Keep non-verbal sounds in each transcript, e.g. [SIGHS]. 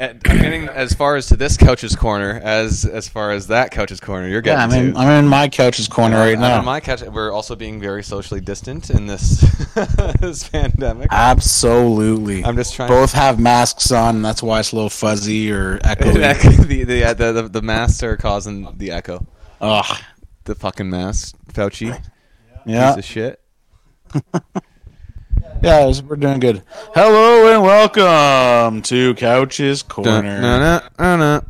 I'm getting as far as to this couch's corner as as far as that couch's corner. You're Yeah, getting I'm in, to. I'm in my couch's corner right I'm now. on my couch. We're also being very socially distant in this [LAUGHS] this pandemic. Absolutely. I'm just trying. Both have masks on, and that's why it's a little fuzzy or [LAUGHS] echoey. the, the, yeah, the, the the masks are causing the echo. Ugh. The fucking mask, Fauci, Yeah. piece of shit. [LAUGHS] Yeah, it's- we're doing good. Hello and welcome to Couch's Corner. Dun-na-na-na-na.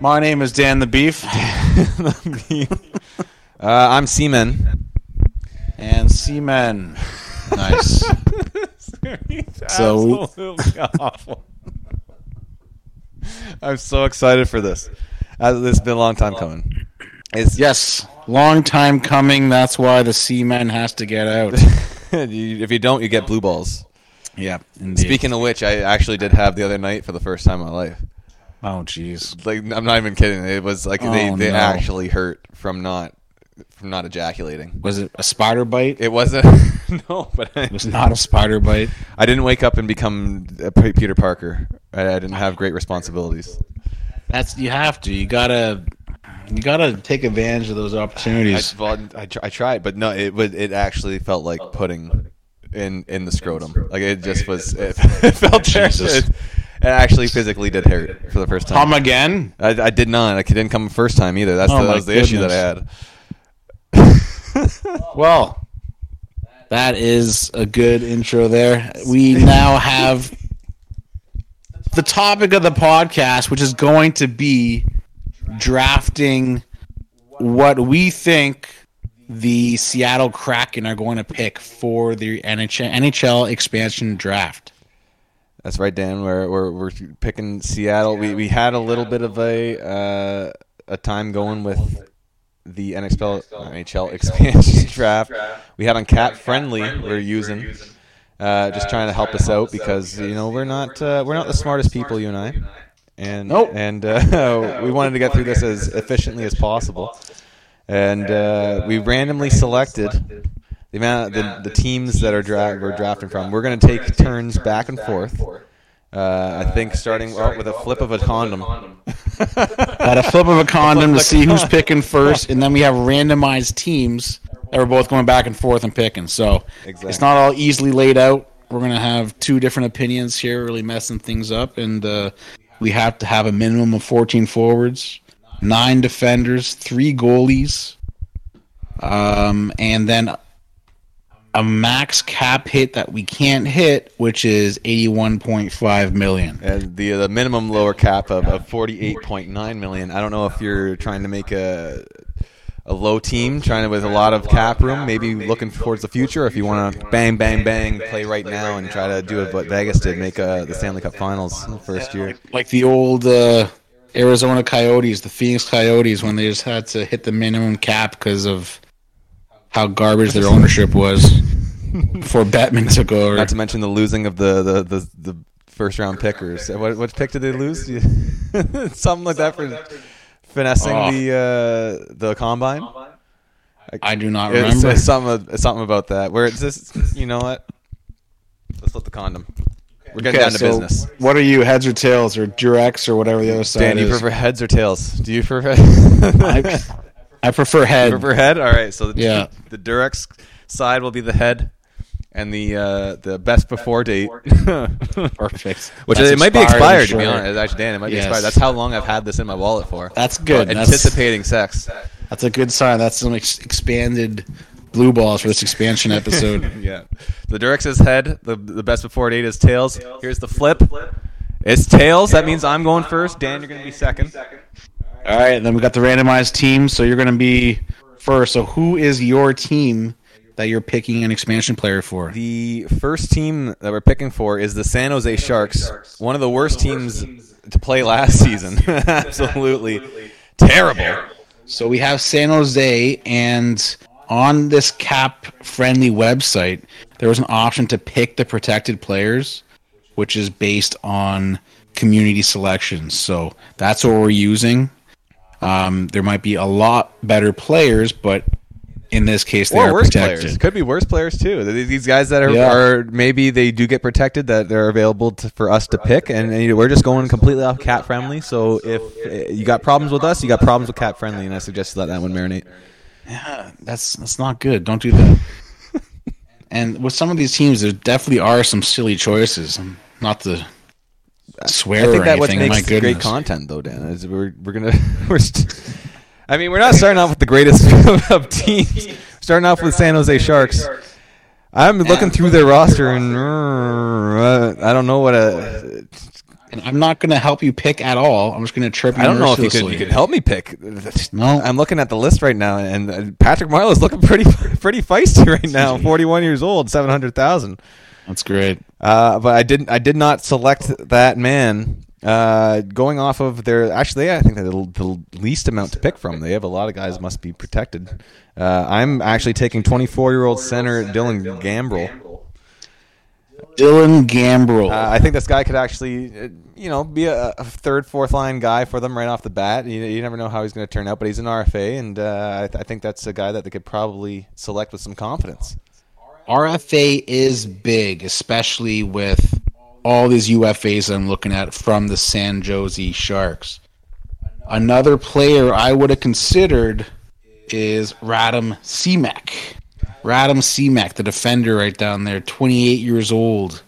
My name is Dan the Beef, [LAUGHS] uh, I'm Seaman. and Seaman. Nice. [LAUGHS] So- absolutely awful. [LAUGHS] I'm so excited for this. Uh, this has been a long time coming. It's, yes, long time coming. That's why the Seaman has to get out. [LAUGHS] if you don't, you get blue balls. yeah, indeed. Speaking of which, I actually did have the other night for the first time in my life. oh, jeez. Like I'm not even kidding. It was like they, Oh, they no. actually hurt from not from not ejaculating. Was it a spider bite? It wasn't [LAUGHS] no, but I, It was not a spider bite. I didn't wake up and become a P- Peter Parker. I, I didn't have great responsibilities. That's you have to. You gotta. You gotta take advantage of those I, opportunities. well, I, I tried, but no, it. It actually felt like putting in in the scrotum. Like it just was. It, [LAUGHS] it felt Jesus. It, it actually physically did hurt for the first time. Come again? I, I did not. I didn't come the first time either. That's Oh the, that was the issue that I had. [LAUGHS] Well, that is a good intro there. We now have the topic of the podcast, which is going to be drafting what we think the Seattle Kraken are going to pick for the NHL, expansion draft. That's right, Dan. We're we're, we're picking Seattle. We we had a little bit of a uh, a time going with the NHL NHL expansion [LAUGHS] draft. We had on Cat Friendly. We're using uh, just trying to help us out because you know we're not uh, we're not the smartest people, you and I. And Nope. and uh, [LAUGHS] we wanted to get through this as efficiently as possible. And uh, we randomly selected the amount the, the teams that are dra- we're drafting from. We're going to take turns back and forth. Uh, I think starting well, with a flip of a condom. [LAUGHS] At a flip of a condom to see who's picking [LAUGHS] first, and then we have randomized teams that we're both going back and forth and picking. So Exactly. it's not all easily laid out. We're gonna have two different opinions here, really messing things up, and uh, we have to have a minimum of 14 forwards, nine defenders, three goalies, um, and then a max cap hit that we can't hit, which is 81.5 million. And the the minimum lower cap of, of forty eight point nine million. I don't know if you're trying to make a a low team, trying to with a lot of cap room, maybe looking towards the future. If you want to bang bang bang play right now and try to do what Vegas did, make uh, the Stanley Cup Finals in the first year. like the old uh, Arizona Coyotes, the Phoenix Coyotes, when they just had to hit the minimum cap because of how garbage their ownership was before Batman took over. Not to mention the losing of the the, the, the first round pickers. What what pick did they lose? [LAUGHS] Something like that for finessing Oh. the uh, the combine. I do not It's, remember. it's [LAUGHS] something it's something about that. Where it's just you know what? Let's flip the condom. We're getting Okay, down to so business. What are you, heads or tails, or Durex, or whatever the other side Dan, do you prefer heads or tails? Do you prefer? [LAUGHS] I, I prefer head. prefer head. All right. So the, Yeah. the Durex side will be the head, and the uh, the best before date. [LAUGHS] Perfect. Which That's it might be expired, expired to be honest. Actually, Dan, it might be Yes. expired. That's how long I've had this in my wallet for. That's good. That's, anticipating sex. that's a good sign. That's some ex- expanded blue balls for this expansion episode. [LAUGHS] yeah. The Durex is head. The the best before date is tails. Here's the flip. It's tails. That means I'm going first. Dan, you're going to be second. All right, then we got the randomized team. So you're going to be first. So who is your team that you're picking an expansion player for? The first team that we're picking for is the San Jose Sharks. One of the worst teams to play last season. [LAUGHS] Absolutely terrible. So we have San Jose, and on this cap friendly website, there was an option to pick the protected players, which is based on community selections. So that's what we're using. Um, there might be a lot better players, but in this case, they or are worse protected. players. Could be worse players too. These guys that are, Yeah. are maybe they do get protected that they're available to, for us to pick, and, and, we're just going completely off cat friendly. So if uh, you got problems with us, you got problems with cat friendly, and I suggest you let that one marinate. Yeah, that's that's not good. Don't do that. [LAUGHS] and with some of these teams, there definitely are some silly choices. Not to swear I think or that what anything. makes My goodness. great content though, Dan. Is we're we're gonna [LAUGHS] we're. St- I mean, we're not starting off with the greatest [LAUGHS] of teams. Starting off with San Jose Sharks. I'm looking through their roster and uh, I don't know what a. And I'm not going to help you pick at all. I'm just going to trip. I don't know if you could you could help me pick. No. I'm looking at the list right now, and uh, Patrick Marleau's looking pretty [LAUGHS] pretty feisty right now. [LAUGHS] 41 years old, 700,000. That's great. Uh, but I didn't. I did not select that man. Uh, going off of their actually, I think they're the, the least amount to pick from. They have a lot of guys must be protected. Uh, I'm actually taking 24 year old center Dylan Gambrell. Dylan Gambrell. Uh, I think this guy could actually, uh, you know, be a, a third, fourth line guy for them right off the bat. You, you never know how he's going to turn out, but he's an RFA, and uh, I, th- I think that's a guy that they could probably select with some confidence. RFA is big, especially with all these UFAs I'm looking at from the San Jose Sharks. Another player I would have considered is Radim Simek. Radim Simek, the defender right down there, 28 years old.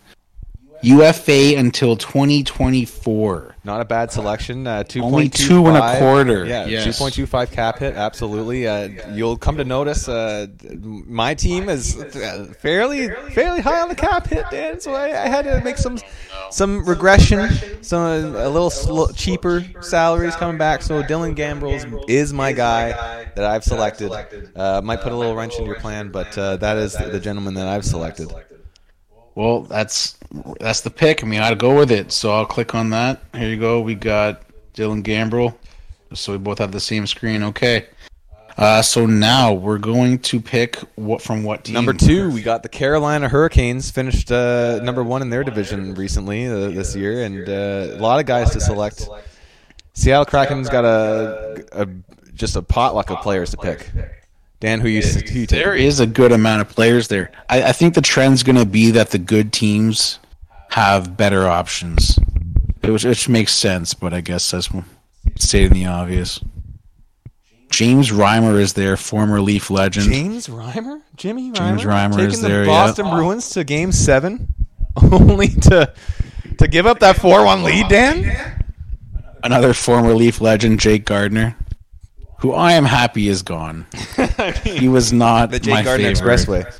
UFA until 2024. Not a bad selection. Uh, two Only two and a quarter. Yeah, Yes. two point two five cap hit. Absolutely. Uh, you'll come to notice. Uh, my team is uh, fairly fairly high on the cap hit, Dan. So I, I had to make some some regression, some a little sl- cheaper salaries coming back. So Dylan Gambrell is my guy that I've selected. Uh, might put a little wrench in your plan, but uh, that is the gentleman that I've selected. Well, that's that's the pick. I mean, I'd go with it. So I'll click on that. Here you go. We got Dylan Gambrell. So we both have the same screen. Okay. Uh, so now we're going to pick what from what team? Number two, we got the Carolina Hurricanes. Finished uh, number one in their division recently uh, this year, and uh, a lot of guys to select. Seattle Kraken's got a, a just a potluck of players to pick. Dan, who you who you take? There is a good amount of players there. I, I think the trend's going to be that the good teams have better options, which, which makes sense. But I guess that's stating the obvious. James Reimer is there, former Leaf legend. James Reimer, Jimmy Reimer, James Reimer taking is the there, Boston yeah. Bruins to Game Seven, [LAUGHS] only to to give up that four-one lead. Dan, Another former Leaf legend, Jake Gardiner, who I am happy is gone. [LAUGHS] He was not the Jake my Gardiner favorite. Expressway.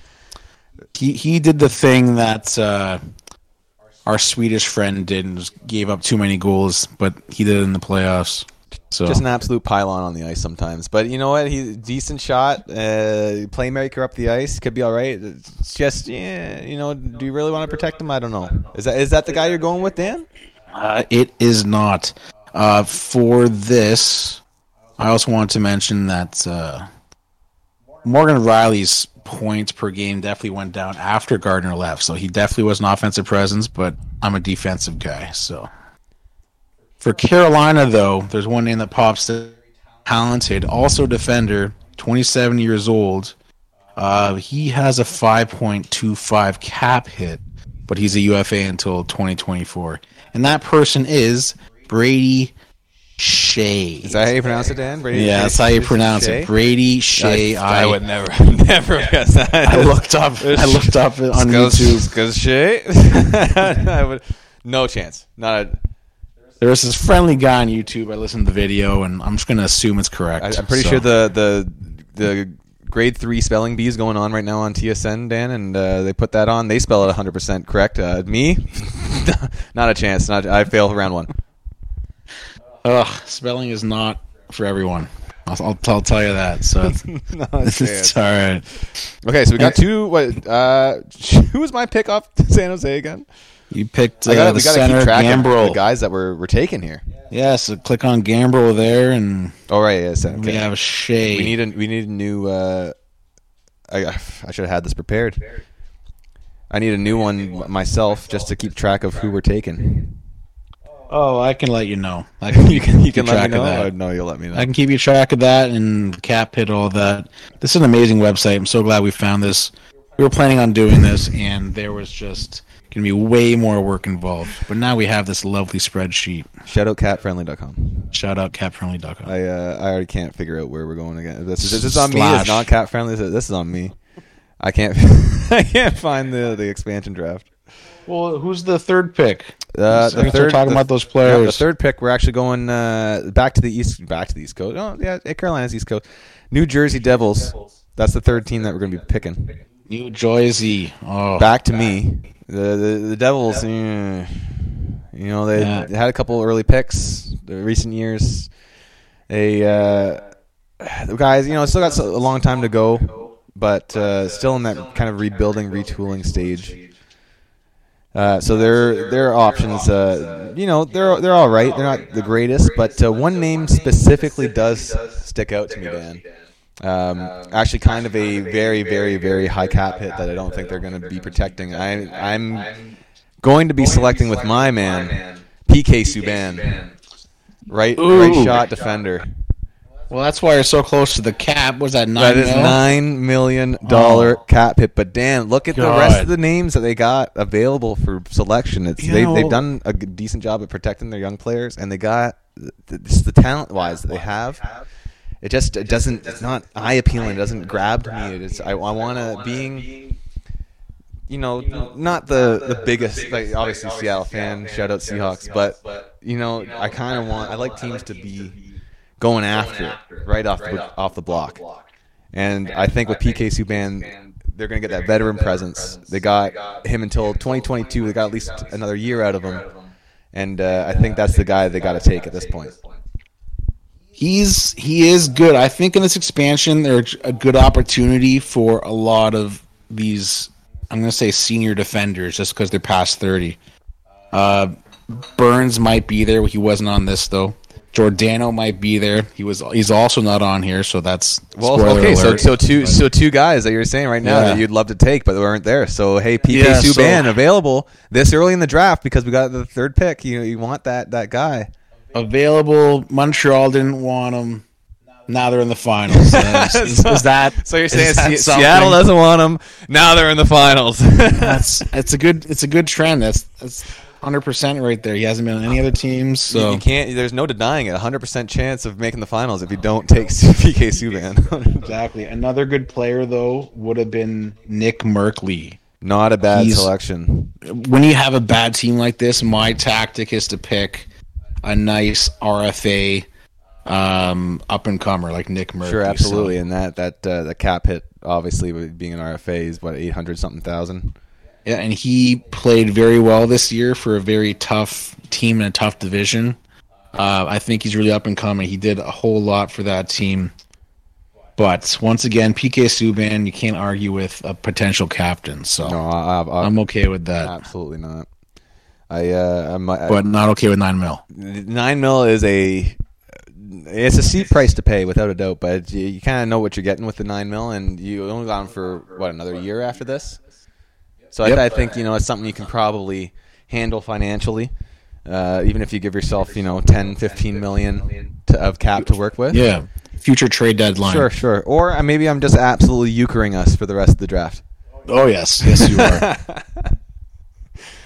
He he did the thing that uh, our Swedish friend did and just gave up too many goals, but he did it in the playoffs. So Just an absolute pylon on the ice sometimes. But you know what? He's a decent shot. Uh, playmaker up the ice could be all right. It's just, yeah, you know, do you really want to protect him? I don't know. Is that is that the guy you're going with, Dan? Uh, it is not. Uh, for this, I also want to mention that uh, Morgan Rielly's points per game definitely went down after Gardiner left. So he definitely was an offensive presence, but I'm a defensive guy. So for Carolina, though, there's one name that pops that talented, also defender, 27 years old. Uh, he has a 5.25 cap hit, but he's a UFA until 2024. And that person is Brady Skjei. Is that how you pronounce it, Dan? Brady yeah, Skjei? that's how you Skjei? pronounce it. Brady Skjei. I, I would never, [LAUGHS] never guess that. I looked up. I looked up [LAUGHS] on YouTube. Goes Skjei. [LAUGHS] I would. No chance. Not. A, There was this friendly guy on YouTube. I listened to the video, and I'm just gonna assume it's correct. I, I'm pretty So- sure the the the grade three spelling bee is going on right now on TSN, Dan, and uh, they put that on. They spell it 100 percent correct. Uh, me, not a chance. Not I fail round one. Ugh, spelling is not for everyone. I'll, I'll, I'll tell you that. So it's, Not a it's all right. Okay, so we got two. What? Uh, [LAUGHS] who was my pick off [LAUGHS] San Jose again? You picked uh, gotta, the center keep track of Gambrell. the guys that we're we're taking here. Yeah, so click on Gambrell there, and all right, right, yes. Okay. we have Skjei. We need a we need a new. Uh, I I should have had this prepared. I need a new one myself just to keep track of who we're taking. Oh, I can let you know. I can, you can you can keep let me track of know. that. Or no, you'll let me know. I can keep you track of that and cap hit all that. This is an amazing website. I'm so glad we found this. We were planning on doing this, and there was just going to be way more work involved. But now we have this lovely spreadsheet. Shout out catfriendly.com. Shout out capfriendly.com. I uh, I already can't figure out where we're going again. This is this is on me. It's not cat friendly. This is on me. I can't [LAUGHS] I can't find the the expansion draft. Well, who's the third pick? Uh, can start talking the- about those yeah, players. the third pick, we're actually going uh, back to the east, back to the East Coast. Oh, yeah, Carolina's East Coast. New Jersey Devils. That's the third team that we're going to be picking. New Jersey. Oh, Back to me. The the, the Devils. eh, you know they, Yeah. they had a couple early picks. The recent years, they uh, the guys. You know, still got a long time to go, but uh, still in that kind of rebuilding, retooling stage. Uh, so their their options, uh, you know, they're they're all right. They're not the greatest, but uh, one name specifically does stick out to me, Dan. Um, actually, kind of a very, very, very high cap hit that I don't think they're going to be protecting. I, I'm going to be selecting with my man, PK Subban, right, right shot defender. Well, that's why you're so close to the cap. Was that nine? That is mil? nine million dollar Oh. cap hit. But Dan, look at the rest of the names that they got available for selection. It's You they, know- they've done a decent job at protecting their young players, and they got the, the, the talent wise that they have. It just it doesn't. It's not eye appealing. It doesn't grab to me. It's I, I want to being. You know, not the the biggest, like obviously Seattle fan. Shout out Seahawks, but you know, I kind of want. I like teams to be going after it right off the off the block. And I think with PK Subban, they're going to get that veteran presence. They got him until 2022. They got at least another year out of him. And uh, I think that's the guy they got to take at this point. He's he is good. I think in this expansion, there's a good opportunity for a lot of these. I'm going to say senior defenders, just because they're past thirty. Uh, Burns might be there. He wasn't on this though. Giordano might be there. He was. He's also not on here, so that's Well, okay, so alert. so two so two guys that you're saying right now Yeah. that you'd love to take, but they weren't there. So hey, PK Yeah, so- Subban available this early in the draft because we got the third pick. You you want that that guy. available. Montreal didn't want him. Now they're in the finals. [LAUGHS] Uh, is, is that So you're saying Se- Seattle doesn't want him. Now they're in the finals. [LAUGHS] That's it's a good it's a good trend. That's that's hundred percent right there. He hasn't been on any other teams, so you can't. There's no denying it. 100 percent chance of making the finals if you don't take [LAUGHS] PK Subban. exactly. Another good player though would have been Nick Merkley. Not a bad He's- selection. When you have a bad team like this, my tactic is to pick a nice RFA um, up and comer like Nick Merkley. Sure, So- absolutely. And that that uh, the cap hit obviously being an RFA is what 800 something thousand. Yeah, and he played very well this year for a very tough team in a tough division. Uh, I think he's really up and coming. He did a whole lot for that team. But once again, PK Subban, you can't argue with a potential captain. So No, I, I'm okay with that, absolutely not. I uh, I'm, I, but not okay with nine mil. nine mil is a it's a steep price to pay without a doubt, but you, you kind of know what you're getting with the nine mil, and you only got him for what another year after this. So Yep. I, I think you know it's something you can probably handle financially, uh, even if you give yourself you know 10, 15 million to, of cap to work with. Yeah, future trade deadline. Sure, sure. Or uh, maybe I'm just absolutely euchering us for the rest of the draft. Oh yes, yes you are. [LAUGHS]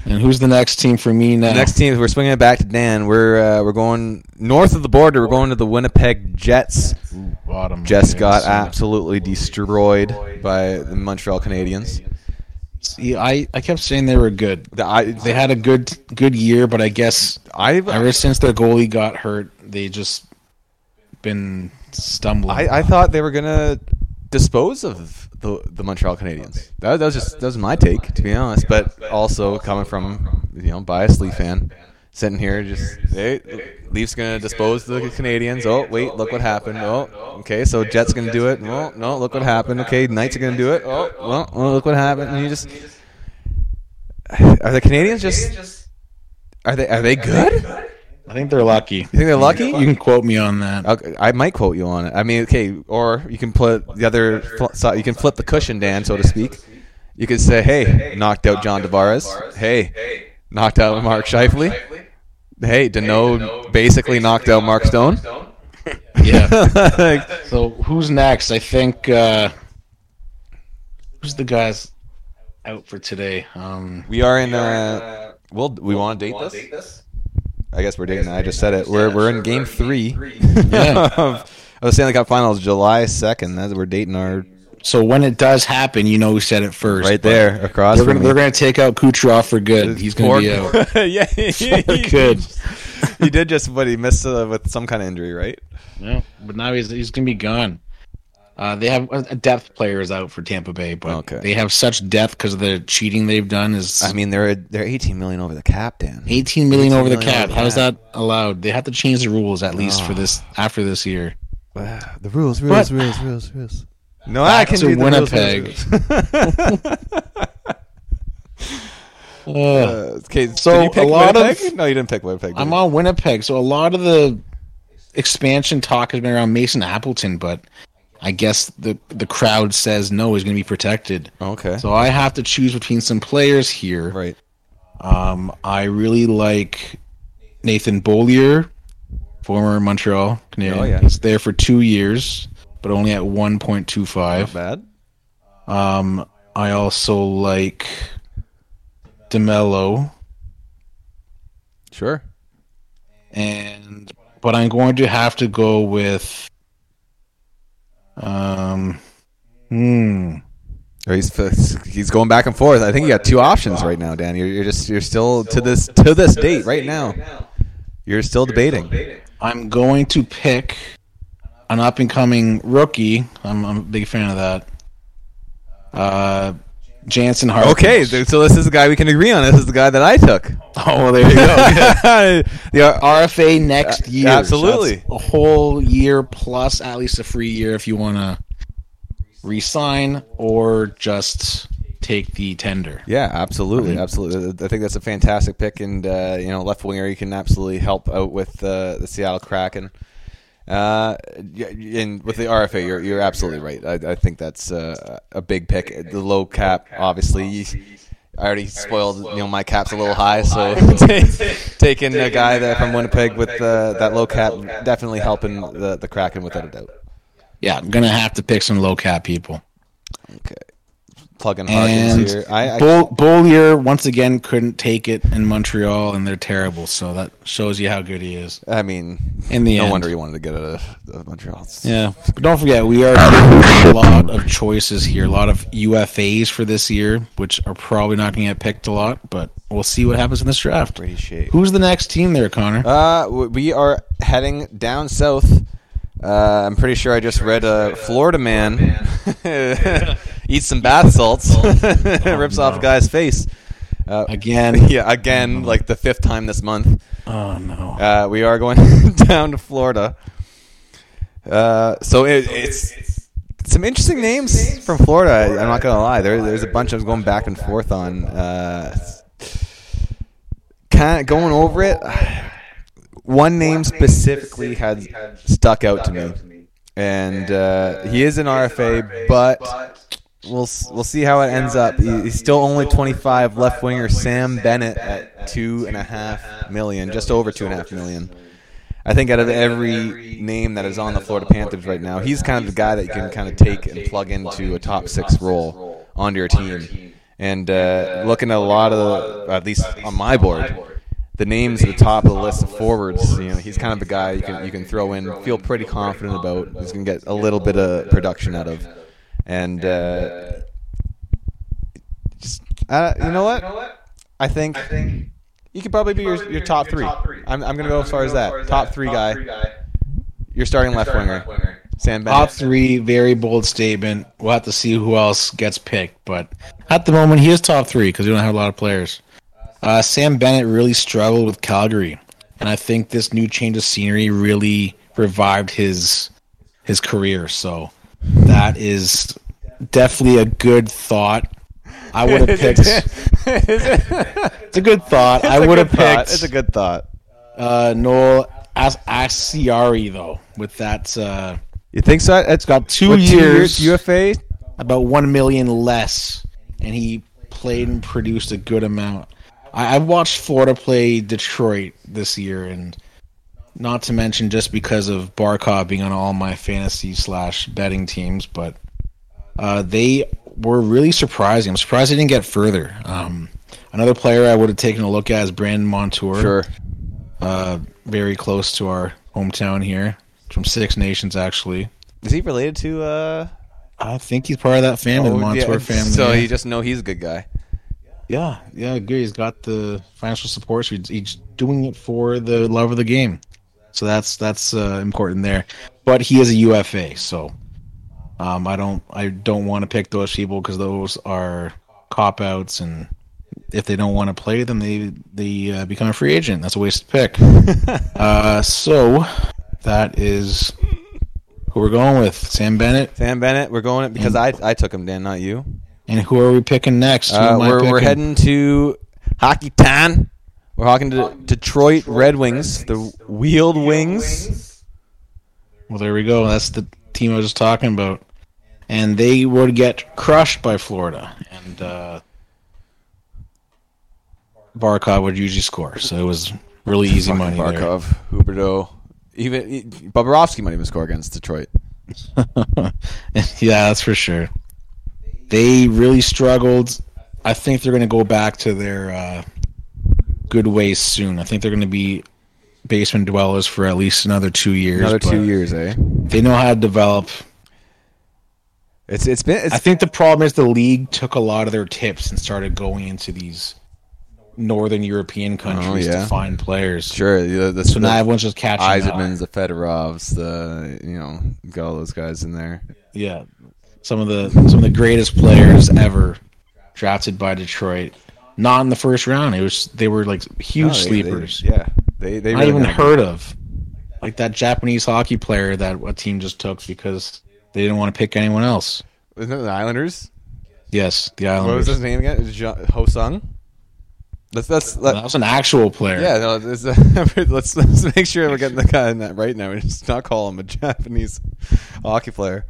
and who's the next team for me now? Next team, we're swinging it back to Dan. We're uh, we're going north of the border. We're going to the Winnipeg Jets. bottom. Just got absolutely destroyed by the Montreal Canadiens. See, I, I kept saying they were good. I, They had a good good year, but I guess I, ever uh, since their goalie got hurt, they just been stumbling. I, I thought they were gonna dispose of the the Montreal Canadiens. That, that was just that was my take, to be honest. But also coming from you know biased Leaf fan, sitting here just hey, Leafs gonna dispose the Canadians. Oh wait, look what happened. Oh, oh okay, so Jets gonna do it. Well, oh, no, look what happened. Okay, Knights are gonna do it. Oh well, well look what happened. And you just are the Canadians just are they are they good? I think they're lucky. You think they're lucky? You can quote me on that. Okay, I might quote you on it. I mean, okay, or you can put the other side. You can flip the cushion, Dan, so to speak. You could say, "Hey, knocked out John Tavares. Hey, knocked out Mark Scheifele. Hey, Danault basically knocked out Mark Stone. [LAUGHS] Yeah. So who's next? I think uh who's the guys out for today? Um we are in. Uh, well, we want to date this. I guess we're dating. I just said it. We're we're in game three Yeah. [LAUGHS] of, of the Stanley Cup Finals, July second. That's we're dating our so when it does happen, you know who said it first. right there across They're from gonna, me. they're gonna take out Kucherov for good. He's gonna be out. [LAUGHS] yeah, he, good. he did just, but he missed uh, with some kind of injury, right? Yeah, but now he's he's gonna be gone. Uh, they have a depth players out for Tampa Bay, but Okay. they have such depth because of the cheating they've done. Is I mean, they're they're 18 million over the cap, Dan. 18 million over the 18 million cap. over the How is cap. that allowed? They have to change the rules at least for Oh. this after this year. Ah, the rules, But- rules, rules, rules, rules. No, Back I can to do Winnipeg. rules, rules. [LAUGHS] Ugh. Uh, okay, So, did you pick a lot of- no, you didn't pick Winnipeg. I'm you? on Winnipeg, so a lot of the expansion talk has been around Mason Appleton, but I guess the the crowd says no, he's going to be protected. Okay, So I have to choose between some players here. right. Um, I really like Nathan Beaulieu, former Montreal Canadian. Oh, yeah. He's there for two years, but only at Not 1.25. bad. Um, I also like Demelo, Sure. and but I'm going to have to go with. Um, hmm. Or he's he's going back and forth. I think you got two options right now, Dan. You're, you're just you're still to this to this date right now. You're still debating. I'm going to pick an up and coming rookie. I'm, I'm a big fan of that. Uh, Jansen Harkins. Okay, so this is the guy we can agree on. This is the guy that I took. [LAUGHS] Oh, well, there you go. [LAUGHS] yeah, RFA next Uh, year. absolutely. So a whole year plus at least a free year if you want to resign or just take the tender. Yeah, absolutely, absolutely. I think that's a fantastic pick, and uh, you know, left winger, you can absolutely help out with uh, the Seattle Kraken. Uh, and with the RFA, you're you're absolutely right. I, I think that's uh, a big pick. The low cap, obviously. I already spoiled. You know, my cap's a little high, so taking a guy there from Winnipeg with uh, that low cap definitely helping the the Kraken without a doubt. Yeah, I'm going to have to pick some low cap people. Okay, plugging And Harkins here. I, I Bull, Beaulieu, once again, couldn't take it in Montreal, and they're terrible. So that shows you how good he is. I mean, In the no end. wonder he wanted to get out of, Montreal. Yeah, but don't forget we are a lot of choices here, a lot of UFAs for this year, which are probably not going to get picked a lot. But we'll see what happens in this draft. Shape. Who's the next team there, Connor? Uh, we are heading down south. Uh, I'm pretty sure I just read a Florida man [LAUGHS] eats some bath salts, [LAUGHS] rips off a guy's face. Uh, Again? [LAUGHS] yeah, again, like the fifth time this month. Oh no! Uh, we are going down to Florida. Uh, so it, it's some interesting names from Florida. I'm not gonna lie. There, there's a bunch I was going back and forth on. Uh, kind of going over it. One name specifically had stuck out to me, and uh, he is an RFA, but we'll we'll see how it ends up. He- He's still only 25. Left winger Sam Bennett at two and a half million, just over two and a half million. I think out of every name that is on the Florida Panthers right now, he's kind of the guy that you can kind of take and plug into a top six role onto your team. And uh, looking at a lot of, the, at least on my board, the names at the top of the list of forwards, you know, he's kind of the guy you can you can throw in, feel pretty confident about. He's gonna get a little bit of production out of, and uh, just, uh, you know what? I think you could probably be your, your top three. I'm, I'm gonna go as far as that. Top three guy. You're starting left winger, Sam Top three, very bold statement. We'll have to see who else gets picked, but at the moment he is top three because we don't have a lot of players. Uh, Sam Bennett really struggled with Calgary, and I think this new change of scenery really revived his his career. So that is definitely a good thought. I would have [LAUGHS] picked. [LAUGHS] [LAUGHS] It's a good thought. I would have picked. It's a good thought. uh, Noel As- Acciari though. With that, uh, You think so? It's got two what, years, UFA. about one million less, and he played and produced a good amount. I, I've watched Florida play Detroit this year, and not to mention just because of Barkov being on all my fantasy slash betting teams, but uh, they were really surprising. I'm surprised they didn't get further. Um, another player I would have taken a look at is Brandon Montour. Sure. Uh, very close to our hometown here, from Six Nations actually. Is he related to? uh I think he's part of that family, the oh, Montour yeah. family. So you just know he's a good guy. Yeah, yeah, good. He's got the financial support. So he's, he's doing it for the love of the game. So that's that's uh, important there. But he is a UFA, so um, I don't I don't want to pick those people because those are cop outs, and if they don't want to play them, they they uh, become a free agent. That's a wasted pick. [LAUGHS] uh, so that is who we're going with. Sam Bennett. Sam Bennett. We're going it because I I took him, Dan, not you. And who are we picking next? Uh, we're we're heading to Hockey Town. We're talking to Detroit Red Wings, the Wheeled Wings. Well, there we go. That's the team I was just talking about. And they would get crushed by Florida. And uh, Barkov would usually score. So it was really easy money there. Barkov, Huberdeau, even Bobrovsky might even score against Detroit. [LAUGHS] yeah, that's for sure. They really struggled. I think they're going to go back to their uh, good ways soon. I think they're going to be basement dwellers for at least another two years. Another two years, eh? They know how to develop. It's it's been it's I think the problem is the league took a lot of their tips and started going into these northern European countries Oh, yeah. to find players. sure the, the, So now the everyone's just catching. Yzermans, the Fedorovs, the you know got all those guys in there. Yeah, some of the some of the greatest players ever drafted by Detroit. Not in the first round. It was they were like huge No, they- they- sleepers. yeah, they they not even heard of. Like that Japanese hockey player that a team just took because they didn't want to pick anyone else. Wasn't it the Islanders? Yes, the Islanders. What was his name again? Hosung. Let's that's let, that was an actual player. yeah. No, this, [LAUGHS] let's let's make sure we're getting the guy in that right now. Just not call him a Japanese hockey player.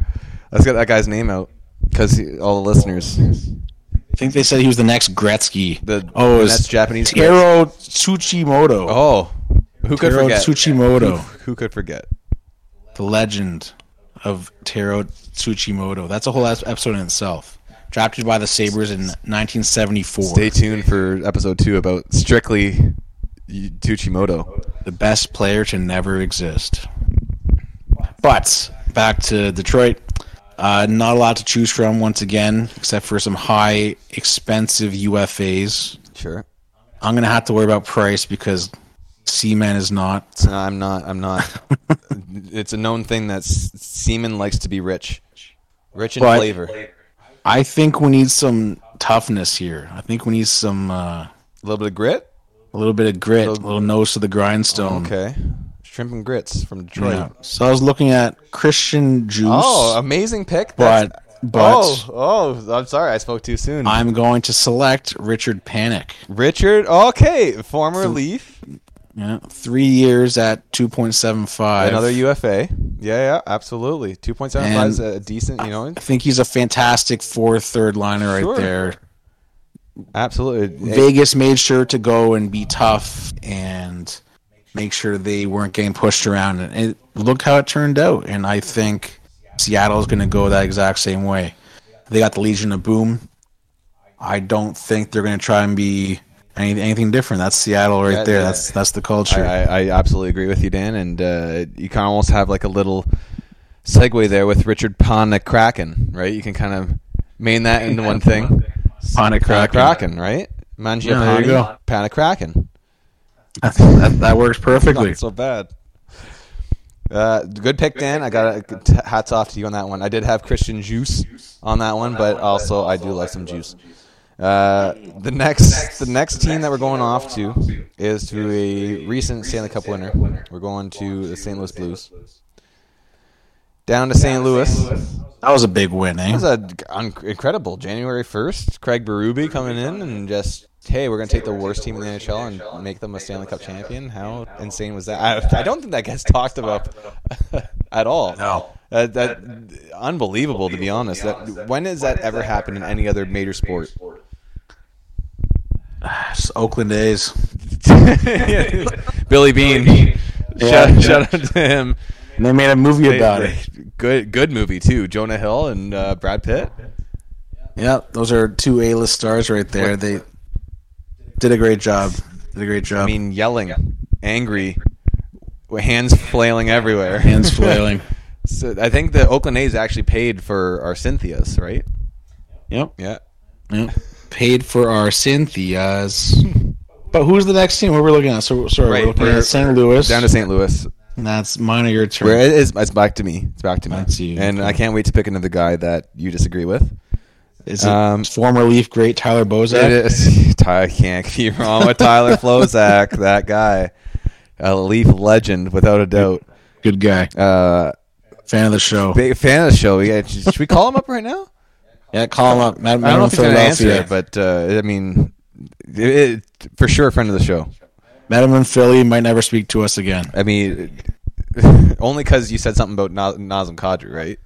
Let's get that guy's name out because all the listeners. I think they said he was the next Gretzky. The oh, was that's Japanese. Taro Tsujimoto. Oh, who could Taro forget? Tsujimoto, Who, who could forget? the legend of Taro Tsujimoto. That's a whole episode in itself. Drafted by the Sabres in 1974. Stay tuned for episode two about strictly Tsujimoto, the best player to never exist. But back to Detroit. Uh, not a lot to choose from once again, except for some high, expensive UFAs. Sure. I'm gonna have to worry about price because Seaman is not. No, I'm not. I'm not. [LAUGHS] it's a known thing that Seaman likes to be rich, rich in But- flavor. I think we need some toughness here. I think we need some uh, A little bit of grit. a little bit of grit, a little nose to the grindstone. Okay. Shrimp and grits from Detroit. Yeah. So I was looking at Christian Djoos, Oh, amazing pick. but That's- but oh, oh, I'm sorry, I spoke too soon. I'm going to select Richard Panik. Richard. Okay, former Leaf, Yeah, three years at two point seven five. another UFA. Yeah, yeah, absolutely. Two point seven five is a decent. You know, I think he's a fantastic fourth, third liner right Sure. there. absolutely. Vegas made sure to go and be tough and make sure they weren't getting pushed around. And it, look how it turned out. And I think Seattle's going to go that exact same way. They got the Legion of Boom. I don't think they're going to try and be any, anything different. That's Seattle right Yeah, there. yeah. That's that's the culture. I, I, I absolutely agree with you, Dan. And uh, you can almost have like a little segue there with Richard Pana Kraken, right? You can kind of main that into one thing. Pana Pana Kraken. Kraken, right? Mangiapane, Yeah, there you. Pana Kraken. That, that works perfectly. Not so bad. Uh, good pick, Dan. I got to hats off to you on that one. I did have Christian Djoos on that one, but also I do like some juice. Uh, the next the next team that we're going off to is to a recent Stanley Cup winner. We're going to the St. Louis Blues. Down to St. Louis. That was a big win, eh? That was a un- incredible January first. Craig Berube coming in and just hey, we're gonna take the worst team in the NHL and make them a Stanley Cup champion. How insane was that? I, I don't think that gets talked about [LAUGHS] at all. No. Uh, that unbelievable to be honest. That when has that ever happened in any other major sport? It's Oakland A's. [LAUGHS] Billy Beane. Yeah. Shout, shout out to him. And they made a movie about it. Good, good movie too. Jonah Hill and uh, Brad Pitt. Yeah, those are two A-list stars right there. They did a great job. Did a great job. I mean, yelling, angry, with hands flailing everywhere. hands [LAUGHS] flailing. So I think the Oakland A's actually paid for our Cynthias, right? Yep. Yeah. Yep. Paid for our Cynthias. But who's the next team? What we're looking at? So sorry, Right, we're looking we're- at St. Louis. Down to St. Louis. And that's mine or your turn. Where it is, it's back to me. It's back to me. That's you. And I can't wait to pick another guy that you disagree with. Is it um, former Leaf great Tyler Bozak? It is. [LAUGHS] I can't be wrong with Tyler Flozak, [LAUGHS] that guy, a Leaf legend without a doubt. Good guy. Uh, Fan of the show. big fan of the show. Yeah, should we call him up right now? Yeah, call him up. Matt, I don't know if he's going to answer, but uh, I mean, it, for sure, a friend of the show. Met him in Philly. Might never speak to us again. I mean, [LAUGHS] only because you said something about Na- Nazem Kadri, right?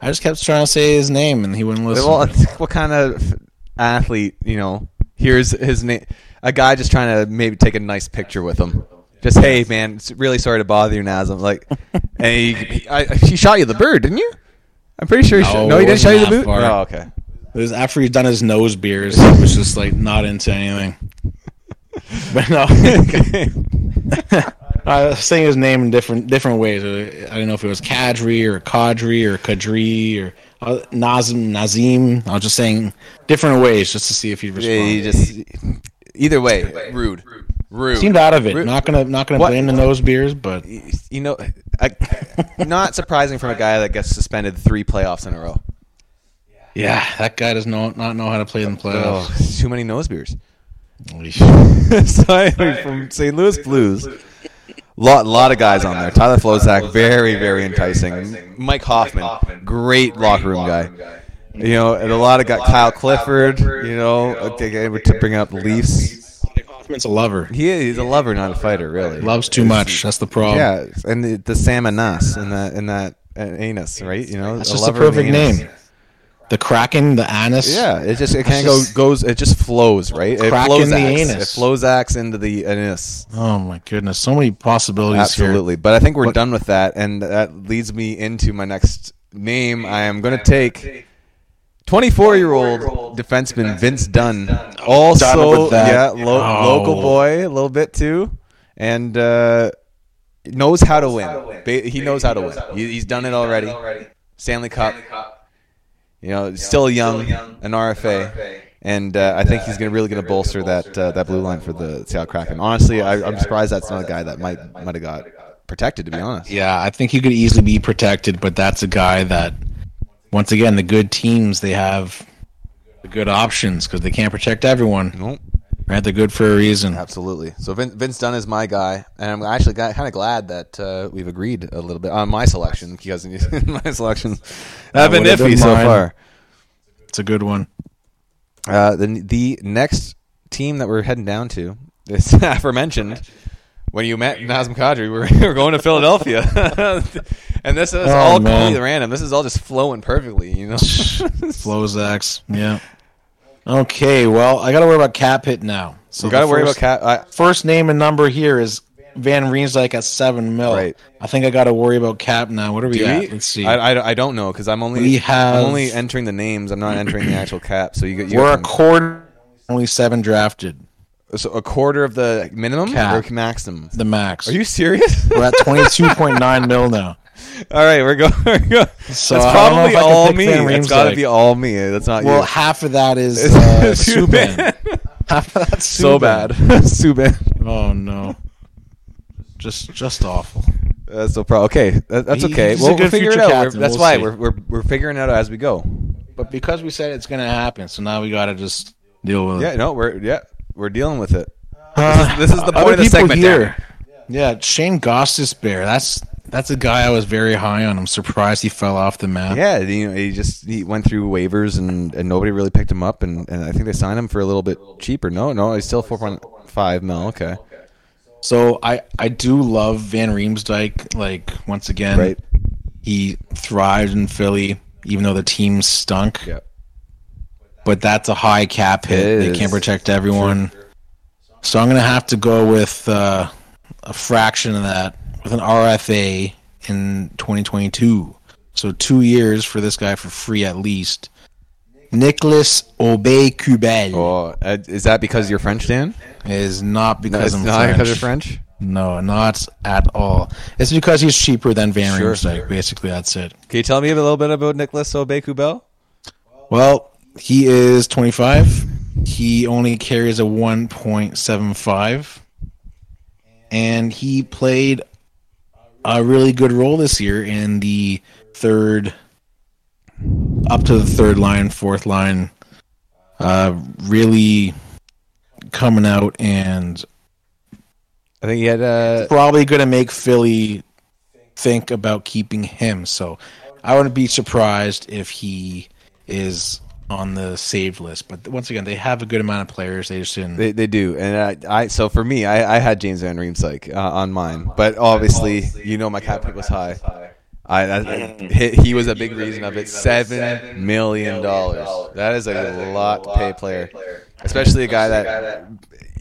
I just kept trying to say his name, and he wouldn't listen. Well, [LAUGHS] what kind of athlete, you know? Here's his name. A guy just trying to maybe take a nice picture with him. Just hey, man, it's really sorry to bother you, Nazem. Like, [LAUGHS] and he, he, I, he shot you the bird, didn't you? I'm pretty sure. He No, shot, no, he didn't shot you the wasn't boot. that far. Oh, okay. It was after he'd done his nose beers. He was just like not into anything. [LAUGHS] But no, I was saying his name in different different ways. I don't know if it was Kadri or Kadri or Kadri or uh, Nazim Nazim. I was just saying different ways just to see if he'd Yeah, he respond. just either way, rude, rude. Rude. Seemed out of it. Rude. Not gonna not gonna What? blame the nose beers, but you know, I, not surprising from a guy that gets suspended three playoffs in a row. yeah, that guy does not not know how to play in the Oh, playoffs. too many nose beers. [LAUGHS] Sorry, from St. Louis Blues. Lot, lot of guys on there. Tyler Flozak, very, very enticing. Mike Hoffman, great locker room guy. You know, and a lot of got Kyle Clifford. You know, again, to bring up the Leafs. Hoffman's a lover. He is, he's a lover, not a fighter, really. Loves too much. That's the problem. Yeah, and the, the salmon nas in that in that uh, anus, right? You know, That's a just the lover in perfect anus. name. The Kraken, the anus. Yeah, it just it kind of just- go, goes. It just flows, right? It Crack flows in the axe. anus. It flows axe into the anus. Oh my goodness, so many possibilities here. Absolutely. But I think we're What- done with that, and that leads me into my next name. I am going to take 24 year old defenseman Vince Dunn. Also, that. yeah, lo- Oh. local boy a little bit too, and uh, knows how to win. Ba- He knows how to win. He- He's done it already. Stanley Cup. You know, still young, an RFA. And uh, I think he's gonna really going to bolster that uh, that blue line for the Seattle Kraken. Honestly, I, I'm surprised that's not a guy that might might have got protected. To be honest, Yeah, I think he could easily be protected, but that's a guy that, once again, the good teams they have the good options because they can't protect everyone. Nope. Right? They're good for a reason. Absolutely. So Vince, Vince Dunn is my guy, and I'm actually kind of glad that uh, we've agreed a little bit on my selection because [LAUGHS] my selections have been iffy so far. It's a good one. Uh, the the next team that we're heading down to is [LAUGHS] aforementioned. When you met Nazem Kadri, we're, [LAUGHS] we're going to Philadelphia, and this is Oh, all man. completely random. This is all just flowing perfectly, you know. Flozax. Yeah. Okay, well, I got to worry about cap hit now. So we got to worry about cap. I, First name and number here is Van Riemsdyk at seven mil. Right. I think I got to worry about cap now. What are we do at? we? Let's see. I, I, I don't know because I'm only have- I'm only entering the names. I'm not entering the actual cap. So you get you We're a quarter, only seven drafted. so a quarter of the minimum Cap. or maximum. The max. Are you serious? We're at [LAUGHS] twenty two point nine mil now. [LAUGHS] all right, we're going. [LAUGHS] We're going. So That's I don't know probably if I can all me. It's got to Riemsdyk. be all me. That's not you. Well, you. half of that is [LAUGHS] uh, Subban. Half of that's so bad. Subban. Oh no. Just just awful. That's no problem. Okay, that, that's okay. he's We'll, we'll figure it out. Captain. that's We'll why see. we're, we're we're figuring it out as we go. But because we said it's gonna happen, so now we gotta just deal with Yeah, it. no, we're yeah, we're dealing with it. Uh, this is the point of the people segment, here. Yeah, Shayne Gostisbehere. That's that's a guy I was very high on. I'm surprised he fell off the map. Yeah, you know, he just he went through waivers and, and nobody really picked him up, and, and I think they signed him for a little bit cheaper. No, no, he's still four point five mil. Okay, So I I do love Van Riemsdyk. Like once again, right. he thrived in Philly, even though the team stunk. Yeah. But that's a high cap hit. It They is. can't protect everyone. So I'm going to have to go with uh, a fraction of that with an RFA in 2022. So two years for this guy for free at least. Nicholas Obey Cubel Oh, is that because you're French, Dan? is not because I'm not French. because you're French. No, not at all. It's because he's cheaper than Van Sure. Riemsdyk. Basically, that's it. Can you tell me a little bit about Nicolas Aubé-Kubel? Well, he is 25. He only carries a 1.75. And he played a really good role this year in the third, up to the third line, fourth line. Uh, really coming out and I think he had. Uh, probably going to make Philly think about keeping him. So I wouldn't be surprised if he is on the saved list. But once again, they have a good amount of players. They just didn't. they, they do, and I, I so for me, I, I had James Van Riemsdyk uh, on mine, but obviously, you know, my cap hit was high. I, I he, he was a big reason of it. Seven million dollars. That is a lot to pay a player, especially a guy that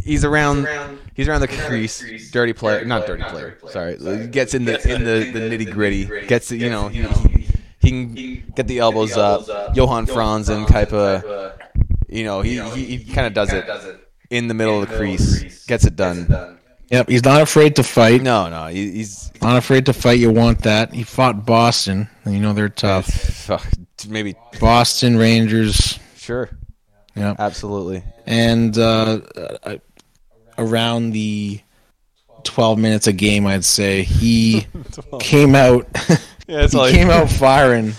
he's around. He's around the crease, dirty player, not dirty player. Sorry, He gets in the in the, the nitty gritty. Gets it, you know. He, he, he can get the elbows up. Johan Franzen type of, you know, he he, he kind of does it in the middle of the crease, gets it done. Yep, he's not afraid to fight. No, no, he, he's Not afraid to fight. You want that. He fought Boston. and You know they're tough. fuck, maybe Boston Rangers. sure, Yeah, absolutely. and uh, uh, around the 12 minutes a game, I'd say he [LAUGHS] came out. [LAUGHS] Yeah, that's he came out [LAUGHS] firing.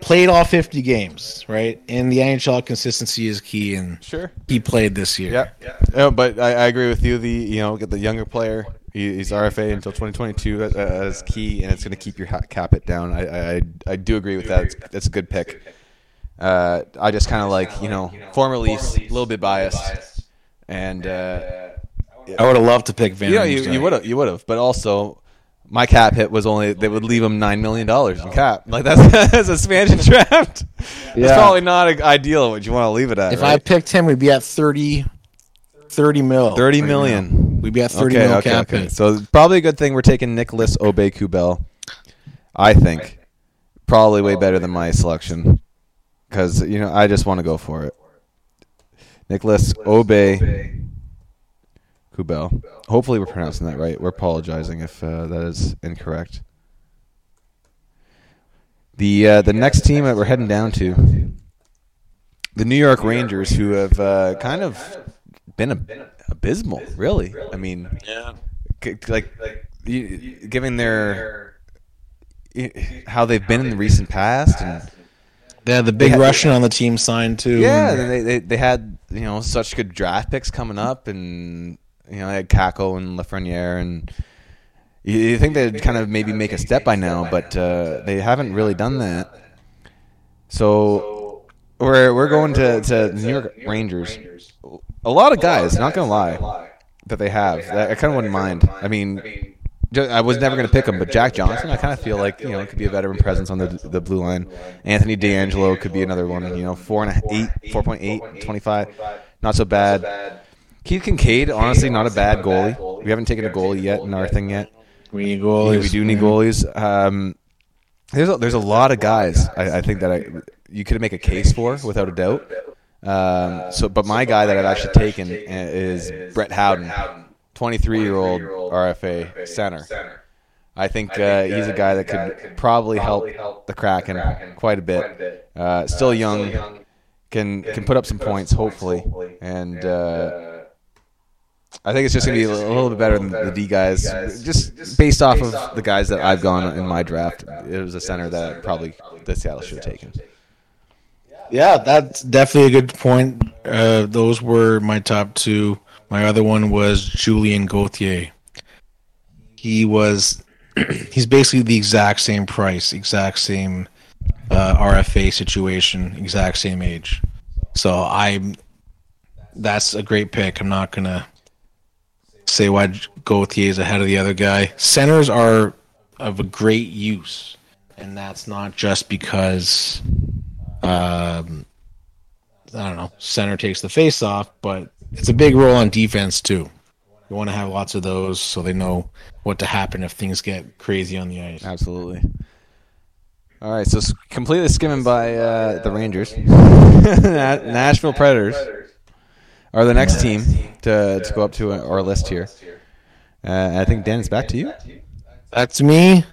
Played all 50 games, right? And the NHL, consistency is key, and Sure. he played this year. Yeah, yeah. but I, I agree with you. The you know get the younger player. He, he's RFA until 2022. That, that is key, and it's going to keep your cap it down. I, I I do agree with that. It's, that's a good pick. Uh, I just kind of like you know former Leafs, a little bit biased, and uh, I would have loved to pick Van. you know you, you would have you would have, but also. My cap hit was only they would leave him nine million dollars in cap. Like that's [LAUGHS] that's a expansion draft. That's Yeah. probably not a, ideal. What you want to leave it at? If I picked him, we'd be at 30, 30 mil. thirty right million. now. We'd be at 30 okay, mil okay, cap okay. hit. So probably a good thing we're taking Nicolas Aubé-Kubel. I think probably way better than my selection because you know I just want to go for it. Nicolas Aubé Kubel. Hopefully we're pronouncing that right. We're apologizing if uh, that is incorrect. The uh, the next team that we're heading down to, the New York Rangers, who have uh, kind of been ab- abysmal, really. I mean, Yeah. c- like you, you- given their how they've been in the recent past, and They had the big had- Russian on the team signed too. yeah, they, they they had you know such good draft picks coming up, and you know they had Kakko and Lafreniere, and you, you think they'd kind of maybe make a step by now, but uh, they haven't really done that. So we're we're going to to New York Rangers. A lot of guys, not gonna lie, that they have. I kind of wouldn't mind. I mean, I was never going to pick him, but Jack Johnson, I kind of feel like you know it could be a veteran presence on the the blue line. Anthony DeAngelo could be another one. You know, four and a eight, four point eight, twenty five, not so bad. Keith Kinkaid, honestly, not a bad goalie. We haven't taken a goalie yet in our thing yet. We need goalies. we do need goalies. Um, there's a, there's a lot of guys I, I think that I you could make a case for without a doubt. Um, so, but my guy that I've actually taken is Brett Howden, 23 year old RFA center. I think uh, he's a guy that could probably help the Kraken quite a bit. Uh, still young, can can put up some points hopefully, and uh, I think it's just gonna be a little, bit better than the D guys, just based off of the guys that I've gone in my draft. It was a center that probably the Seattle should have taken. Yeah, that's definitely a good point. Uh, those were my top two. My other one was Julien Gauthier. He was, [CLEARS THROAT] he's basically the exact same price, exact same uh, RFA situation, exact same age. So I'm, that's a great pick. I'm not gonna say why Gauthier is ahead of the other guy. Centers are of a great use, and that's not just because um, I don't know, center takes the face off, but it's a big role on defense too. You want to have lots of those so they know what to happen if things get crazy on the ice. Absolutely. All right, so completely skimming by uh, the Rangers. [LAUGHS] Na- Nashville Predators are the next team to, to go up to our list here. Uh, I think Dan, it's back to you. That's me.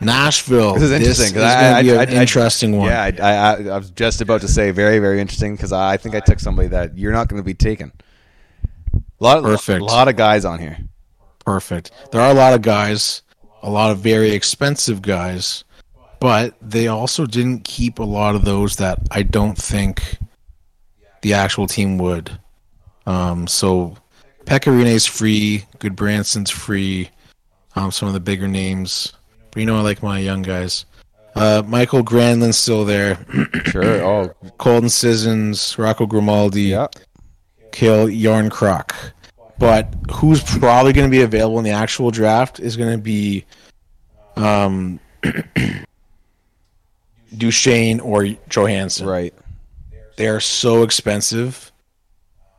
Nashville. This is interesting. 'cause This is I- going to be I- an I- I- interesting one. Yeah, I, I, I, I was just about to say very, very interesting because I think I took somebody that you're not going to be taken. A lot of, Perfect. A lot of guys on here. Perfect. There are a lot of guys, a lot of very expensive guys, but they also didn't keep a lot of those that I don't think the actual team would. Um, so Pekka Rinne's free, Gudbranson's free, um, some of the bigger names. But you know I like my young guys. Uh, Mikael Granlund's still there. [CLEARS THROAT] Sure. Oh, Colton Sissons, Rocco Grimaldi, yeah. Calle Järnkrok. But who's probably going to be available in the actual draft is going to be um, [CLEARS THROAT] Duchene or Johansen. Right. They are so expensive,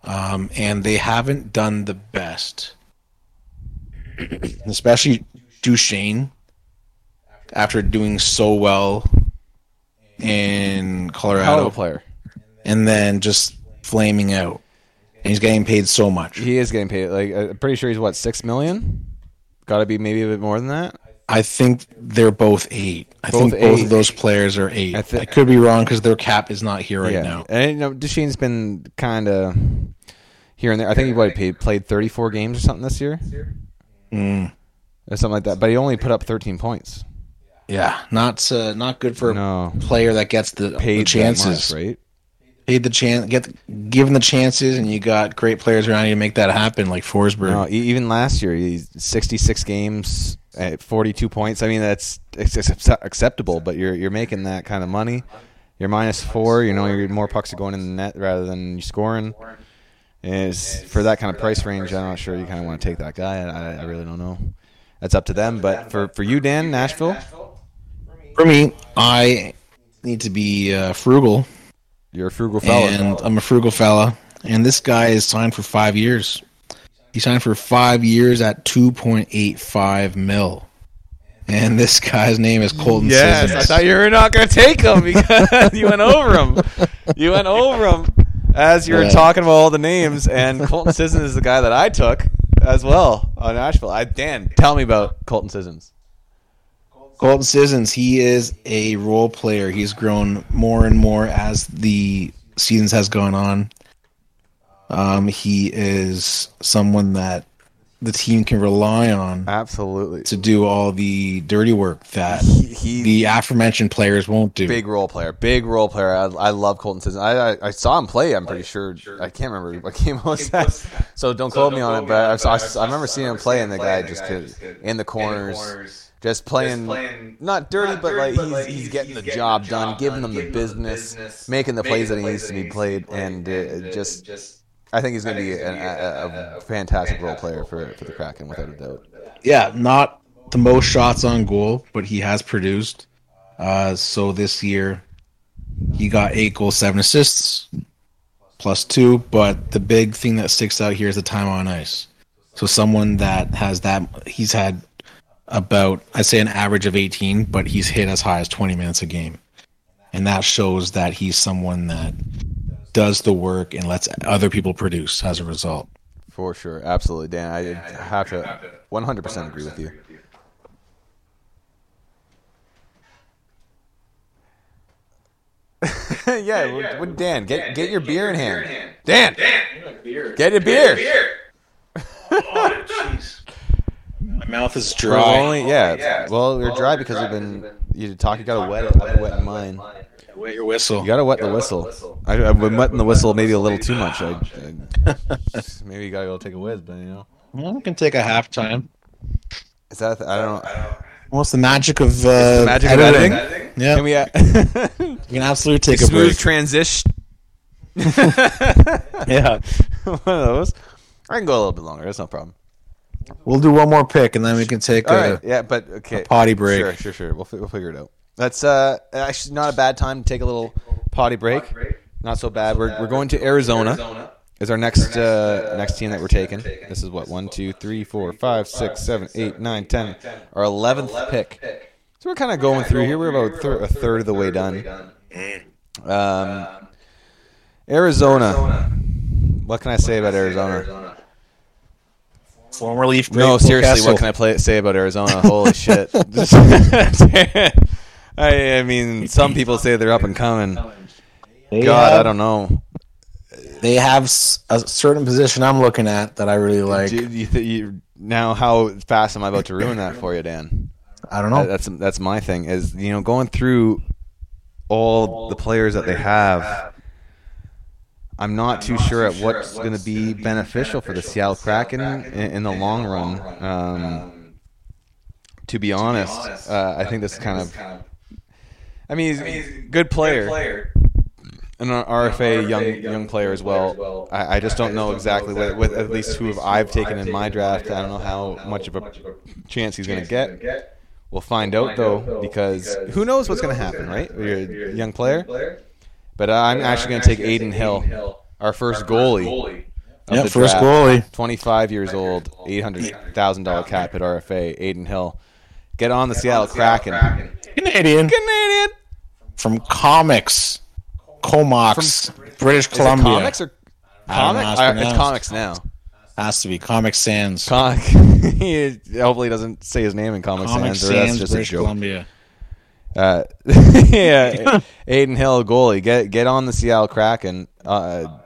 um, and they haven't done the best. [CLEARS THROAT] Especially Duchene, after doing so well in Colorado, player. and then just flaming out. And he's getting paid so much. He is getting paid. Like, I'm pretty sure he's what six million. Got to be maybe a bit more than that. I think they're both eight. I Both think both eight. of those players are eight. I I, could be wrong because their cap is not here right yeah. now. And you know, Duchene's been kind of here and there. I think he what, played played 34 games or something this year, Mm, or something like that. But he only put up 13 points. yeah, not uh, not good for No. a player that gets the, Paid the chances. much, right? Paid the chance, get given the chances, and you got great players around you to make that happen, like Forsberg. No, even last year, he's 66 games at 42 points. I mean, that's acceptable, but you're you're making that kind of money. You're minus four. You know, you're more pucks are going in the net rather than you scoring. Is for that kind of price range, I'm not sure you kind of want to take that guy. I, I really don't know. That's up to them. But for for you, Dan, Nashville, For me, I need to be uh, frugal, you're a frugal fella. and I'm a frugal fella. And this guy is signed for five years. He signed for five years at 2.85 mil. And this guy's name is Colton Yes, I thought you were not going to take him because [LAUGHS] you went over him. You went over him as you were Yeah. talking about all the names, and Colton Sissons is the guy that I took as well on Nashville. I Dan, tell me about Colton Sissons. Colton Sissons, he is a role player. He's grown more and more as the seasons has gone on. Um, he is someone that the team can rely on Absolutely, to do all the dirty work that he, he the aforementioned players won't do. big role player, big role player. I, I love Colton Sissons. I, I I saw him play. I'm pretty sure. I can't remember what game it was [LAUGHS] that. So don't quote me on it. But I, saw, I, remember seeing him play, and the guy just could, in the corners, just playing, not dirty, but like he's, he's getting the job done, giving them the business, making the plays that he needs to be played, and uh, just. I think he's going to be a, a, a fantastic role player for, for the Kraken, without a doubt. yeah, not the most shots on goal, but he has produced. Uh, so this year, he got eight goals, seven assists, plus two. But the big thing that sticks out here is the time on ice. So someone that has that, he's had about, I'd say, an average of 18, but he's hit as high as 20 minutes a game. And that shows that he's someone that does the work and lets other people produce as a result. For sure, absolutely, Dan. I have to 100% agree with you. [LAUGHS] yeah, w- w- Dan, get get your beer in hand. Dan, Dan, get your beer. [LAUGHS] Oh, My mouth is We're dry. only yeah. Well, you're dry because you've been you talk. You gotta wet it. I've been wetting mine. Wet your whistle. You gotta wet the whistle. I, I've been wetting the whistle maybe a little too much. I, I, [LAUGHS] maybe you gotta go take a whiz, but you know. Well, we can take a half time. Is that I don't know. What's the magic of uh, the magic of editing? editing? Yeah, Can we uh, [LAUGHS] you can absolutely take a smooth break. transition? [LAUGHS] yeah, One of those. I can go a little bit longer. That's no problem. We'll do one more pick and then we can take All a. right. Yeah, but okay. a potty break. Sure, sure, sure. We'll fi- we'll figure it out. That's uh actually not a bad time to take a little potty break. Not so bad. We're we're going to Arizona is our next uh, next team that we're taking. This is what one, two, three, four, five, six, seven, eight, nine, ten. Our eleventh pick. So we're kind of going through here. We're about thir- a third of the way done. Um, Arizona. What can I say about Arizona? Former Leaf. No, great seriously, Kessel. what can I play, say about Arizona? [LAUGHS] Holy shit! [LAUGHS] [LAUGHS] I, I mean, some people say they're up and coming. They God, have, I don't know. They have a certain position I'm looking at that I really like. Do you, th- you, now, how fast am I about to ruin that for you, Dan? I don't know. That's that's my thing. Is you know going through all the players that they have. I'm not too sure at what's going to be beneficial for the Seattle Kraken in, in the long run. Um, to be honest, uh, I think this is kind of. I mean, he's a good player, and an RFA young young player as well. I, I just don't know exactly with, with at least who have I've taken in my draft. I don't know how much of a chance he's going to get. We'll find out though, because who knows what's going to happen, right? You're a young player, but I'm actually going to take Adin Hill, our first goalie. of Yeah, first draft. goalie. 25 years old, $800,000 cap at RFA, Adin Hill. Get on the Seattle Kraken. Canadian Canadian. from comics, Comox, British Is it Columbia. comics or I don't know it's it's pronounced. comics now. Has to be Comic Sans. Comic. [LAUGHS] he hopefully doesn't say his name in Comic Comic Sans, or that's just British a joke. Columbia. Uh, [LAUGHS] yeah, [LAUGHS] Adin Hill goalie. Get get on the Seattle Kraken. Uh,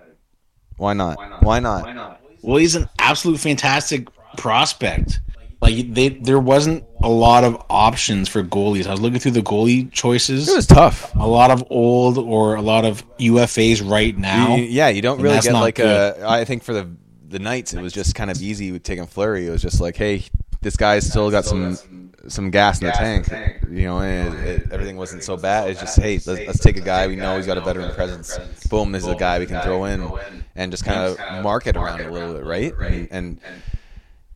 why not? Why not? Why not? Well, he's an absolute fantastic prospect. Like they, there wasn't a lot of options for goalies. I was looking through the goalie choices. It was tough. a lot of old or a lot of UFAs right now. You- yeah, you don't really get like good. a. I think for the the Knights, it was just kind of easy with taking Fleury. It was just like, hey, this guy's still got some some gas in the tank. You know, and it, it, everything wasn't so bad. It's just, hey, let's, let's take a guy we know he's got a veteran presence. Boom, this is a guy we can throw in and just kind of market around a little bit, right? And, and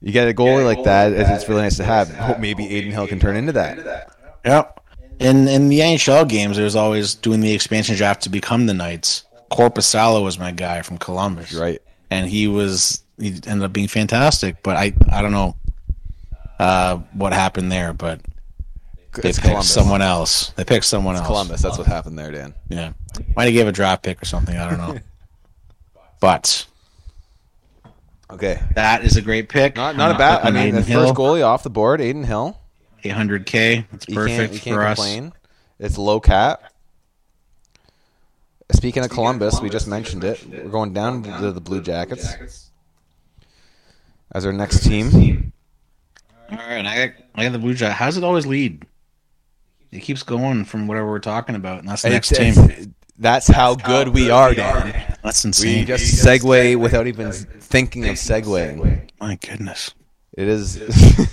you get a goalie like that, it's it's really nice to have. Hope maybe Adin Hill can turn into that. Yep. In in the NHL games, there's always doing the expansion draft to become the Knights. Korpisalo was my guy from Columbus, Right. and he was he ended up being fantastic. But I I don't know uh, what happened there, but they It's picked Columbus. someone else. They picked someone else. Columbus. That's what happened there, Dan. Yeah, might have gave a draft pick or something. I don't know. [LAUGHS] but Okay. that is a great pick. Not not a bad. I mean, the Aiden first goalie off the board, Adin Hill. 800k. It's You perfect can't, you can't for us. It's low cap. Speaking of Columbus, we just mentioned it. We're going down to the Blue Jackets as our next team. All right, I got, I got the Blue Jays. How's it always lead? It keeps going from whatever we're talking about, and that's the next It's- team. it's- That's how good we are, Dan. That's insane. We insane. just segue without even thinking of segueing. My goodness. It is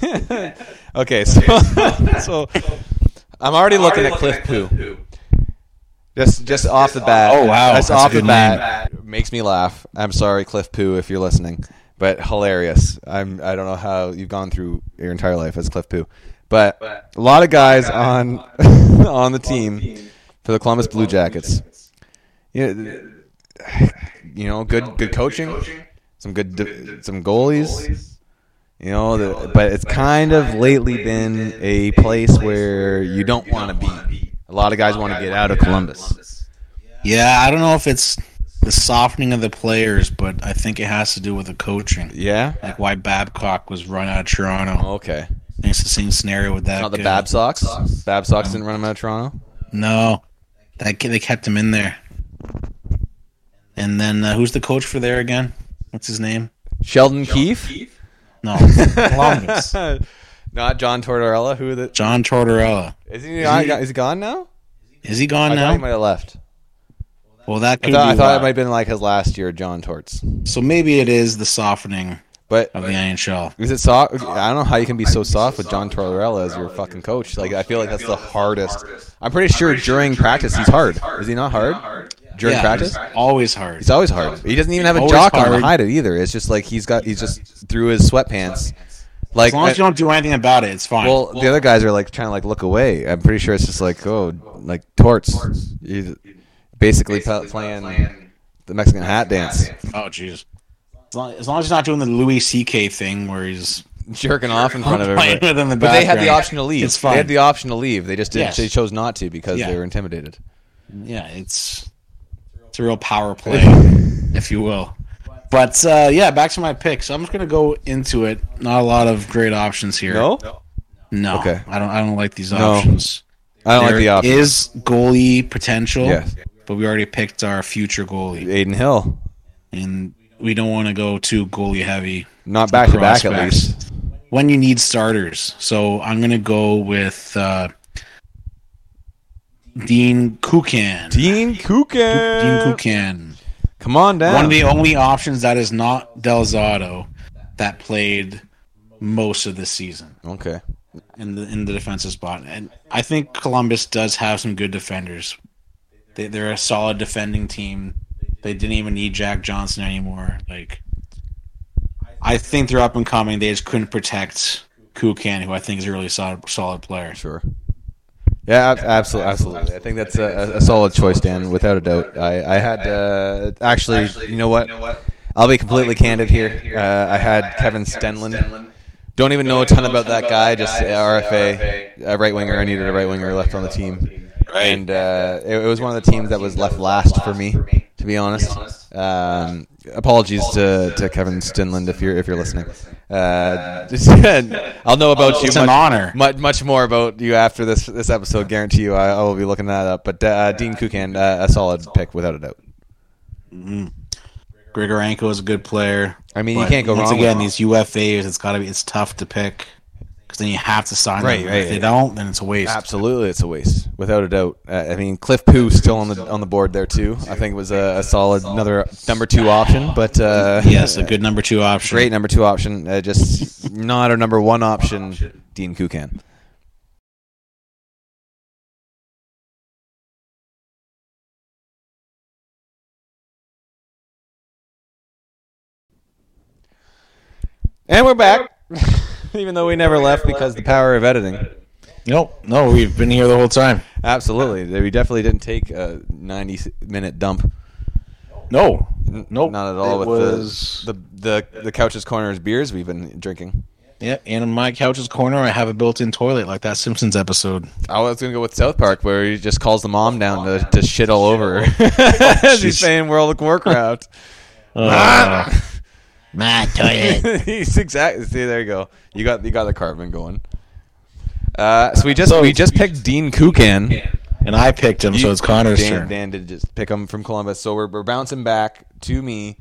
[LAUGHS] okay. So, [LAUGHS] so I'm already looking at Cliff Pu. Just, just off the bat. Oh, wow. That's, That's off the good bat. Makes me laugh. I'm sorry, Cliff Pu, if you're listening, but hilarious. I'm. I don't know how you've gone through your entire life as Cliff Pu, but a lot of guys on on the [LAUGHS] team for the Columbus Blue Jackets. Yeah, you know, good good coaching, some good de- some goalies. You know, the, but it's kind of lately been a place where you don't want to be. A lot of guys want to get out of Columbus. Yeah, I don't know if it's the softening of the players, but I think it has to do with the coaching. Yeah. Like why Babcock was run out of Toronto. Okay. It's the same scenario with that. Not the guy. Bab Sox. Bab Sox didn't run him out of Toronto. No, that kid, they kept him in there. And then uh, who's the coach for there again? What's his name? Sheldon Keefe. No, [LAUGHS] Columbus. Not John Tortorella. Who the John Tortorella. is he? Is he gone now? Is he gone I thought he now? might have left. Well, that I could thought, I thought it might have been like his last year, John Torts. So maybe it is the softening But of the NHL. Is it soft? I don't know how you can be so soft with John Tortorella as your fucking coach. Like I feel like that's the hardest. I'm pretty sure during practice he's hard. Is he not hard during Yeah, practice? always hard. He's always hard. He doesn't even have a jock on to hide it either. It's just like he's got he's just through his sweatpants. Like As long as uh, you don't do anything about it, it's fine. well, the other guys are like trying to like look away. I'm pretty sure it's just like oh like torts. You basically pa- playing the Mexican hat dance, Oh, jeez. As long, as long as he's not doing the Louis C.K. thing where he's jerking off in front of playing everybody. in the But they had the option to leave. It's They had the option to leave. They just did. Yes. They chose not to because Yeah. they were intimidated. yeah, it's it's a real power play, [LAUGHS] if you will. But uh, yeah, back to my pick. So I'm just gonna go into it. Not a lot of great options here. No, no. Okay. I don't. I don't like these No. options. I don't like the option. is goalie potential. Yes. But we already picked our future goalie, Adin Hill, and we don't want to go too goalie heavy. not back to back at least. when you need starters. So I'm gonna go with uh, Dean Kukan. Dean Kukan. Dean Kukan. Come on down. One of the only options that is not Del Zotto that played most of the season okay. in the in the defensive spot. And I think Columbus does have some good defenders. They, they're a solid defending team. They didn't even need Jack Johnson anymore. Like, I think they're up and coming. They just couldn't protect Kukan, who I think is a really solid solid player. Sure. Yeah, ab- absolutely, absolutely. I think that's a, a solid choice, Dan, without a doubt. I, I had uh, actually, you know what? I'll be completely candid here. Uh, I had Kevin Stenlund. Don't even know a ton about that guy. Just RFA, a right winger. I needed a right winger left on the team, and uh, it, it was one of the teams that was left last for me, to be honest. Um, apologies to, to Kevin Stenlund if you're if you're listening. Uh, [LAUGHS] I'll know about you. It's an much- honor. much much more about you after this this episode. Guarantee you, I, I will be looking that up. But uh, Dean Kukan, uh, a solid pick without a doubt. Grigorenko is a good player. I mean, you can't go once wrong again. with- These UFAs, it's got to be. It's tough to pick because then you have to sign Right, them. right, If they don't, then it's a waste. Absolutely, it's a waste without a doubt. Uh, I mean, Cliff Pu still on the on the board there too. I think it was a, a solid another number two option, but uh, [LAUGHS] Yes, a good number two option. great number two option. Uh, just not a number one option. Dean Kukan. And we're back, [LAUGHS] [LAUGHS] even though we never left because the power of editing. Nope. No, we've been here the whole time. Absolutely, we definitely didn't take a ninety-minute dump. No. N- Nope. not at all. It with was- the, the the the couches corners beers we've been drinking. Yeah, and in my couch's corner, I have a built-in toilet like that Simpsons episode. I was gonna go with South Park, where he just calls the mom down to, to shit all over her. As he's Jeez. saying World of Warcraft. Uh, my toilet. [LAUGHS] he's exactly. See, there you go. You got you got the Cartman going. Uh, so we just So- we just picked Dean Kukan. And I picked him, so it's Connor's Dan, turn. Dan did just pick him from Columbus, so we're, we're bouncing back to me.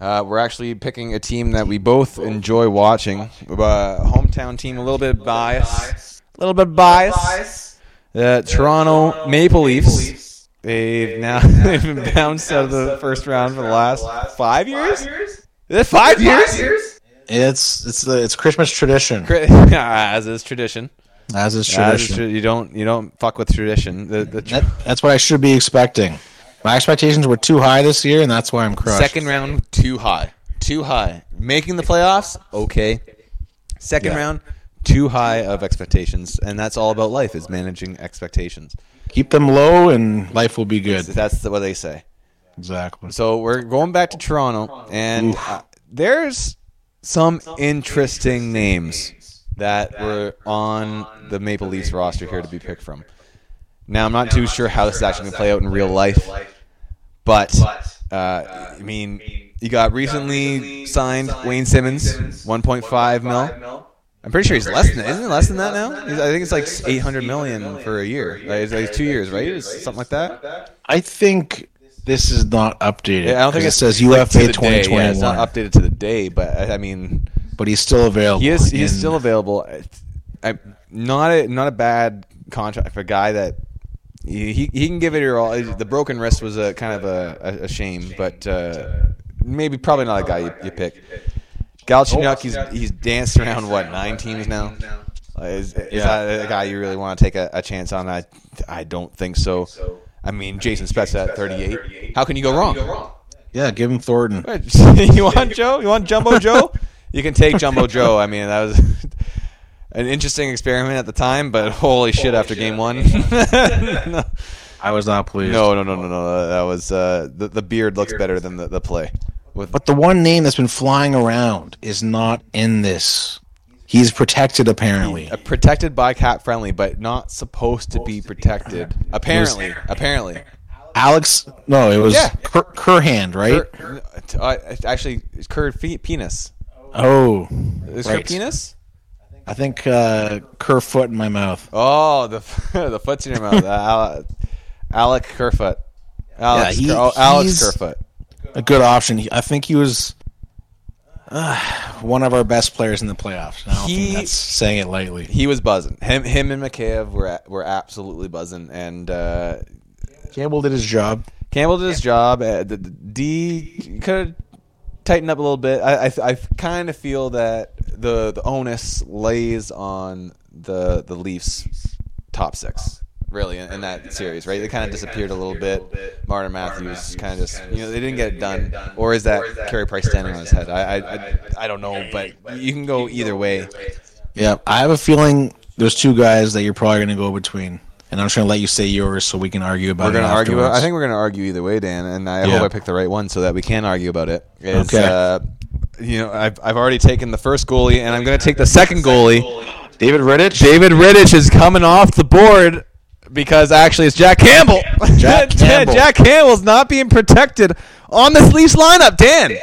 Uh, we're actually picking a team that we both enjoy watching. Uh, hometown team, a little bit biased, a little bit biased. Uh, Toronto Maple Leafs. They've now [LAUGHS] they've been bounced out of the first round for the last five years. Is it five years? It's it's the it's Christmas tradition, [LAUGHS] As is tradition. as is As is tradition. tra- you don't you don't fuck with tradition. The, the That, that's what I should be expecting. My expectations were too high this year, and that's why I'm crushed. Second round, too high. Too high. Making the playoffs, okay. Second Yeah. round, too high of expectations. And that's all about life, is managing expectations. Keep them low, and life will be good. That's what they say. Exactly. So we're going back to Toronto, and uh, there's some interesting names that were on the Maple Leafs roster here to be picked from. Now, I'm not too sure how this is actually going to play out in real life, but uh, I mean, you got recently signed Wayne Simmonds, 1.5 mil. I'm pretty sure he's less than isn't it less than that now? He's, I think it's like 800 million for a year. Like, it's like two years, right? Something like that. I think this is not updated. Yeah, I don't think it says UFA to 2021, it's not updated to the day, but I I mean, but he's still available. he is he is still available. I, not a not a bad contract for a guy that he he, he can give it your all. The broken wrist was a kind of a, a, a shame, but uh, maybe probably not a guy you, you pick. Galchenyuk, he's he's danced around what nine teams now. Is, is Yeah. that a guy you really want to take a, a chance on? I I don't think so. I mean, Jason Spezza at 38. How can you go wrong? Yeah, give him Thornton. [LAUGHS] you want Joe? You want Jumbo [LAUGHS] Joe? You can take Jumbo Joe. I mean, that was an interesting experiment at the time, but holy shit! After game one, [LAUGHS] I was not pleased. No, no, no, no, no. That was uh, the the beard looks better than the, the play. With But the one name that's been flying around is not in this. He's protected apparently. uh, protected by cat friendly, but not supposed to be protected. Apparently, apparently. Alex, no, it was Yeah. Cur- Curhand, right? Cur- uh, actually, it's Kerr fe- penis. Oh, Is Right. Kerr penis? I think uh, Kerr foot in my mouth. Oh, the [LAUGHS] the foot's in your mouth. Uh, Alex Kerfoot. Alex, Yeah, he- Kerr- oh, Alex he's- Kerfoot. A good option. He- I think he was uh, [SIGHS] one of our best players in the playoffs. I don't He- think that's saying it lightly. He was buzzing. Him, him, and Mikheyev were were absolutely buzzing, and uh, Campbell did his job. Campbell did his job. Uh, the, the D could have tightened up a little bit. I, I, I kind of feel that the the onus lays on the the Leafs top six. Really, in, in that series, right? They kind of disappeared a little bit. Martin Matthews kind of just, you know, they didn't get it done. Or is that Carey Price standing on his head? I, I, I, I don't know, but you can go either way. Yeah, I have a feeling there's two guys that you're probably going to go between, and I'm just going to let you say yours so we can argue about We're it. gonna argue. afterwards. I think we're gonna argue either way, Dan, and I Yeah. hope I picked the right one so that we can argue about it. Is, Okay. Uh, you know, I've I've already taken the first goalie, and I'm gonna take the second goalie. David Rittich. David Rittich is coming off the board because actually it's Jack Campbell. [LAUGHS] Jack Campbell. Jack Campbell's not being protected on this Leafs lineup, Dan.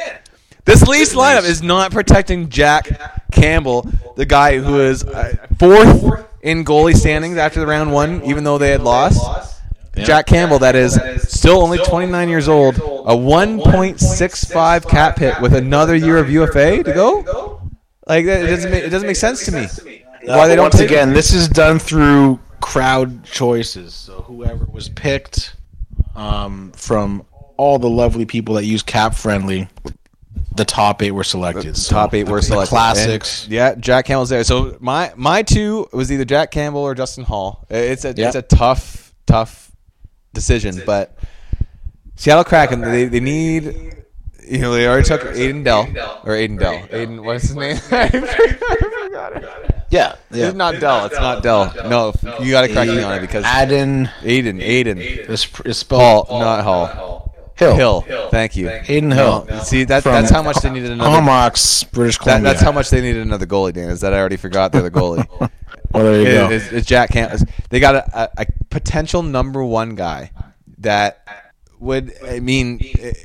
This Leafs lineup is not protecting Jack Campbell, the guy who is uh, fourth in goalie standings after the round one, even though they had lost. Jack Campbell, that is still only 29 years old, a 1.65 cap hit with another year of UFA to go. Like it doesn't make, it doesn't make sense to me. Why they don't Once take- again, this is done through crowd choices. So whoever was picked um, from all the lovely people that use cap friendly, the top eight were selected. So top eight were the selected. Classics. And, yeah, Jack Campbell's there. So my my two was either Jack Campbell or Justin Holl. It's a Yeah. it's a tough tough decision, but Seattle Kraken they, they need. You know, they already took Aiden Dell or Aiden Dell. Aiden, what's his name? [LAUGHS] I forgot it. Yeah, yeah. It's not Dell. It's not Dell. No, you got to correct me on it because Aden Aiden, Aiden, is, is spelled Paul, not Hall. Hill. Hill. Thank you. Adin Hill. No, see that that's how much they needed another. Comox, British That, Columbia. that's how much they needed another goalie, Dan. Is that I already forgot they're the other goalie. [LAUGHS] Well, there you It- go. it's, it's Jack Campbell. They got a, a, a potential number one guy that would. I mean, it-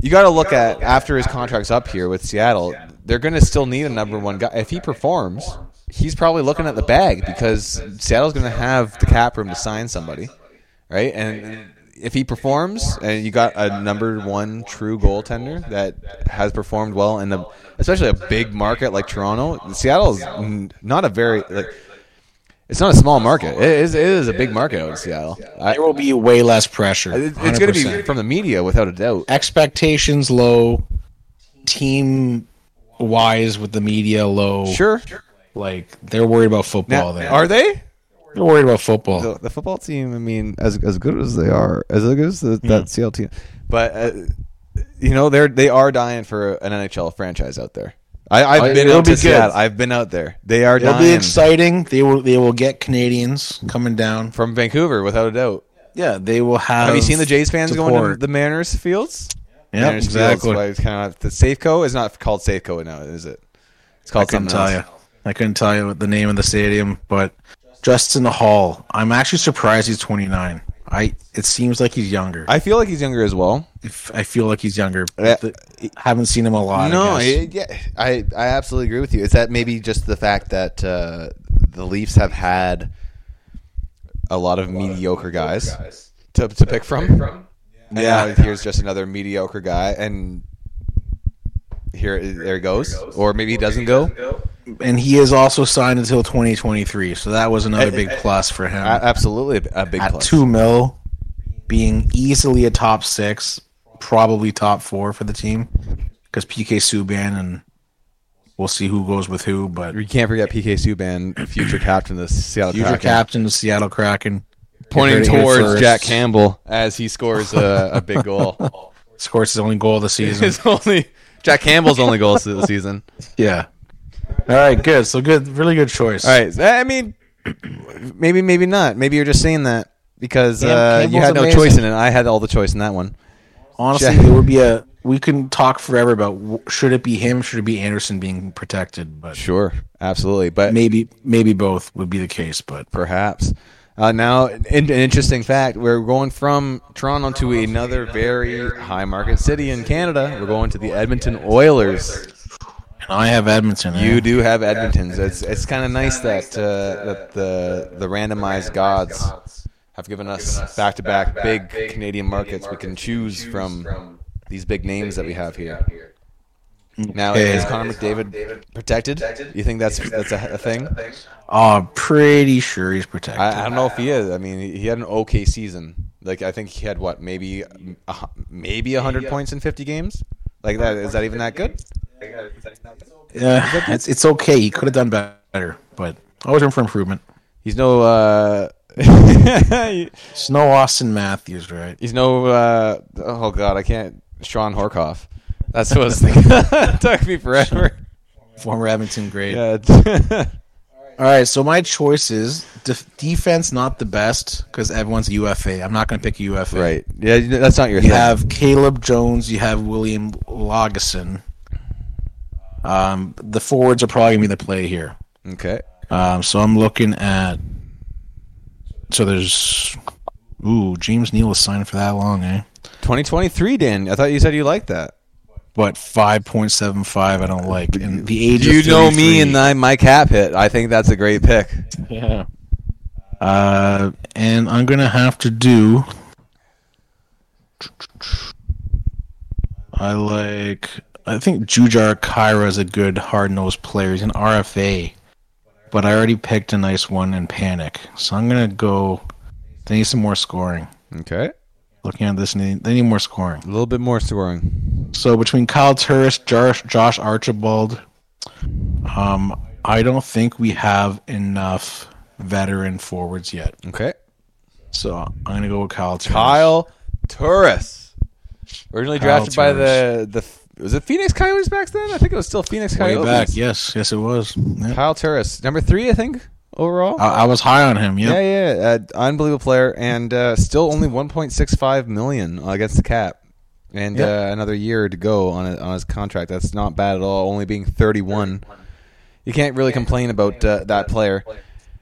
you got to look at after his contract's up here with Seattle. They're going to still need a number one guy. If he performs, he's probably looking at the bag because Seattle's going to have the cap room to sign somebody, right? And if he performs, and you got a number one true goaltender that has performed well in the, especially a big market like Toronto, Seattle's not a very like. It's not a small market. It is, it is a big market out in Seattle. There will be way less pressure. it- it's going to be from the media without a doubt. expectations low, team wise with the media low. Sure. Like they're worried about football. Now, there. are they? They're worried about football. the, the football team. I mean, as as good as they are, as good as the, that CL team, but uh, you know they're they are dying for an NHL franchise out there. I, I've Oh, been it'll out be to good. Seattle. I've been out there. They are It'll dying be exciting. They will. They will get Canadians coming down. from Vancouver without a doubt. Yeah, they will have. Have you seen the Jays fans going to the Mariners fields? Yep, Mariners exactly. Fields, it's kind of the Safeco is not called Safeco now, is it? It's called I called couldn't tell else. you. I couldn't tell you what the name of the stadium, but Justin the Hall. I'm actually surprised he's 29. I. It seems like he's younger. I, I feel like he's younger as well. I feel like he's younger. Yeah. but the- haven't seen him a lot. No, I it- yeah, I I absolutely agree with you. Is that maybe just the fact that uh, the Leafs have had a lot of mediocre guys to to pick from? And Yeah. now here's just another mediocre guy, and here there he goes, or maybe he doesn't go. and he is also signed until 2023, so that was another big plus for him. Absolutely a big At plus. two mil, being easily a top six, probably top four for the team, because PK Subban and we'll see who goes with who, but You can't forget PK Subban, future captain of the Seattle future Kraken, captain of Seattle Kraken, pointing You heard it here towards. Jack Campbell as he scores a, a big goal. [LAUGHS] scores his only goal of the season. His only Jack Campbell's only goal of the season. yeah. All right, good. So good, really good choice. All right. I mean, maybe, maybe not. Maybe you're just saying that because Cam- uh, you Campbell's had no amazing. choice in it. I had all the choice in that one. Honestly, Jack- it would be a. We can talk forever about w- should it be him, should it be Anderson being protected, but Sure, absolutely, but maybe maybe both would be the case. But perhaps. Uh, now, an, an interesting fact: we're going from Toronto to another very high market city in Canada. We're going to the Edmonton Oilers. and I have Edmonton. eh? You do have Edmonton's. It's it's kind of nice that uh, that the the randomized gods have given us back to back big Canadian markets. We can choose from these big names that we have here. Now, Okay. is Connor McDavid protected? You think that's that's a, a thing? Oh, pretty sure he's protected. I, I don't know if he is. I mean, he he had an okay season. Like I think he had what maybe a maybe hundred points in fifty games. Like that is that even that good? yeah, it's it's okay. He could have done better, but always room for improvement. He's no uh, [LAUGHS] It's no Austin Matthews, right? he's no uh, oh god I can't Shawn Horcoff. That's what I was thinking. [LAUGHS] took me forever. Former Edmonton great. Yeah. [LAUGHS] All right, so my choices: def- defense, not the best because everyone's UFA. I'm not going to pick a UFA. right. Yeah, that's not your You thing. have Caleb Jones. You have William Lagesson. Um, the forwards are probably going to be the play here. okay. Um, so I'm looking at. So there's. Ooh, James Neal was signed for that long, eh? 2023, Dan. I thought you said you liked that. But 5.75, I don't like. And the age You know me and my, my cap hit. I think that's a great pick. Yeah. Uh, and I'm gonna have to do. I like. I think Jujhar Khaira is a good hard nosed player. He's an RFA, but I already picked a nice one in Panik, so I'm gonna go. They need some more scoring. Okay. Looking at this, they need, they need more scoring. A little bit more scoring. So between Kyle Turris, Josh, Josh Archibald, um, I don't think we have enough veteran forwards yet. Okay. So I'm gonna go with Kyle Turris. Kyle Turris. Originally Kyle drafted by the the was it Phoenix Coyotes back then? I think it was still Phoenix Coyotes. way back. Yes, yes, it was. Kyle Turris, number three, I think overall. I, I was high on him. yeah, Yeah. yeah, uh, unbelievable player, and uh, still only 1.65 million against the cap, and Yeah. uh, another year to go on it, on his contract. That's not bad at all. Only being 31, you can't really complain about uh, that player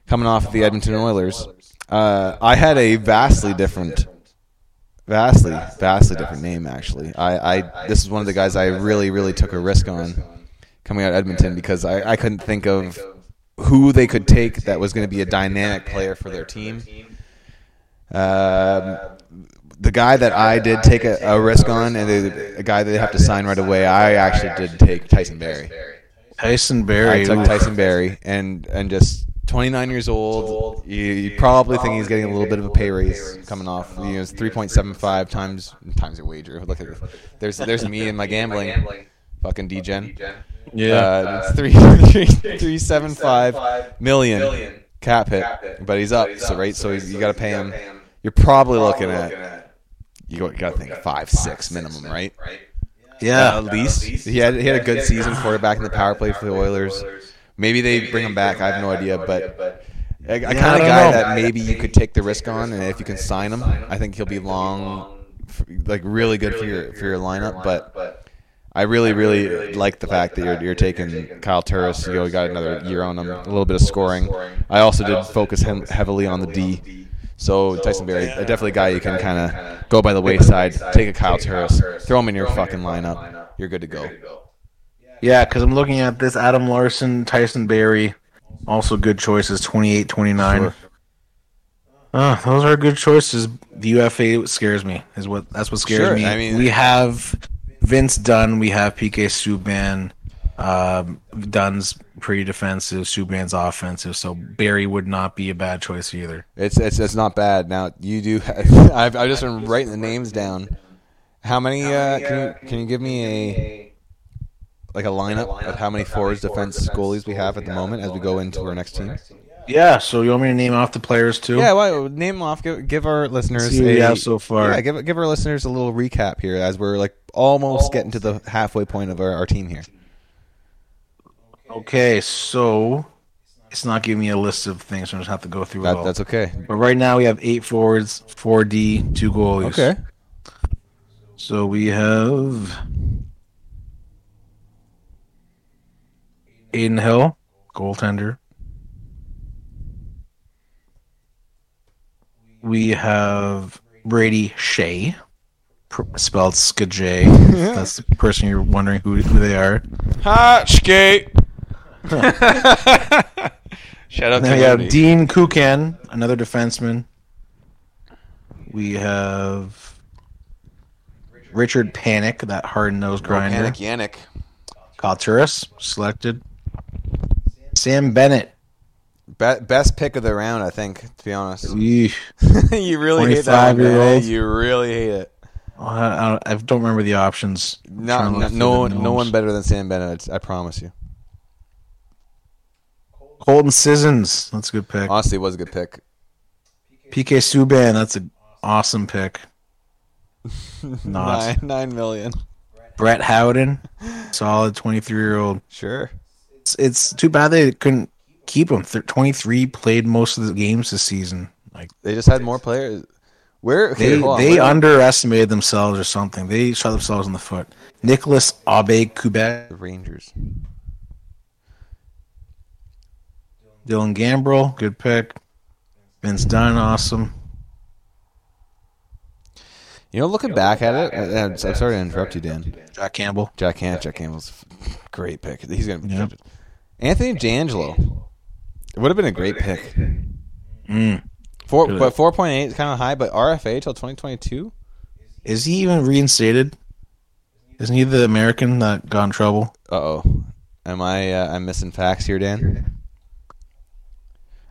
coming off of the Edmonton Oilers. Uh, I had a vastly different, vastly, vastly different name actually. I, I this is one of the guys I really, really took a risk on coming out of Edmonton because I, I couldn't think of who they could take that was going to be a dynamic player for their team. Um, the guy that I did take a, a risk on, and the, a guy that they have to sign right away, I actually did take Tyson Barrie. Tyson Barrie. I took. Tyson Barrie, and and just 29 years old. You, you probably think he's getting a little bit of a pay raise coming off. You know, it's 3.75 times times your wager. Look at there's there's me and my gambling, fucking degen. Yeah. Uh, it's three, [LAUGHS] three, three seven five million cap hit, but he's up. So right, so he's, you got to pay him. You're probably looking at you got to think five six minimum, right? yeah. at least he had he had a good season quarterback in the power play for the Oilers. Maybe they bring him back. I have no idea, but a, a kind of guy know. that maybe you could take the risk on, and if you can sign him, I think he'll be long, like really good for your for your lineup. But I really, really like the fact that you're you're taking Kyle Turris. You know, you got another year on him, a little bit of scoring. I also did focus him heavily on the D. So Tyson Barrie, a definitely a guy you can kind of go by the wayside, take a Kyle Turris, throw him in your fucking lineup. You're good to go. Yeah, because I'm looking at this Adam Larsson, Tyson Barrie, also good choices, 28, 29. Sure. Ah, those are good choices. The UFA scares me. Is what that's what scares Sure, me. I mean- we have Vince Dunn, we have PK Subban. Um, Dunn's pretty defensive, Subban's offensive, so Barrie would not be a bad choice either. It's it's it's not bad. Now you do. Have, [LAUGHS] I've I've just been writing the names down. How many? Uh, can you can you give me a like a lineup of how many forwards, defense, goalies we have at the moment as we go into our next team? Yeah, so you want me to name off the players too? Yeah, well, name off. Give, give our listeners See a, have so far. Yeah, give give our listeners a little recap here as we're like almost getting to the halfway point of our, our team here. Okay, so It's not giving me a list of things, so I just have to go through That, that's okay. But right now we have eight forwards, four D, two goalies. Okay. So we have Adin Hill, goaltender. We have Brady Skjei, pr- spelled Skajay. [LAUGHS] That's the person you're wondering who, who they are. Hot skate. [LAUGHS] Shout out Then to we have Dean Kukan, another defenseman. We have Richard Panik, that hard nosed grinder. Panic Yannick. Kyle Turris, selected. Sam Bennett. Be- best pick of the round, I think. To be honest, [LAUGHS] [LAUGHS] you really hate that man. 25-year-old. You really hate it. Oh, I, I- I don't remember the options. No, no, no, one- no one better than Sam Bennett. I promise you. Colton Sissons. That's a good pick. Honestly, it was a good pick. PK Subban. That's an awesome pick. [LAUGHS] Nine, nine million. Brett Howden. Solid 23 year old. Sure. It's, it's too bad they couldn't keep him. Thir- 23 played most of the games this season. Like They just had more players. Where? Okay, they on. they Where- underestimated themselves or something. They shot themselves in the foot. Nicholas Abe Kubek, the Rangers. Dylan Gambrell, good pick. Vince Dunn, awesome. You know, looking back at it, I'm sorry to interrupt you, Dan. Jack Campbell. Jack Jack Campbell's a great pick. He's gonna be Yep. Anthony DeAngelo. It would have been a great pick. Mm. Four, but four point eight is kind of high. But RFA till twenty twenty two. Is he even reinstated? Isn't he the American that got in trouble? Uh oh. Am I? Uh, I'm missing facts here, Dan.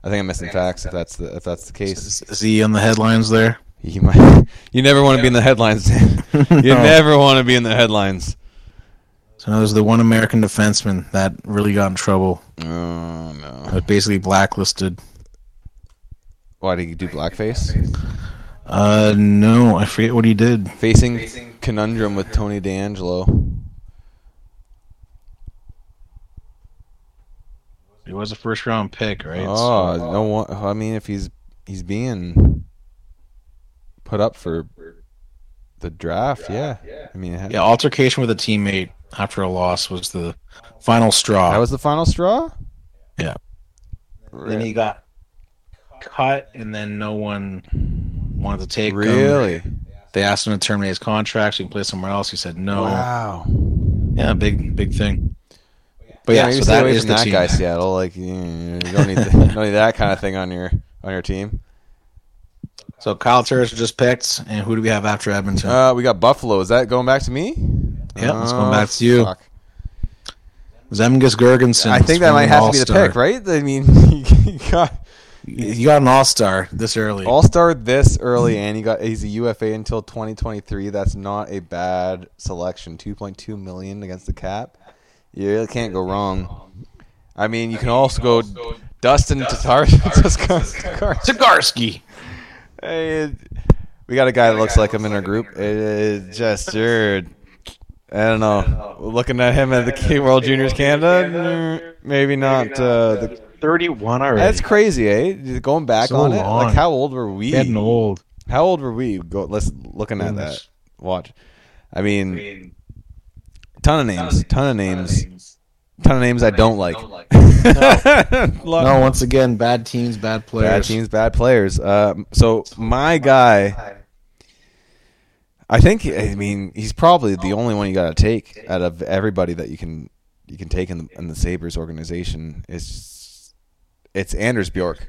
I think I'm missing facts. If that's the if that's the case, Is, is he on the headlines there? you might. [LAUGHS] You never want to be in the headlines, Dan. [LAUGHS] You No. never want to be in the headlines. So there's the one American defenseman that really got in trouble. Oh no. Was basically blacklisted. Why did he do blackface? Uh, no, I forget what he did. Facing conundrum with Tony DeAngelo. He was a first round pick, right? Oh So- no! One, I mean, if he's he's being put up for the draft, yeah. yeah. I mean, yeah, altercation with a teammate after a loss was the final straw. that was the final straw. Yeah. Then he got cut, and then no one wanted to take him. really. They asked him to terminate his contract so he can play somewhere else. He said no. Wow. Yeah, big big thing. But yeah, yeah, so stay that away is from the that team. guy, Seattle. Like you, you don't need the, [LAUGHS] don't need that kind of thing on your on your team. So Kyle Turris just picked, and who do we have after Edmonton? Uh, we got Buffalo. Is that going back to me? Yeah, let's go Oh, back to you. fuck. Zemgus Girgensons. I think that might have to be the pick, right? I mean, [LAUGHS] you got You got an all star this early. All star this early, and he got he's a UFA until 2023. That's not a bad selection. 2.2 million against the cap. You really can't go wrong. I mean, you can also go Dustin [LAUGHS] Tatarski. Hey, we got a guy that looks like him in our group. It is just sure. I don't know. Looking at him at the K World Juniors Canada, mm, maybe not. Uh, the, 31 already. that's crazy, eh? Going back So on it, long. like how old were we? getting old. How old were we? Go. Let's looking at that. Watch. I mean, ton of names. Ton of names. Ton of names I don't like. [LAUGHS] No, once again, bad teams, bad players. Bad teams, bad players. Um, so my guy, I think. I mean, he's probably the only one you got to take out of everybody that you can you can take in the in the Sabres organization. It's it's Anders Bjork.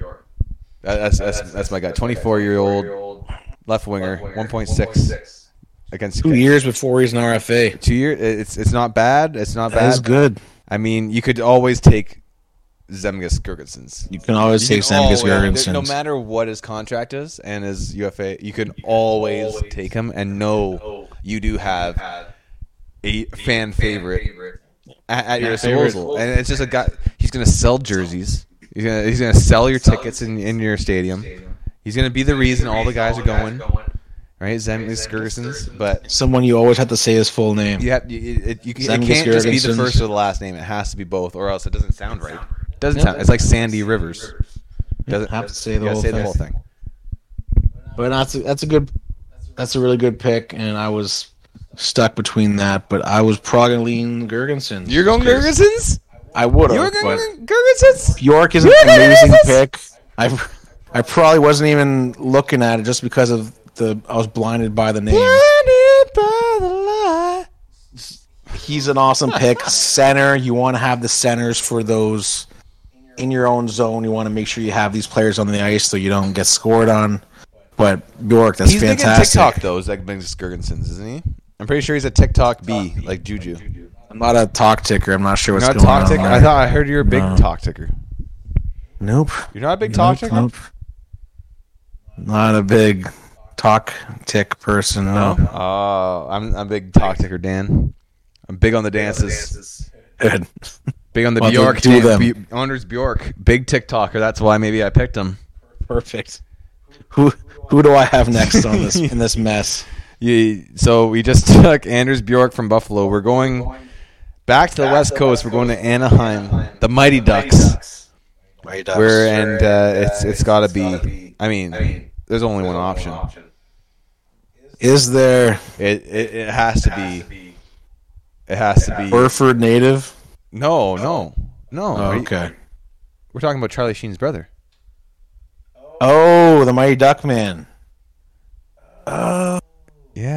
That- That's that's that's my guy. Twenty four year old left winger, one point six against Two years before he's an RFA. Two years. It's it's not bad. It's not That is bad. good. I mean, you could always take Zemgus Girgensons. You can always You take can Zemgus always- Girgensons. No matter what his contract is and his UFA, you can always take him and know you do have a fan favorite at, at your disposal. And it's just a guy. He's going to sell jerseys. He's going to he's going to sell your tickets in in your stadium. He's going to be the reason all the guys are going. Right, Zemgus Girgensons, but Someone you always have to say his full name. you have you, it, you, can- it Zemgus can't just be the first or the last name. It has to be both, or else it doesn't sound right. Doesn't Yeah. sound. It's like Sandy Rivers. Doesn't have to say the whole say thing. the whole thing. But that's a, that's a good that's a really good pick, and I was stuck between that, but I was probably gonna lean Girgensons. You're going Girgensons? I would have, Girgensons? Bjork is an amazing pick. I I probably wasn't even looking at it just because of the I was blinded by the name. Blinded by the light. He's an awesome pick. Center, you want to have the centers for those in your own zone. You want to make sure you have these players on the ice so you don't get scored on. But Bjork, that's fantastic. He's fantastic. TikTok though. Zach Girgensons, isn't he? I'm pretty sure he's a TikTok B, like Juju. I'm not a talk ticker. I'm not sure what's You're not a going talk on. ticker. I thought I heard you're a big No. talk ticker. Nope. You're not a big talk Nope, ticker. nope. Not a big talk tick person. No. Oh, I'm I'm a big talk ticker, Dan. I'm big on the dances. Good. [LAUGHS] Big on the Well, Bjork. do Dan- them. Anders Bjork, big TikToker. That's why maybe I picked him. Perfect. Who who do I have next on this in this mess? [LAUGHS] Yeah, so we just [LAUGHS] took Anders Bjork from Buffalo. We're going back to the West Coast. We're going to Anaheim, the Mighty Ducks. Right, Where and uh, it's it's got to be. I mean, there's only one option. is there It, it it has to be. It has to be. Burford native? No, no, no. Oh, Are you- okay. We're talking about Charlie Sheen's brother. Oh, the Mighty Duck Man. Yeah,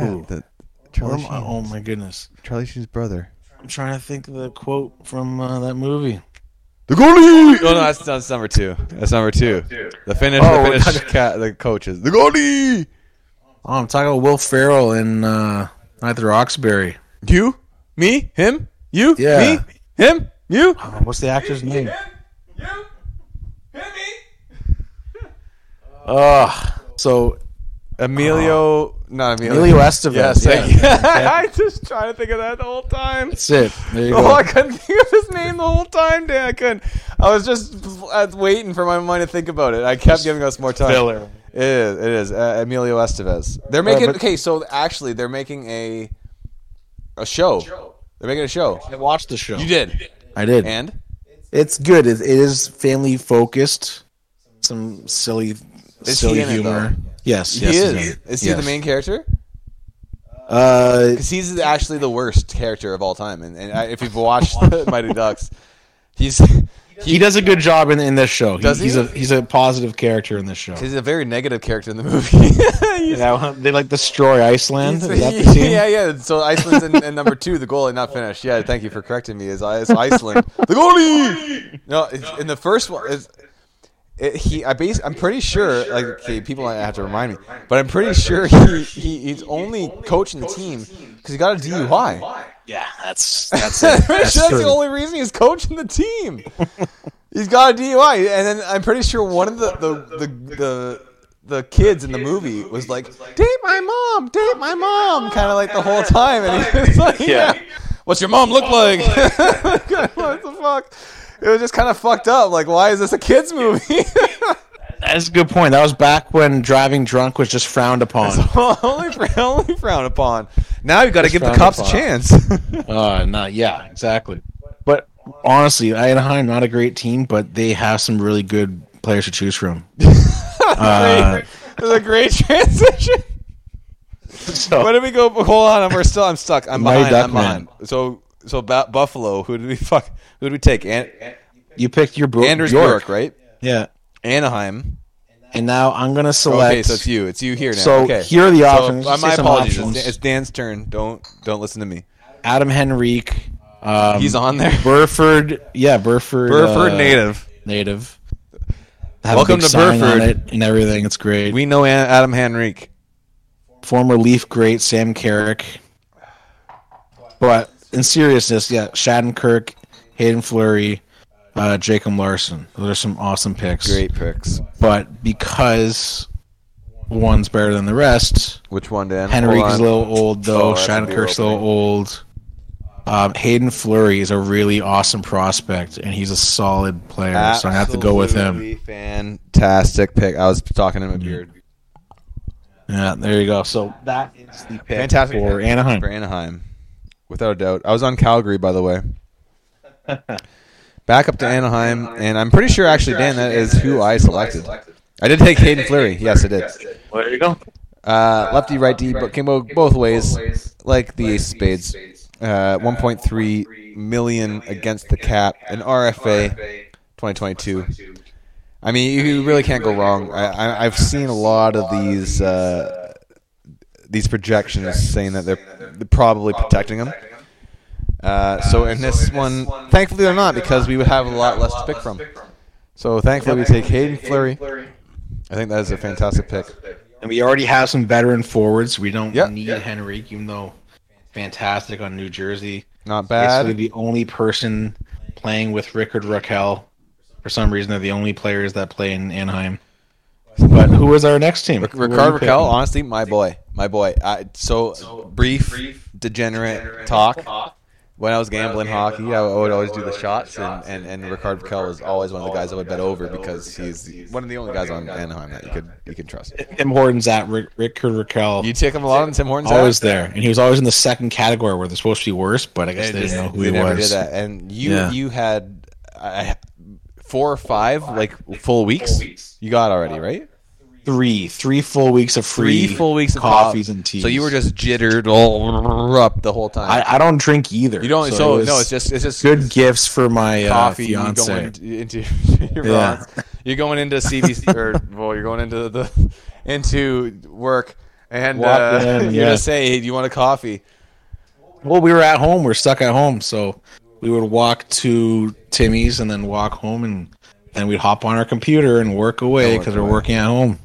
Ooh. the Charlie am I- Oh my goodness. Charlie Sheen's brother. I'm trying to think of the quote from uh, that movie. The goalie. Oh no, that's, that's number two. That's number two. The finish. Oh, the we're [LAUGHS] cat, the coaches. The goalie. Oh, I'm talking about Will Ferrell in uh, Night at the Roxbury. You, me, him, you, Yeah. me, him, you. Oh, what's the actor's name? Him? you, him, me. [LAUGHS] Oh, so Emilio, not Emilio. Emilio Estevez. Yes, yeah. [LAUGHS] thank you. I just trying to think of that the whole time. That's it. There you [LAUGHS] Oh, go. I couldn't think of his name the whole time, Dan. I couldn't. I was just uh, waiting for my mind to think about it. I kept giving us more time. Filler. It is. It is. Uh, Emilio Estevez. They're making. but- okay, so actually, they're making a a show. They're making a show. I watched the show. You did, I did. and It's good. It, it is family focused. Some silly, Is silly he in it, humor. yes, he yes, is. he's in he Yes. the main character? Uh, Because he's actually the worst character of all time. And, and I, if you've watched [LAUGHS] Mighty Ducks, he's he does a good job in, in this show. He- Does he? he's a he's a positive character in this show. he's a very negative character in the movie. [LAUGHS] He's- they like destroy Iceland. Is that the [LAUGHS] yeah, yeah, yeah. So Iceland's in, in number two. The goalie not finished. Yeah, thank you for correcting me. Is is Iceland the goalie? No, it's, in the first one is. It, he, I base, I'm pretty sure. Like, okay, people might have to remind me, but I'm pretty sure he, he he's only coaching the team because he got a DUI. Yeah, that's [LAUGHS] that's it. That's that's the only reason he's coaching the team. he's got a DUI, and then I'm pretty sure one of the the the, the the kids in the movie was like, "Date my mom, date my mom," kind of like the whole time, and he [LAUGHS] was like, "Yeah, what's your mom look [LAUGHS] like?" what the fuck? It was just kind of fucked up. Like, why is this a kids movie? That's a good point. That was back when driving drunk was just frowned upon. [LAUGHS] only, only frowned upon. Now you got to give the cops a chance. [LAUGHS] Uh, not yeah, exactly. But honestly, Anaheim not a great team, but they have some really good players to choose from. [LAUGHS] Uh, was a great transition. so, Where did we go? Hold on, we're still. I'm stuck. I'm behind. I'm behind. So, so ba- Buffalo. Who did we fuck? Who did we take? And, you picked your bro- Anders Bjork, Bjork, right? Yeah, Anaheim. and now I'm gonna select. Okay, so it's you. It's you here now. So okay. here are the So, options. uh, my apologies. options. It's, Dan's turn. Don't don't listen to me. Adam Henrique. Um, He's on there. Burford, yeah, Burford. Burford uh, native. native. Have Welcome to Burford. and everything. It's great. We know Adam Henrique. Former Leaf great Sam Carrick. But in seriousness, yeah, Shattenkirk, Hayden Fleury, uh, Jacob Larsson. Those are some awesome picks. Great picks. But because one's better than the rest, Which one, Dan? Henrique is on. a little old though. Oh, that's a Shattenkirk's a little old. Um, Hayden Fleury is a really awesome prospect, and he's a solid player. So I have to go with him. Fantastic pick. I was talking in my beard. Yeah, there you go. So that is the pick Fantastic for pick Anaheim. For Anaheim, without a doubt. I was on Calgary, by the way. [LAUGHS] back up to Anaheim, and I'm pretty sure actually Dan that is who I selected. I did take Hayden Fleury. Yes, I did. Well, there you go. Uh, lefty, righty, but came out both ways, like the Ace of Spades. Uh, 1.3 million against the cap, an RFA, 2022. I mean, you really can't go wrong. I, I, I've seen a lot of these uh, these projections saying that they're, they're probably protecting him. Uh, so in this one, thankfully they're not because we would have a lot less to pick from. So thankfully we take Hayden Fleury. I think that is a fantastic pick. And we already have some veteran forwards. We don't Yep. need Henrique, even though fantastic on New Jersey. Not bad. Basically, bad. the only person playing with Rickard Rakell. For some reason, they're the only players that play in Anaheim. But who is our next team? Ric- Rickard Rakell, picking? honestly, my boy, my boy. I, so, brief, degenerate, talk. When I was gambling hockey, I would always do the shots, and, and, and Rickard Rakell was always one of the guys I would bet over because he's one of the only guys on Anaheim that you could you can trust. Tim Hortons at Rick, Rickard Rakell. You take him a lot on Tim Hortons. always there, and he was always in the second category where they're supposed to be worse. But I guess they They, didn't know who he was. did that, and you Yeah. you had uh, four or five like full weeks. You got already right. Three, three full weeks of free, Three full weeks of coffees and teas. So you were just jittered all up the whole time. I, I don't drink either. you don't. it So, was no, it's just it's just good gifts for my uh, coffee you fiance. going into, [LAUGHS] your Yeah. You're going into CBC [LAUGHS] or well, you're going into the into work, and uh, in, [LAUGHS] you're yeah. gonna say, hey, "Do you want a coffee?" Well, we were at home. We're stuck at home, so we would walk to Timmy's and then walk home, and then we'd hop on our computer and work away because we're working at home.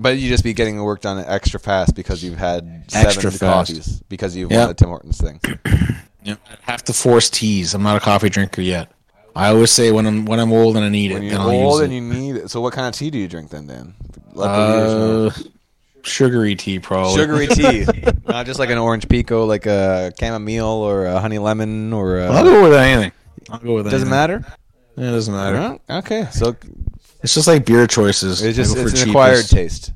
But you just be getting the work done extra fast because you've had seven fast. coffees because you've Yeah. won the Tim Hortons thing. [CLEARS THROAT] Yep. I have to force teas. I'm not a coffee drinker yet. I always say when I'm when I'm old and I need it, When then you're I'll old use and it. you need it. So what kind of tea do you drink then, Dan? Let the. Uh, sugary tea, probably. Sugary [LAUGHS] tea, not just like an orange pico, like a chamomile or a honey lemon or a. I'll go with anything. I'll go with doesn't anything. matter. Yeah, it doesn't matter. Okay, so It's just like beer choices. it's just it's an acquired taste.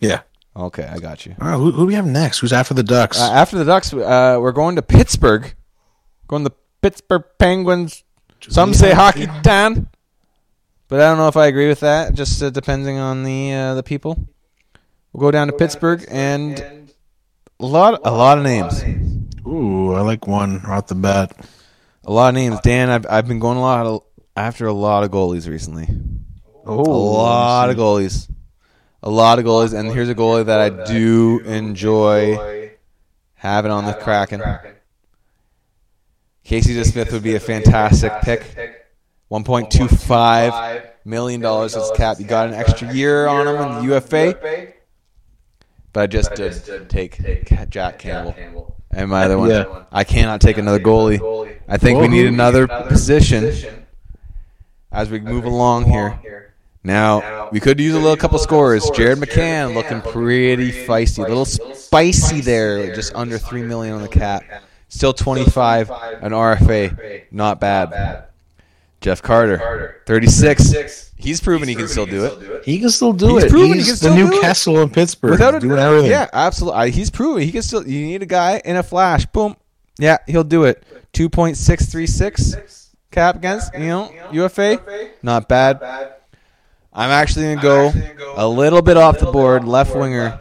Yeah. Okay, I got you. All right, who, who do we have next? Who's after the Ducks? Uh, after the Ducks, uh, we're going to Pittsburgh. Going to Pittsburgh Penguins. Some say hockey town, but I don't know if I agree with that. Just uh, depending on the uh, the people. We'll go down to Pittsburgh and a lot a lot of names. Ooh, I like one right off the bat. A lot of names. Dan, I've I've been going a lot of, after a lot of goalies recently. Oh, A lot of goalies. A lot of goalies, and here's a goalie that I do enjoy having on the Kraken. Casey DeSmith would be a fantastic pick. One point two five million dollars is cap. You got an extra year on him in the UFA, but I just did take Jack Campbell. And my other one, Yeah. I cannot take another goalie. I think we need another position as we move along here. Now we could use a little couple scores. Jared McCann looking pretty feisty, a little spicy there, just under three million on the cap. Still twenty five, an RFA, not bad. Jeff Carter, thirty six. He's proven he can still do it. He can still do it. He's the Newcastle new do it. Kessel in Pittsburgh. Without a doing everything. yeah, absolutely. He's proven he can still. You need a guy in a flash. Boom. Yeah, he'll do it. Two point six three six cap against you know UFA. Not bad. I'm actually gonna go a little bit off the board. Left winger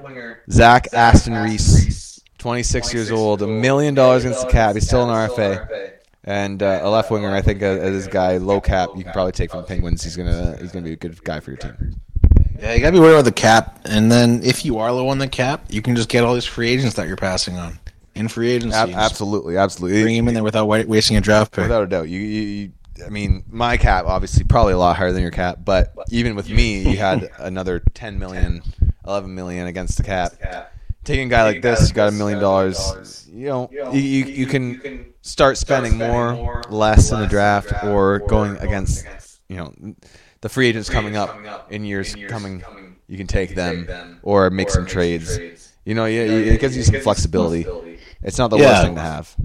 Zach Aston Reese, 26 years old, a million dollars against the cap. He's still an RFA. And uh, a left winger, I think, uh, this guy low cap, you can probably take from the Penguins. He's gonna he's gonna be a good guy for your team. Yeah, you gotta be worried about the cap. And then if you are low on the cap, you can just get all these free agents that you're passing on in free agency. Absolutely, absolutely. Bring him in there without wasting a draft pick. Without a doubt, you, you, you. I mean, my cap obviously probably a lot higher than your cap, but even with me, [LAUGHS] you had another 10 million, 11 million against the cap. Taking a guy like this, you got a million dollars. You know, you, you, you can start spending more, less in the draft, or going against, you know, the free agents coming up in years coming. You can take them or make some trades. You know, yeah, it gives you some flexibility. It's not the worst thing to have.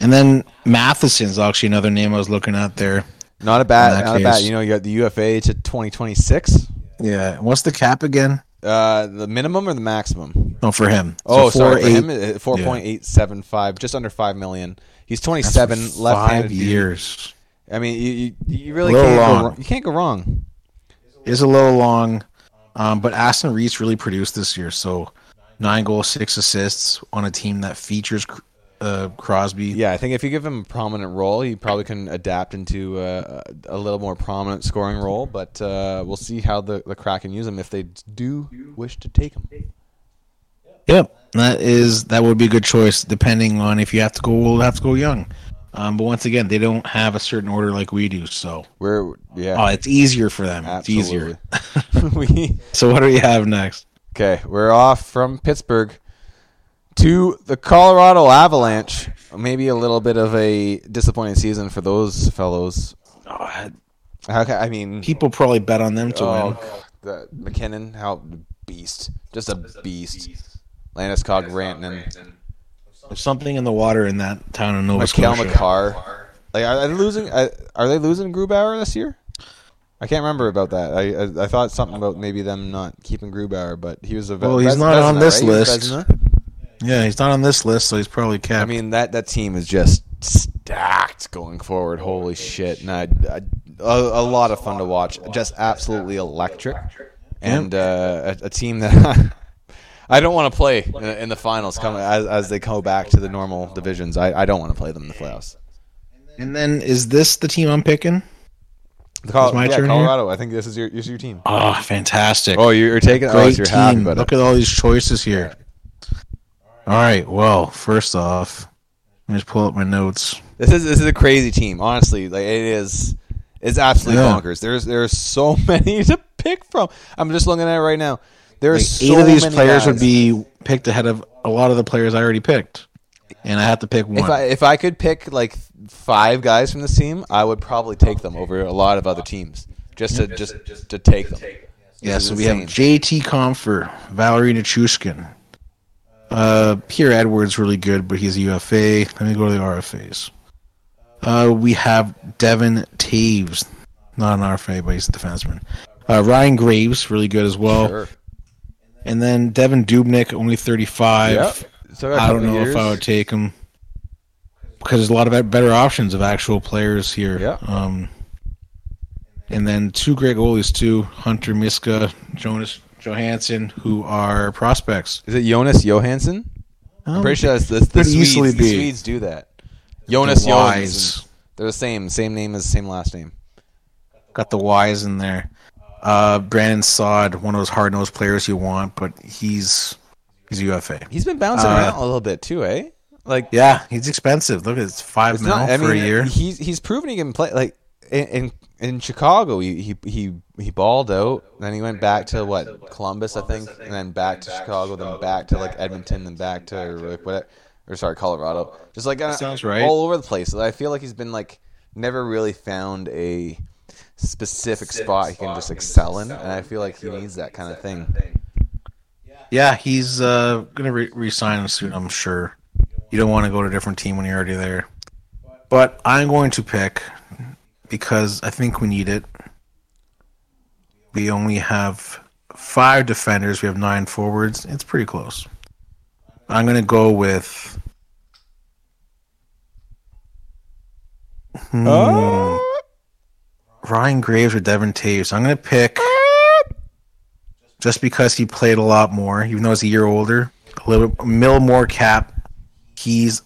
And then Matheson's actually another name I was looking at there. Not a bad, not a bad. You know, you got the UFA to 2026. Yeah. What's the cap again? Uh, the minimum or the maximum? Oh, for him. Oh, So sorry, for eight- him, uh, four point eight seven five, just under five million. He's twenty seven, left-handed. Five years. I mean, you you, you really can't go wrong. You can't go wrong. Is a little long, um, but Aston Reese really produced this year. So nine goals, six assists on a team that features uh, Crosby. Yeah, I think if you give him a prominent role, he probably can adapt into uh, a little more prominent scoring role. But uh, we'll see how the the Kraken use him if they do wish to take him. Yep, that is that would be a good choice depending on if you have to go old, have to go young. Um, but once again, they don't have a certain order like we do, so We're yeah, oh, it's easier for them. It's easier. [LAUGHS] We [LAUGHS] So what do we have next? okay. We're off from Pittsburgh to the Colorado Avalanche. Maybe a little bit of a disappointing season for those fellows. Oh, How I mean, people probably bet on them to oh, win. the MacKinnon, how beast, just a beast. Landeskog, Rantanen, There's something in the water in that town of Nova Mikael Scotia. Makar. Like, are they losing? Are they losing Grubauer this year? I can't remember about that. I I, I thought something about maybe them not keeping Grubauer, but he was a. Well, he's Ves- not on this right? List. Vezina? Yeah, he's not on this list, so he's probably capped. I mean that that team is just stacked going forward. Holy shit! And I, I, a, a lot of fun to watch. Just absolutely electric, and uh, a, a team that [LAUGHS] I don't want to play in, in the finals. Come as as they go back to the normal divisions. I, I don't want to play them in the playoffs. and then is this the team I'm picking? The Col- my yeah, turn here? Colorado. I think this is your this is your team. Oh, fantastic! Oh, you're, you're taking. Oh, Great so you're team. about Look at all these choices here. All right. Well, first off, let me just pull up my notes. This is this is a crazy team. Honestly, like it is. It's absolutely Yeah. bonkers. There's there's so [LAUGHS] many to pick from. I'm just looking at it right now. There's Like, so eight of these many players guys. would be picked ahead of a lot of the players I already picked, and I have to pick one. If I if I could pick like five guys from this team, I would probably take them over a lot of other teams. Just to just to take them. yeah. So we have insane. J.T. Compher, Valeri Nichushkin, uh, Pierre Edwards, really good, but he's a UFA. Let me go to the RFAs. Uh, we have Devon Toews, not an RFA, but he's a defenseman. Uh, Ryan Graves, really good as well. Sure. And then Devan Dubnyk, only 35. Yep. So I don't know if I would take him because there's a lot of better options of actual players here. Um, and then two great goalies too: Hunter Miska, Jonas Johansson, who are prospects. Is it Jonas Johansson? I'm Um, pretty sure that's, that's the Swedes. easily The be. Swedes do that. Jonas the Johansson. They're the same. Same name as same last name. Got the Y's in there. Uh, Brandon Saad, one of those hard nosed players you want, but he's he's UFA. He's been bouncing Uh, around a little bit too, eh? Like Yeah, he's expensive. Look, it's five It's mil not. I for mean, a year. he's he's proven he can play. Like in in, in Chicago, he, he he he balled out. Then he went back to what Columbus, I think, and then back to Chicago, then back to like Edmonton, then back to like what or sorry Colorado. Just like uh, Sounds right. all over the place. I feel like he's been like never really found a specific spot he can just excel in, and I feel like he needs that kind of thing. Yeah, he's uh, gonna re- resign soon. I'm sure. You don't want to go to a different team when you're already there. But I'm going to pick because I think we need it. We only have five defenders. We have nine forwards. It's pretty close. I'm gonna go with. Hmm, Ryan Graves or Devon Toews. I'm gonna pick just because he played a lot more, even though he's a year older, a little bit mil more cap. He's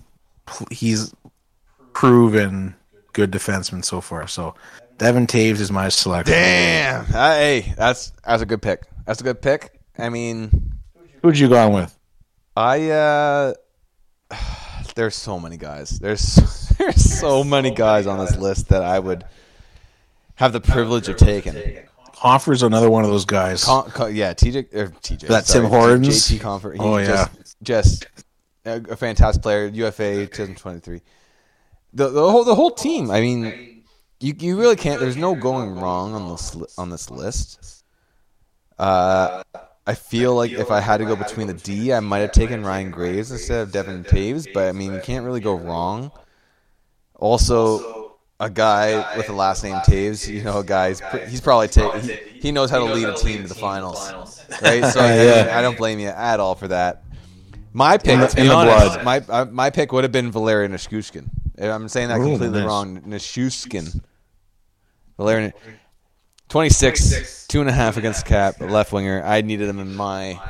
he's proven good defenseman so far. So Devon Toews is my selection. Damn. Uh, hey, that's that's a good pick. That's a good pick. I mean. Who'd you gone with? I uh [SIGHS] there's so many guys. There's [LAUGHS] there's so many guys on this list that I would have the privilege of taking. Hoffer's another one of those guys. Con, con, yeah, TJ or TJ. That sorry, Tim Hortons? JT Compher. Oh, yeah. just, just a, a fantastic player. UFA 2023. The the whole the whole team. I mean, you you really can't. There's no going wrong on this li- on this list. Uh, I feel like if I had to go between the D, I might have taken Ryan Graves instead of Devon Toews, but I mean, you can't really go wrong. Also, a guy with the last name Toews, you know, a guy's he's probably ta- he, he knows how to lead a team to the finals, [LAUGHS] right? So [LAUGHS] I, mean, Yeah. I don't blame you at all for that. My pick, In the- in the honest, blood. my uh, my pick would have been Valerian Nishushkin. I'm saying that Ooh, completely nice. wrong. Nishushkin. Valerian, 26, two and a half against the cap, left winger. I needed him in my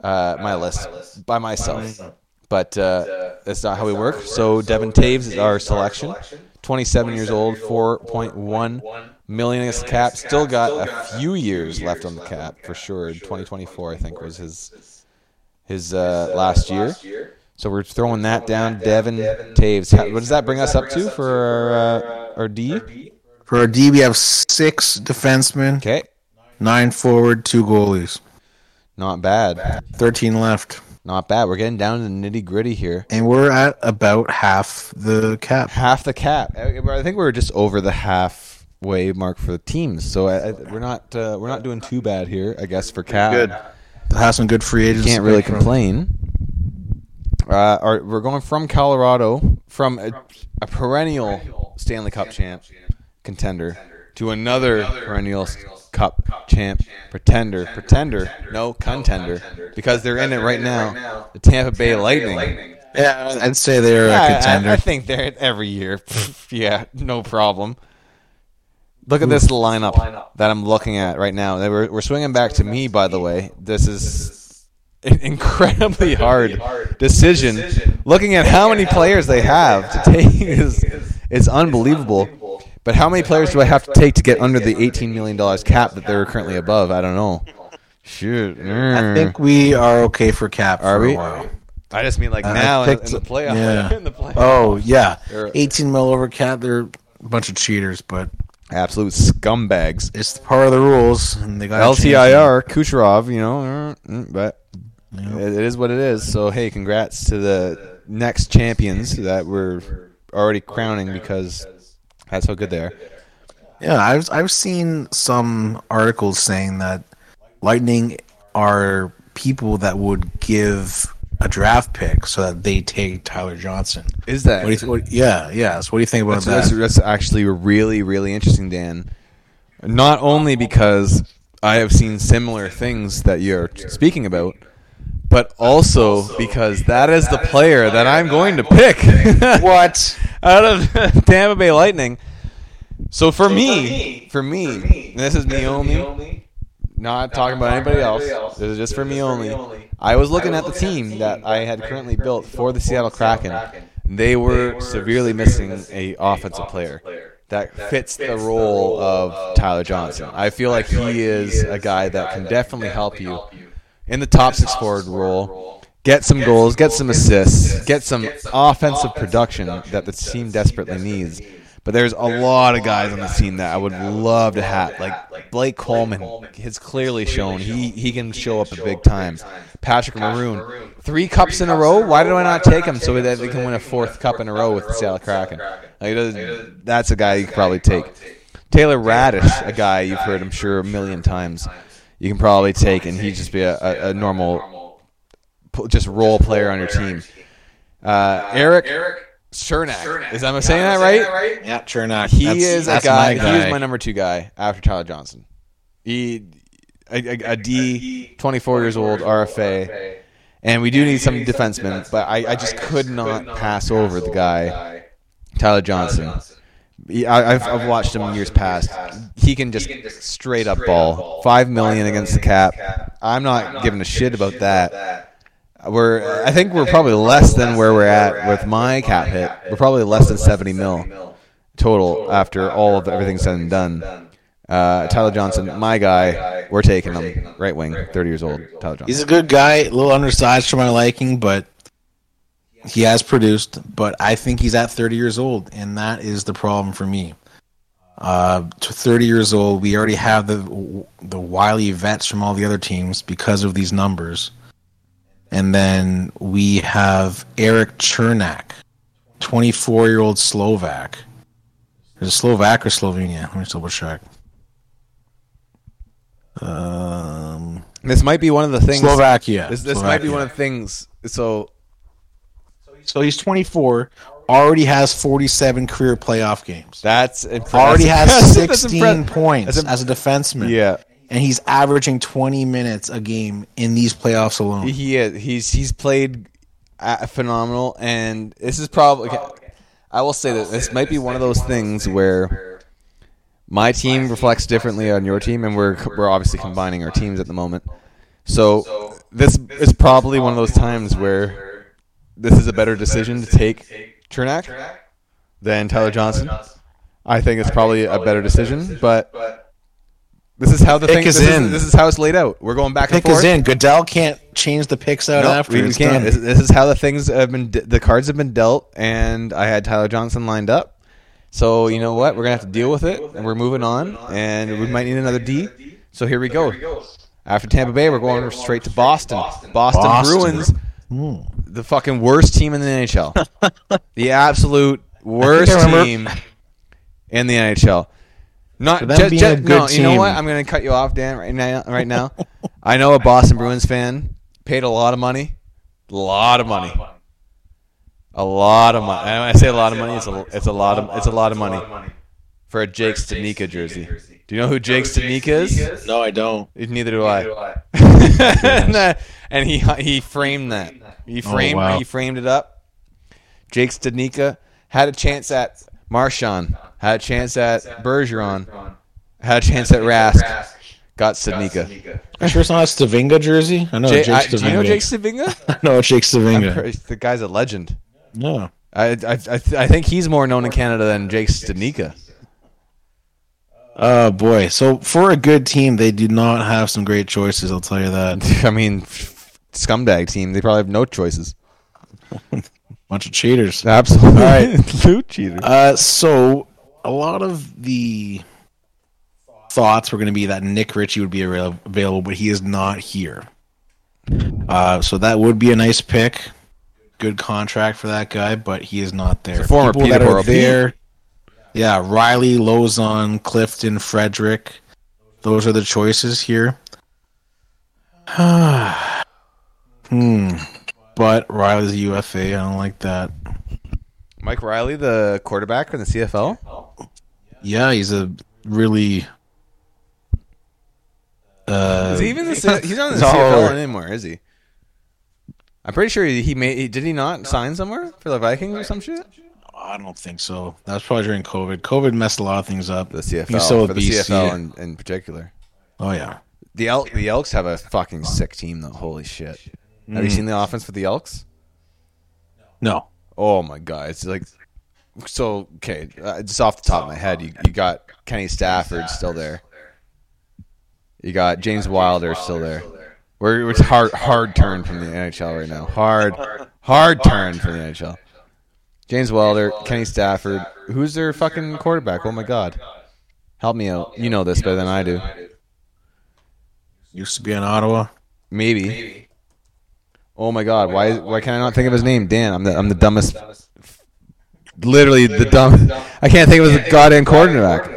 uh, my list by myself, but uh, that's not how we work. So Devon Toews is our selection. 27 years old, 4.1 million against the cap. Still got a few years left on the cap for sure. 2024, I think, was his his uh, last year. So we're throwing that down. Devon Toews. How- What does that bring us up to for our, uh, our D? For our D, we have six defensemen, Okay, nine forward, two goalies, not bad. 13 left. Not bad. We're getting down to the nitty gritty here. And we're at about half the cap. Half the cap. I I think we're just over the halfway mark for the teams. So I, I, we're not uh, we're not doing too bad here, I guess, for cap. Good. Have some good free agents. Can't really pick from. complain. Uh, our, we're going from Colorado, from a, a perennial Stanley Cup champ contender to another perennial s- Cup champ pretender, pretender, no contender, because they're in it right now. The Tampa Bay Lightning. Yeah, I'd say they're Yeah, a I- contender. I, I think they're every year. [LAUGHS] yeah, no problem. Look at this lineup that I'm looking at right now. They were- We're swinging back to me, by the way. This is an incredibly hard decision. Looking at how many players they have to take is is unbelievable. But how many players do I have to take to get under the 18 million dollars cap that they're currently above? I don't know. Shoot, I think we are okay for cap. Are we? I just mean like now in, picked- in the playoff. yeah. [LAUGHS] in the playoff. Oh yeah, They're- 18 mil over cap. They're a bunch of cheaters, but absolute scumbags. it's part of the rules, and they got LTIR, Kucherov, you know, uh, mm, but it, it is what it is. So hey, congrats to the next champions that we're already crowning because that's how good they are. Yeah, I've I've seen some articles saying that Lightning are people that would give a draft pick so that they take Tyler Johnson. Is that? What do you th- what, yeah, yeah. So what do you think about that's, that's, that? that's actually really, really interesting, Dan. Not only because I have seen similar things that you're speaking about, but also because that is the player that I'm going to pick. [LAUGHS] What? out of [LAUGHS] Tampa Bay Lightning. So for me, for me, and this is me only, not talking about anybody else. This is just for me only. I was looking at the team that I had currently built for the Seattle Kraken. They were severely missing a offensive player that fits the role of Tyler Johnson. I feel like he is a guy that can definitely help you in the top six forward role. Get some goals, get some assists, get some offensive production that the team desperately needs. But there's a lot of guys on the team that I would love to have. Like Blake Coleman has clearly shown he, he can show up at big times. Patrick Maroon, three cups in a row. Why did I not take him so that they can win a fourth cup in a row with the Seattle Kraken? Like, that's a guy you could probably take. Taylor Raddysh, a guy you've heard, I'm sure, a million times. You can probably take, and he'd just be a, a, a normal, just role player on your team. Uh, Erik Cernak. Is am I saying that right? Yeah, Cernak. He That's- is a that's guy, my He is my number two guy after Tyler Johnson. He a, a, a D, 24 years old, RFA, and we do need some defensemen. But I, I just could not pass over the guy, Tyler Johnson. He- I, I've, I've watched him in years past. He can just straight up ball. Five million against the cap. I'm not giving a shit about that. We're I think we're probably less than where we're at with my cap hit. We're probably less than 70 mil total after all of everything said and done. Uh, Tyler Johnson, my guy, we're taking him right wing, 30 years old. Tyler Johnson. He's a good guy, a little undersized for my liking, but he has produced. But I think he's at 30 years old, and that is the problem for me. Uh, to 30 years old, we already have the the wily vets from all the other teams because of these numbers, and then we have Erik Cernak, 24 year old Slovak. Is it Slovak or Slovenia? Let me double check. Um, This might be one of the things. Slovakia. This, this might be one of the things. So So he's 24, already has 47 career playoff games. that's impressive. Already has 16 impressive. points That's im- as a defenseman. Yeah, And he's averaging 20 minutes a game in these playoffs alone. he is. He's he's played uh, phenomenal, and this is probably. Okay, I will say that this might be one of those things where my team reflects differently on your team, and we're we're obviously combining our teams at the moment. So this is probably one of those times where this is a better decision to take Cernak than Tyler Johnson. I think it's probably a better decision, but this is how the Pick thing. is This is, in. this is how it's laid out. We're going back and forth. Pick is in. Goodell can't change the picks out No, after. we, we It's can't. done. This, this is how the things have been. The cards have been dealt, and I had Tyler Johnson lined up. So you know what? We're gonna have to deal with it, and we're moving on. And we might need another D. So here we go. After Tampa Bay, we're going straight to Boston. Boston, Boston. Bruins, The fucking worst team in the NHL, [LAUGHS] the absolute worst I remember- team in the NHL. Not For them just, being a good no. You know what? I'm going to cut you off, Dan. Right now, right now. [LAUGHS] I know a Boston Bruins fan paid a lot of money, a lot of money, a lot of money. When I say a lot of money, it's a it's a lot of it's a lot of money for a Jake Stanika jersey. Do you know who Jake Stanika is? No, I don't. Neither do I. [LAUGHS] and he he framed that. He oh, framed wow. he framed it up. Jake Stanika had a chance at Marchand, had a chance at Bergeron, had a chance at Rask, got Stanika. I'm sure it's not a Stavinga jersey. I know Jake, Jake I, do you know Jake Stavinga? [LAUGHS] I know Jake Stavinga. Pretty- the guy's a legend. No. I, I, I, th- I think he's more known in Canada than Jake Stanika. Oh boy. So for a good team, they do not have some great choices. I'll tell you that. [LAUGHS] I mean, scumbag team. They probably have no choices. [LAUGHS] Bunch of cheaters. Absolutely. All right. [LAUGHS] Loot cheater. Uh, so a lot of the thoughts were going to be that Nick Ritchie would be avail- available, but he is not here. Uh, so that would be a nice pick. Good contract for that guy, but he is not there. former People that are there, yeah, Riley, Lauzon, Clifton, Frederic. Those are the choices here. [SIGHS] [SIGHS] hmm. But Riley's a UFA. I don't like that. Mike Reilly, the quarterback in the CFL. Yeah, he's a really. Uh, Is he even the C- [LAUGHS] he's not in the No. CFL anymore, is he? I'm pretty sure he, he made. Did he not sign somewhere for the Vikings or some shit? I don't think so. That was probably during COVID. COVID messed a lot of things up. The CFL He's still for the BC. CFL in, in particular. Oh yeah. The Elk, the Elks have a fucking sick team though. Holy shit! Have you Mm. seen the offense for the Elks? No. Oh my god, it's like so. Okay, uh, just off the top of my head, you, you got Kenny Stafford still there. You got James Wilder still there. We're it's hard hard turn from the NHL right now. Hard hard turn from the NHL. James Wilder, Kenny Stafford. Who's their fucking quarterback? Oh my god, help me out. You know this better than I do. Used to be in Ottawa. Maybe. Oh my god, why why can I not think of his name? Dan, I'm the I'm the dumbest. Literally the dumb. I can't think of his goddamn quarterback.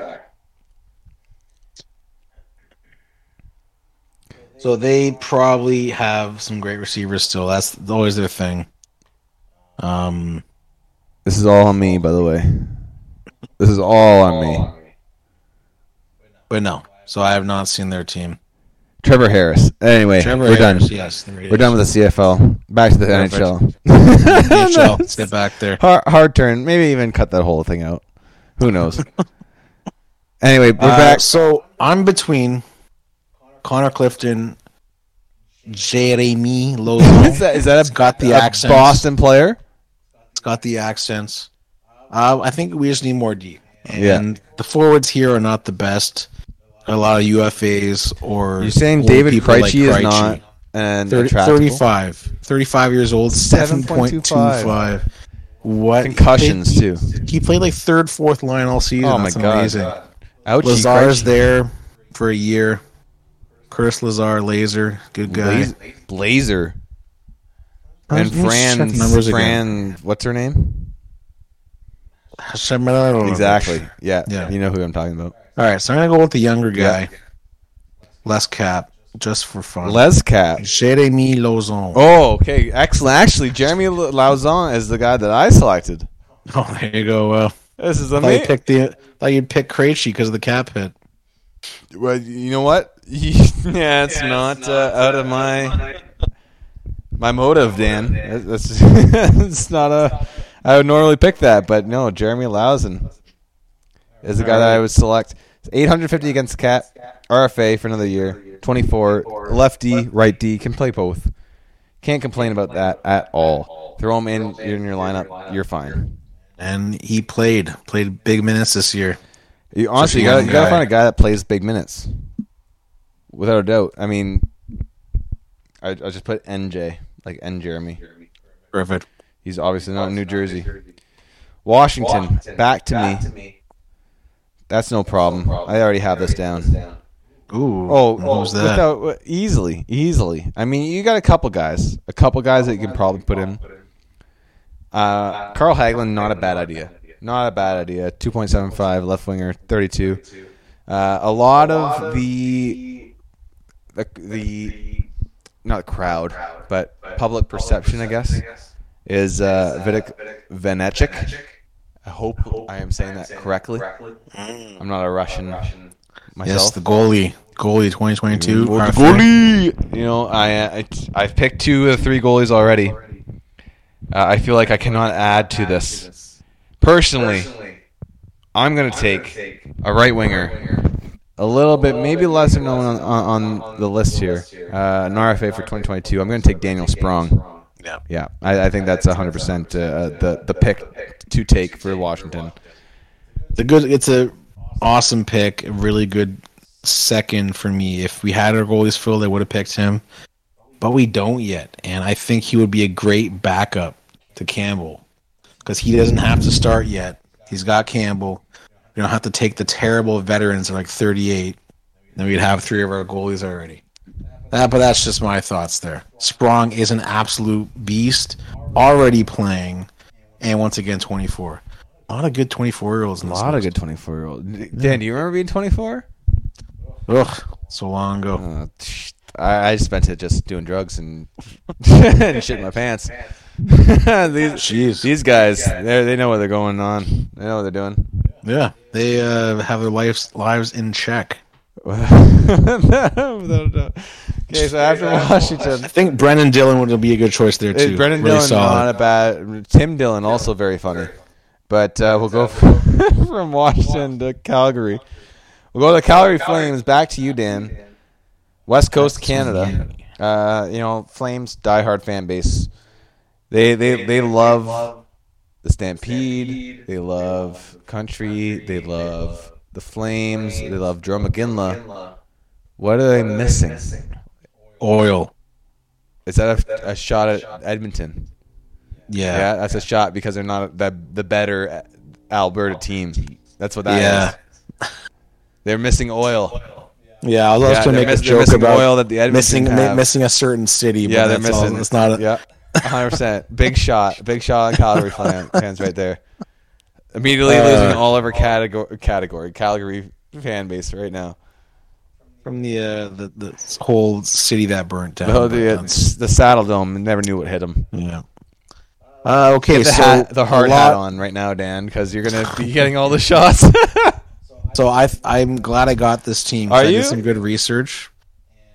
So they probably have some great receivers still. That's always their thing. Um, This is all on me, by the way. This is all on me. but no. So I have not seen their team. Trevor Harris. Anyway, Trevor we're Harris, done. Yes, We're is. done with the CFL. Back to the Perfect. NHL. NHL. Let's get back there. hard, hard turn. Maybe even cut that whole thing out. Who knows? [LAUGHS] anyway, we're Uh, back. So I'm between Connor Clifton, Jeremy Lauzon. [LAUGHS] Is that, is that a, got the a accents. Boston player? It's got the accents. Uh, I think we just need more D. Yeah. And the forwards here are not the best. A lot of UFAs or You're saying David Krejci like is not and 30, 35. 35 years old, 7.25. What? Concussions He, too. he played like third, fourth line all season. Oh my That's god! amazing. Ouchie, Lazar's Krejci. there for a year. Chris Lazar, Laser, good guy. Blaze- Blazer and let Fran. again. Fran, what's her name? Exactly. Yeah, Yeah. You know who I'm talking about. Right, so I'm gonna go with the younger Yeah. guy, less cap, just for fun. Les Cap. Jeremy Lauzon. Oh, okay, excellent. Actually, Jeremy L- Lauzon is the guy that I selected. Oh, there you go. Well, This is I thought you amazing. picked the. Thought you'd pick Krejci because of the cap hit. Well, you know what? [LAUGHS] yeah, it's not uh, out of my my motive, Dan. That's [LAUGHS] it's not a. I would normally pick that, but no, Jeremy Lauzon is the guy that I would select. 850 against Cat. RFA for another year. 24. Lefty, right D. Can play both. Can't complain about that at all. Throw him in, in your lineup. You're fine. And he played played big minutes this year. You, honestly, you gotta, you gotta find a guy that plays big minutes. Without a doubt. I mean, I, I just put NJ, like N Jeremy. Perfect. He's obviously not in New Jersey. Washington, back to me. That's no problem. I already have this down. Ooh. Oh, who's that? without easily, easily. I mean, you got a couple guys, a couple guys that you can probably put in. Uh, Carl Hagelin, not a bad idea. Not a bad idea. Two point seven five, left winger, thirty two. Uh, a lot of the, the the not crowd, but public perception, I guess, is uh, Vitek Vanecek. I hope I am saying that correctly. I'm not a Russian myself. yes, the goalie. Goalie 2022. Well, the goalie. You know, I, I I've picked two of the three goalies already. Uh, I feel like I cannot add to this. Personally, I'm gonna take a right winger, a little bit maybe lesser known on, on, on the list here. Uh, an RFA for 2022. I'm gonna take Daniel Sprong. Yeah. Yeah, I, I think that's 100 percent uh, the the pick to take for Washington. It's a good. It's a awesome pick. A really good second for me. If we had our goalies filled, they would have picked him, but we don't yet. And I think he would be a great backup to Campbell because he doesn't have to start yet. He's got Campbell. We don't have to take the terrible veterans at like 38. Then we'd have three of our goalies already. That, but that's just my thoughts there. Sprong is an absolute beast, already playing, and once again 24. A lot of good 24 year olds in A lot of good 24 year old. Dan, do you remember being 24? Ugh, so long ago. Uh, I, I spent it just doing drugs and, [LAUGHS] and shitting my pants. [LAUGHS] these, Jeez. these guys, they they know what they're going on. They know what they're doing. Yeah, they uh, have their lives lives in check. Without a doubt. okay, so after Washington, I think Brenden Dillon would be a good choice there too. Brenden really Dillon, solid. not a bad. Tim Dillon, also very funny. But uh, we'll go from, [LAUGHS] from Washington to Calgary. We'll go to the Calgary Flames. Back to you, Dan. West Coast Canada. Uh, you know, Flames diehard fan base. They they they love the Stampede. They love country. They love the Flames. They love Joe McGinley. What are they missing? Oil. Is that a, a shot at Edmonton? Yeah. Yeah, that's a shot because they're not the the better Alberta team. That's what that is. Yeah. They're missing oil. Yeah, I was Yeah, going to make miss- a joke missing about oil that the Edmonton missing mi- have. missing a certain city. But Yeah, they're that's all- missing. It's not. A, [LAUGHS] yeah, hundred percent. Big shot. Big shot on Calgary [LAUGHS] fan- fans right there. Immediately Uh, losing all of our category category Calgary fan base right now. from the, uh, the the whole city that burnt down. The, but the, that's- the Saddledome never knew what hit them. yeah. Uh, okay, Get the so hat, the hard lot- hat on right now, Dan, because you're gonna be [LAUGHS] getting all the shots. [LAUGHS] So I I'm glad I got this team. Are I you? did some good research,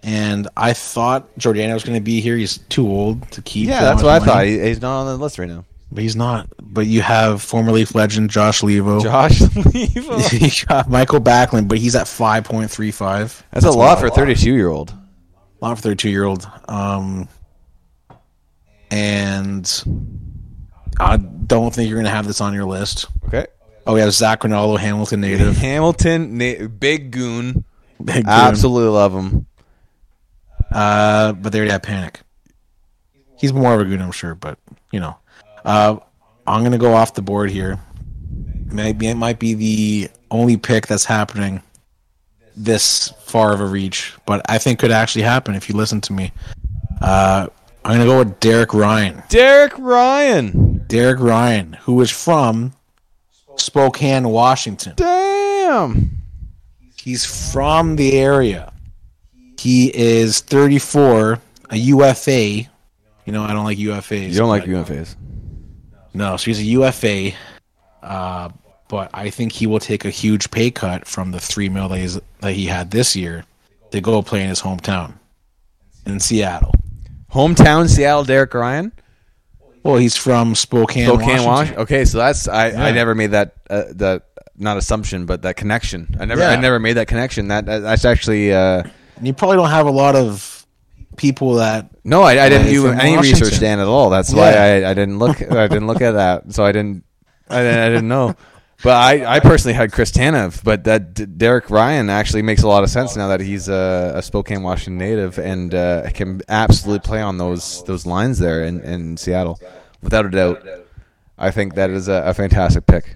and I thought Giordano was going to be here. He's too old to keep. yeah, that's what I money, thought. He, he's not on the list right now. But he's not. But you have former Leaf legend Josh Leivo. Josh [LAUGHS] Leivo. [LAUGHS] you got Mikael Backlund, but he's at five point three five. That's a lot for a 32 year old. A lot for thirty two year old. Um, and I don't think you're going to have this on your list. Okay. Oh, we have Zac Rinaldo, Hamilton native. Hamilton, na- big goon. Big dude. Absolutely love him. Uh, but they already have Panik. He's more of a goon, I'm sure, but you know, uh, I'm gonna go off the board here. Maybe it might be the only pick that's happening this far of a reach, but I think could actually happen if you listen to me. Uh, I'm gonna go with Derek Ryan. Derek Ryan. Derek Ryan, who is from Spokane, Washington. Damn. He's from the area. He is 34, a UFA. You know, I don't like UFAs. You don't like UFAs. No, so he's a UFA. Uh, but I think he will take a huge pay cut from the three mil that, that he had this year to go play in his hometown in Seattle. Hometown Seattle Derek Ryan. Well, he's from Spokane, Spokane, Washington. Okay, so that's I, I never made that uh, that not assumption, but that connection. I never Yeah. I never made that connection. That, that that's actually uh, And you probably don't have a lot of people that no. I, I didn't Right, do any Washington. research, Dan, at all. That's why I, I didn't look. I didn't look at that. So I didn't. I didn't, I didn't know. But I, I personally had Chris Tanev, but that D- Derek Ryan actually makes a lot of sense now that he's a, a Spokane, Washington native and uh, can absolutely play on those those lines there in, in Seattle, without a doubt. I think that is a, a fantastic pick.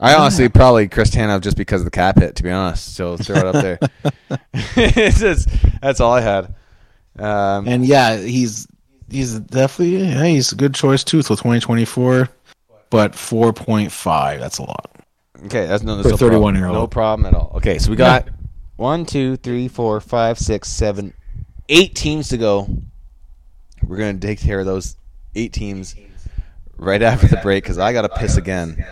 I honestly probably Chris Tanev just because of the cap hit, to be honest. So throw it up there. [LAUGHS] [LAUGHS] just, that's all I had. Um, and yeah, he's he's definitely yeah, he's a good choice too for 2024, but 4.5 that's a lot. Okay, that's no, that's a no problem. 31-year-old. No problem at all. Okay, so we got one, two, three, four, five, six, seven, eight teams to go. We're gonna take care of those eight teams right after the break because I gotta piss again,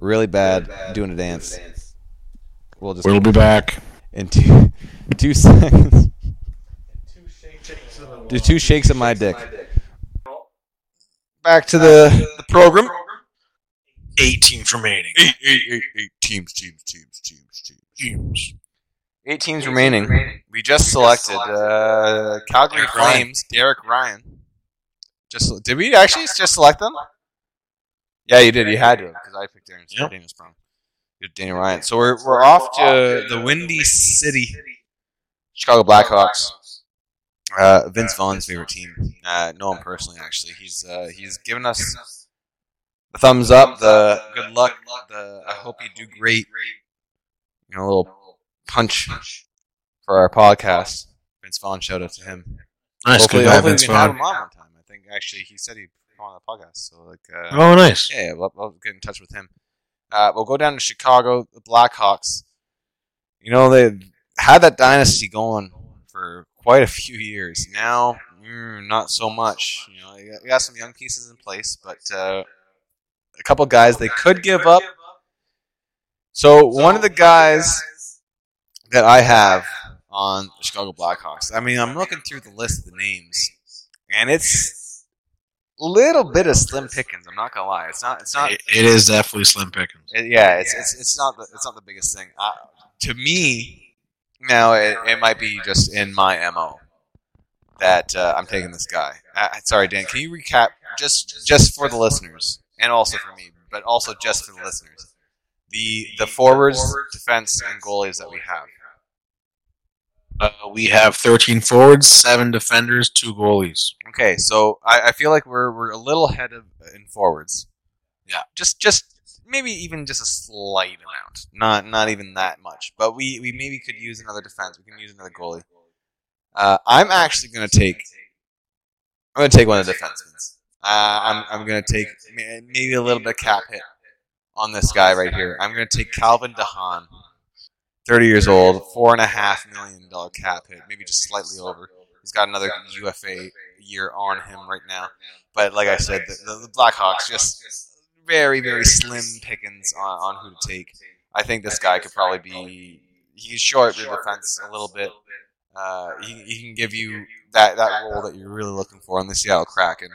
really bad, doing a dance. We'll just We'll be back. in two [LAUGHS] two seconds. Do two shakes of my dick. Back to the, the program. Eight teams remaining. Eight, eight, eight, eight teams, teams, teams, teams, teams. Teams. Eight teams remaining. We just selected uh, Calgary Derek Ryan. Flames, Derek Ryan. Just did we actually just select them? Yeah, you did. You had to because I picked Darren Yep. Daniel Sprong. You did Daniel Ryan. So we're we're off to the Windy City, Chicago Blackhawks. Uh, Vince Vaughn's favorite team. Uh, know him personally. Actually, he's uh, he's given us the thumbs up, the good luck, the I hope you do great. You know, a little punch for our podcast. Vince Vaughn, shout out to him. Nice, hopefully, good guy, hopefully Vince we can have Vaughn. him on one time. I think actually he said he'd come on the podcast. So like, uh, Oh, nice. yeah, we'll, we'll get in touch with him. Uh, we'll go down to Chicago, the Blackhawks. You know they had that dynasty going for quite a few years. Now, mm, not so much. You know, you got, you got some young pieces in place, but uh, a couple guys they could give up. So one of the guys that I have on the Chicago Blackhawks. I mean, I'm looking through the list of the names, and it's a little bit of slim pickings. I'm not gonna lie. It's not. It's not. It- it is definitely slim pickings. It- yeah, it's, it's it's not the it's not the biggest thing. Uh, to me, now it, it might be just in my mo that uh, I'm taking this guy. Uh, sorry, Dan. Can you recap just just for the listeners and also for me, but also just for the listeners, the the forwards, defense, and goalies that we have. Uh, we have 13 forwards, seven defenders, two goalies. Okay, so I, I feel like we're we're a little ahead of in forwards. Yeah. just just maybe even just a slight amount, not not even that much. But we we maybe could use another defense. We can use another goalie. Uh, I'm actually going to take. I'm going to take one of the defensemen. Uh, I'm I'm going to take maybe a little bit of cap hit on this guy right here. I'm going to take Calvin de Haan, 30 years old, four and a half million dollar cap hit, maybe just slightly over. He's got another UFA year on him right now. But like I said, the, the, the Blackhawks just very, very slim pickings on, on who to take. I think this guy could probably be. He's short the defense a little bit. Uh, he, he can give you that, that role that you're really looking for in the Seattle Kraken,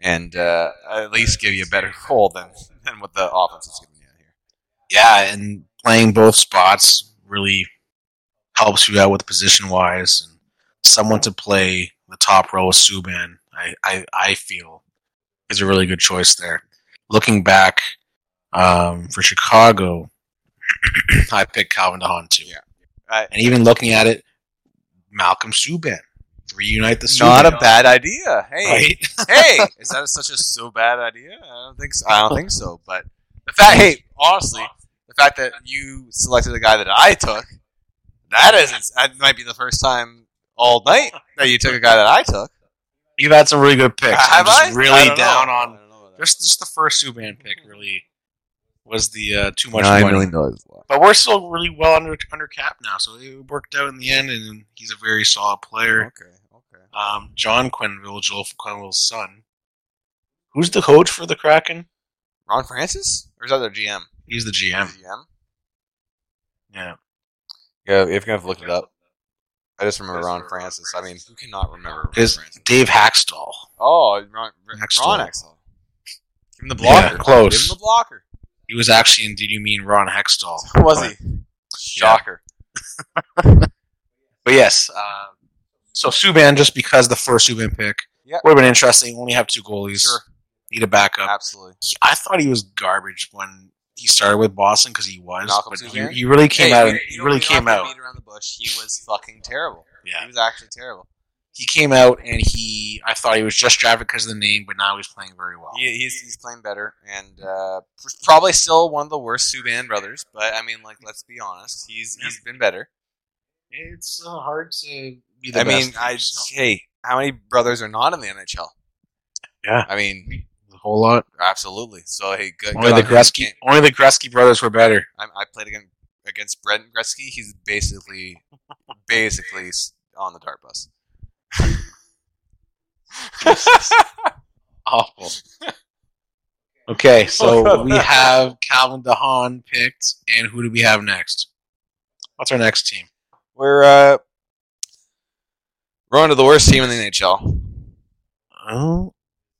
and uh, at least give you a better role than, [LAUGHS] than what the offense is giving you here. Yeah, and playing both spots really helps you out with position wise. And someone to play the top row of Subban, I, I, I feel, is a really good choice there. Looking back um, for Chicago, [CLEARS THROAT] I picked Calvin de Haan too. Yeah. I- and even looking at it, Malcolm Subban. Reunite the Subban. Not a bad idea. Hey, Right? [LAUGHS] hey, is that such a so bad idea? I don't think so. I don't think so. But the fact, hey, honestly, the fact that you selected the guy that I took, that is, that might be the first time all night that you took a guy that I took. You've had some really good picks. Have I'm just I? I really don't down know. on I don't know about that. just just the first Subban pick really was the uh, too much Nine money. million dollars. But we're still really well under under cap now, so it worked out in the end, and he's a very solid player. Okay, okay. Um, John Quenneville, Joel Quenneville's son. Who's the coach for the Kraken? Ron Francis, or is that their GM? He's the GM. GM. Yeah, Yeah, if you have looked it up. I just remember Ron Francis. I mean, who cannot remember Ron Is Francis? Dave Hakstol. Oh, Ron, Ron Axtell. Axel. Give him the blocker. Yeah, close. Give him the blocker. He was actually in Did You Mean Ron Hextall? [LAUGHS] Was he? Shocker. [LAUGHS] But yes, uh, so Subban, just because the first Subban pick Yeah. would have been interesting. Only have two goalies. Sure. Need a backup. Absolutely. He- I thought he was garbage when he started with Boston because he was, Malcolm but he, he really came Hey, out. you- He really came out. around the bush. He was fucking terrible. Yeah. He was actually terrible. He came out and he. I thought he was just drafted because of the name, but now he's playing very well. He, he's he's playing better, and uh, probably still one of the worst Subban brothers. But I mean, like, let's be honest, he's he's been better. It's uh, hard to be the best. I best. mean, I so. hey, how many brothers are not in the NHL? Yeah. I mean, a whole lot. absolutely. So hey, good. Only good the. Gretzky, only the Gretzky brothers were better. I, I played against against Brent Gretzky. He's basically basically on the dart bus. [LAUGHS] Awful. Okay, so [LAUGHS] we have Calvin de Haan picked, and who do we have next? What's our next team? We're uh, we're on to the worst team in the NHL. Oh,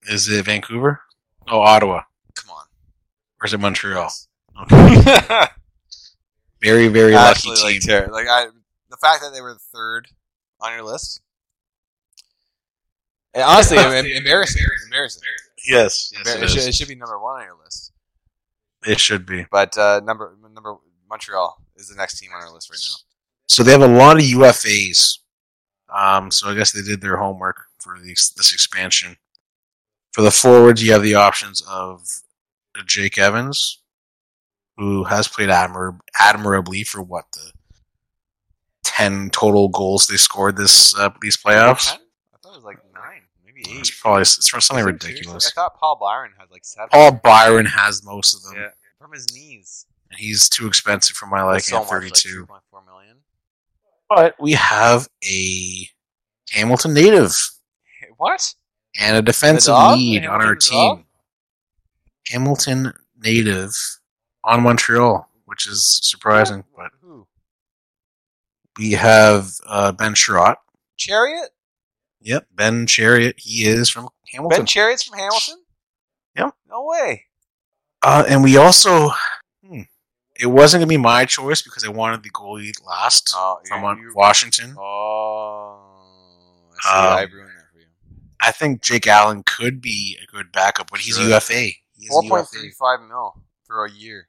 is it Vancouver? Oh, Ottawa. Come on. Or is it Montreal? Okay. [LAUGHS] Very, very lucky team. like, ter- like I, the fact that they were third on your list. And honestly, [LAUGHS] embarrassing. embarrassing. Embarrassing. Yes. yes it, it, should, it, should, be number one on your list. It should be. But uh, number number Montreal is the next team on our list right now. So they have a lot of UFAs. Um, so I guess they did their homework for the, this expansion. For the forwards, you have the options of Jake Evans, who has played admir- admirably for what the ten total goals they scored this uh, these playoffs. 10? Like nine, maybe eight. It's probably it's for something ridiculous. seriously? I thought Paul Byron had like seven. Paul Byron has most of them. yeah, from his knees. and He's too expensive for my liking so at much, like 32. 2.4 million. But we have a Hamilton native. What? and a defensive lead on our dog? team. Hamilton native on Montreal, which is surprising. But we have uh, Ben Chiarot. Chiarot? Yep, Ben Chiarot. He is from Hamilton. Ben Chiarot's from Hamilton? Yep. No way. uh, and we also, hmm, it wasn't going to be my choice because I wanted the goalie last Oh, from Washington. Oh, I see. Um, I that for you. I think Jake Allen could be a good backup, but he's Sure. UFA. He Four point three five mil for a year.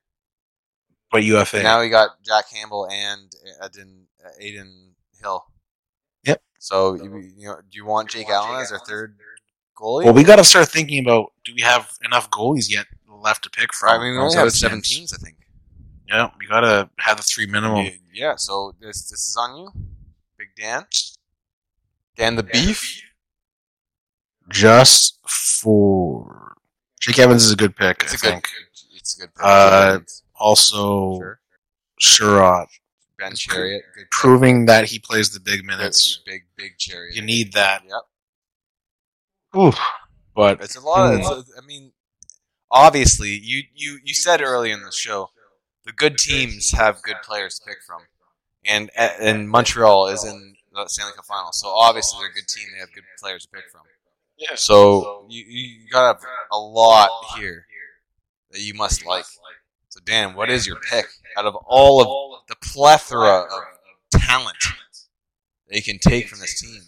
but UFA. Now we got Jack Campbell and Adin, Adin Hill. Yep. So you, you know, do you want Jake Allen as our third goalie? well, we got to start thinking about: Do we have enough goalies yet left to pick from? I mean, we only have seven teams. teams, I think. Yeah, we gotta have the three minimum. Yeah, yeah, so this this is on you, Big Dan. Dan the Beef. Just for Jake Evans is a good pick, It's I a good. think. It's a good. pick. Uh, Also, sure. Chiarot, Ben Chiarot, good pick. proving that he plays the big minutes. Big big Chiarot. You need that. Yep. Oof. But It's a lot. Of, it's a, I mean, obviously, you you you said early in the show, the good teams have good players to pick from, and and Montreal is in the Stanley Cup final, so obviously they're a good team. They have good players to pick from. yeah. So you you got a lot here that you must like. So Dan, what is your pick out of all of the plethora of talent that you can take from this team?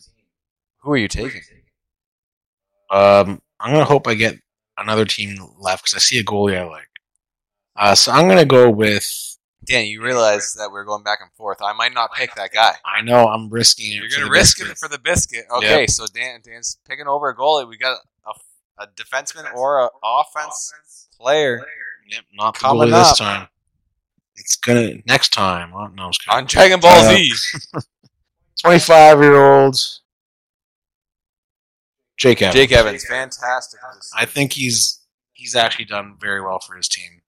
Who are you taking? Um, I'm gonna hope I get another team left because I see a goalie I like. Uh, so I'm gonna go with. Dan, you realize that we're going back and forth. I might not pick that guy. I know I'm risking it. You're going to risk biscuit. it for the biscuit. Okay, so Dan Dan's picking over a goalie. We got a, a defenseman or an offense player Yep, not the Coming goalie this time. It's gonna next time. Oh, no, I'm just on Dragon Ball Uh, Z. [LAUGHS] 25 year old Jake Evans. Jake Evans, fantastic. I think he's he's actually done very well for his team,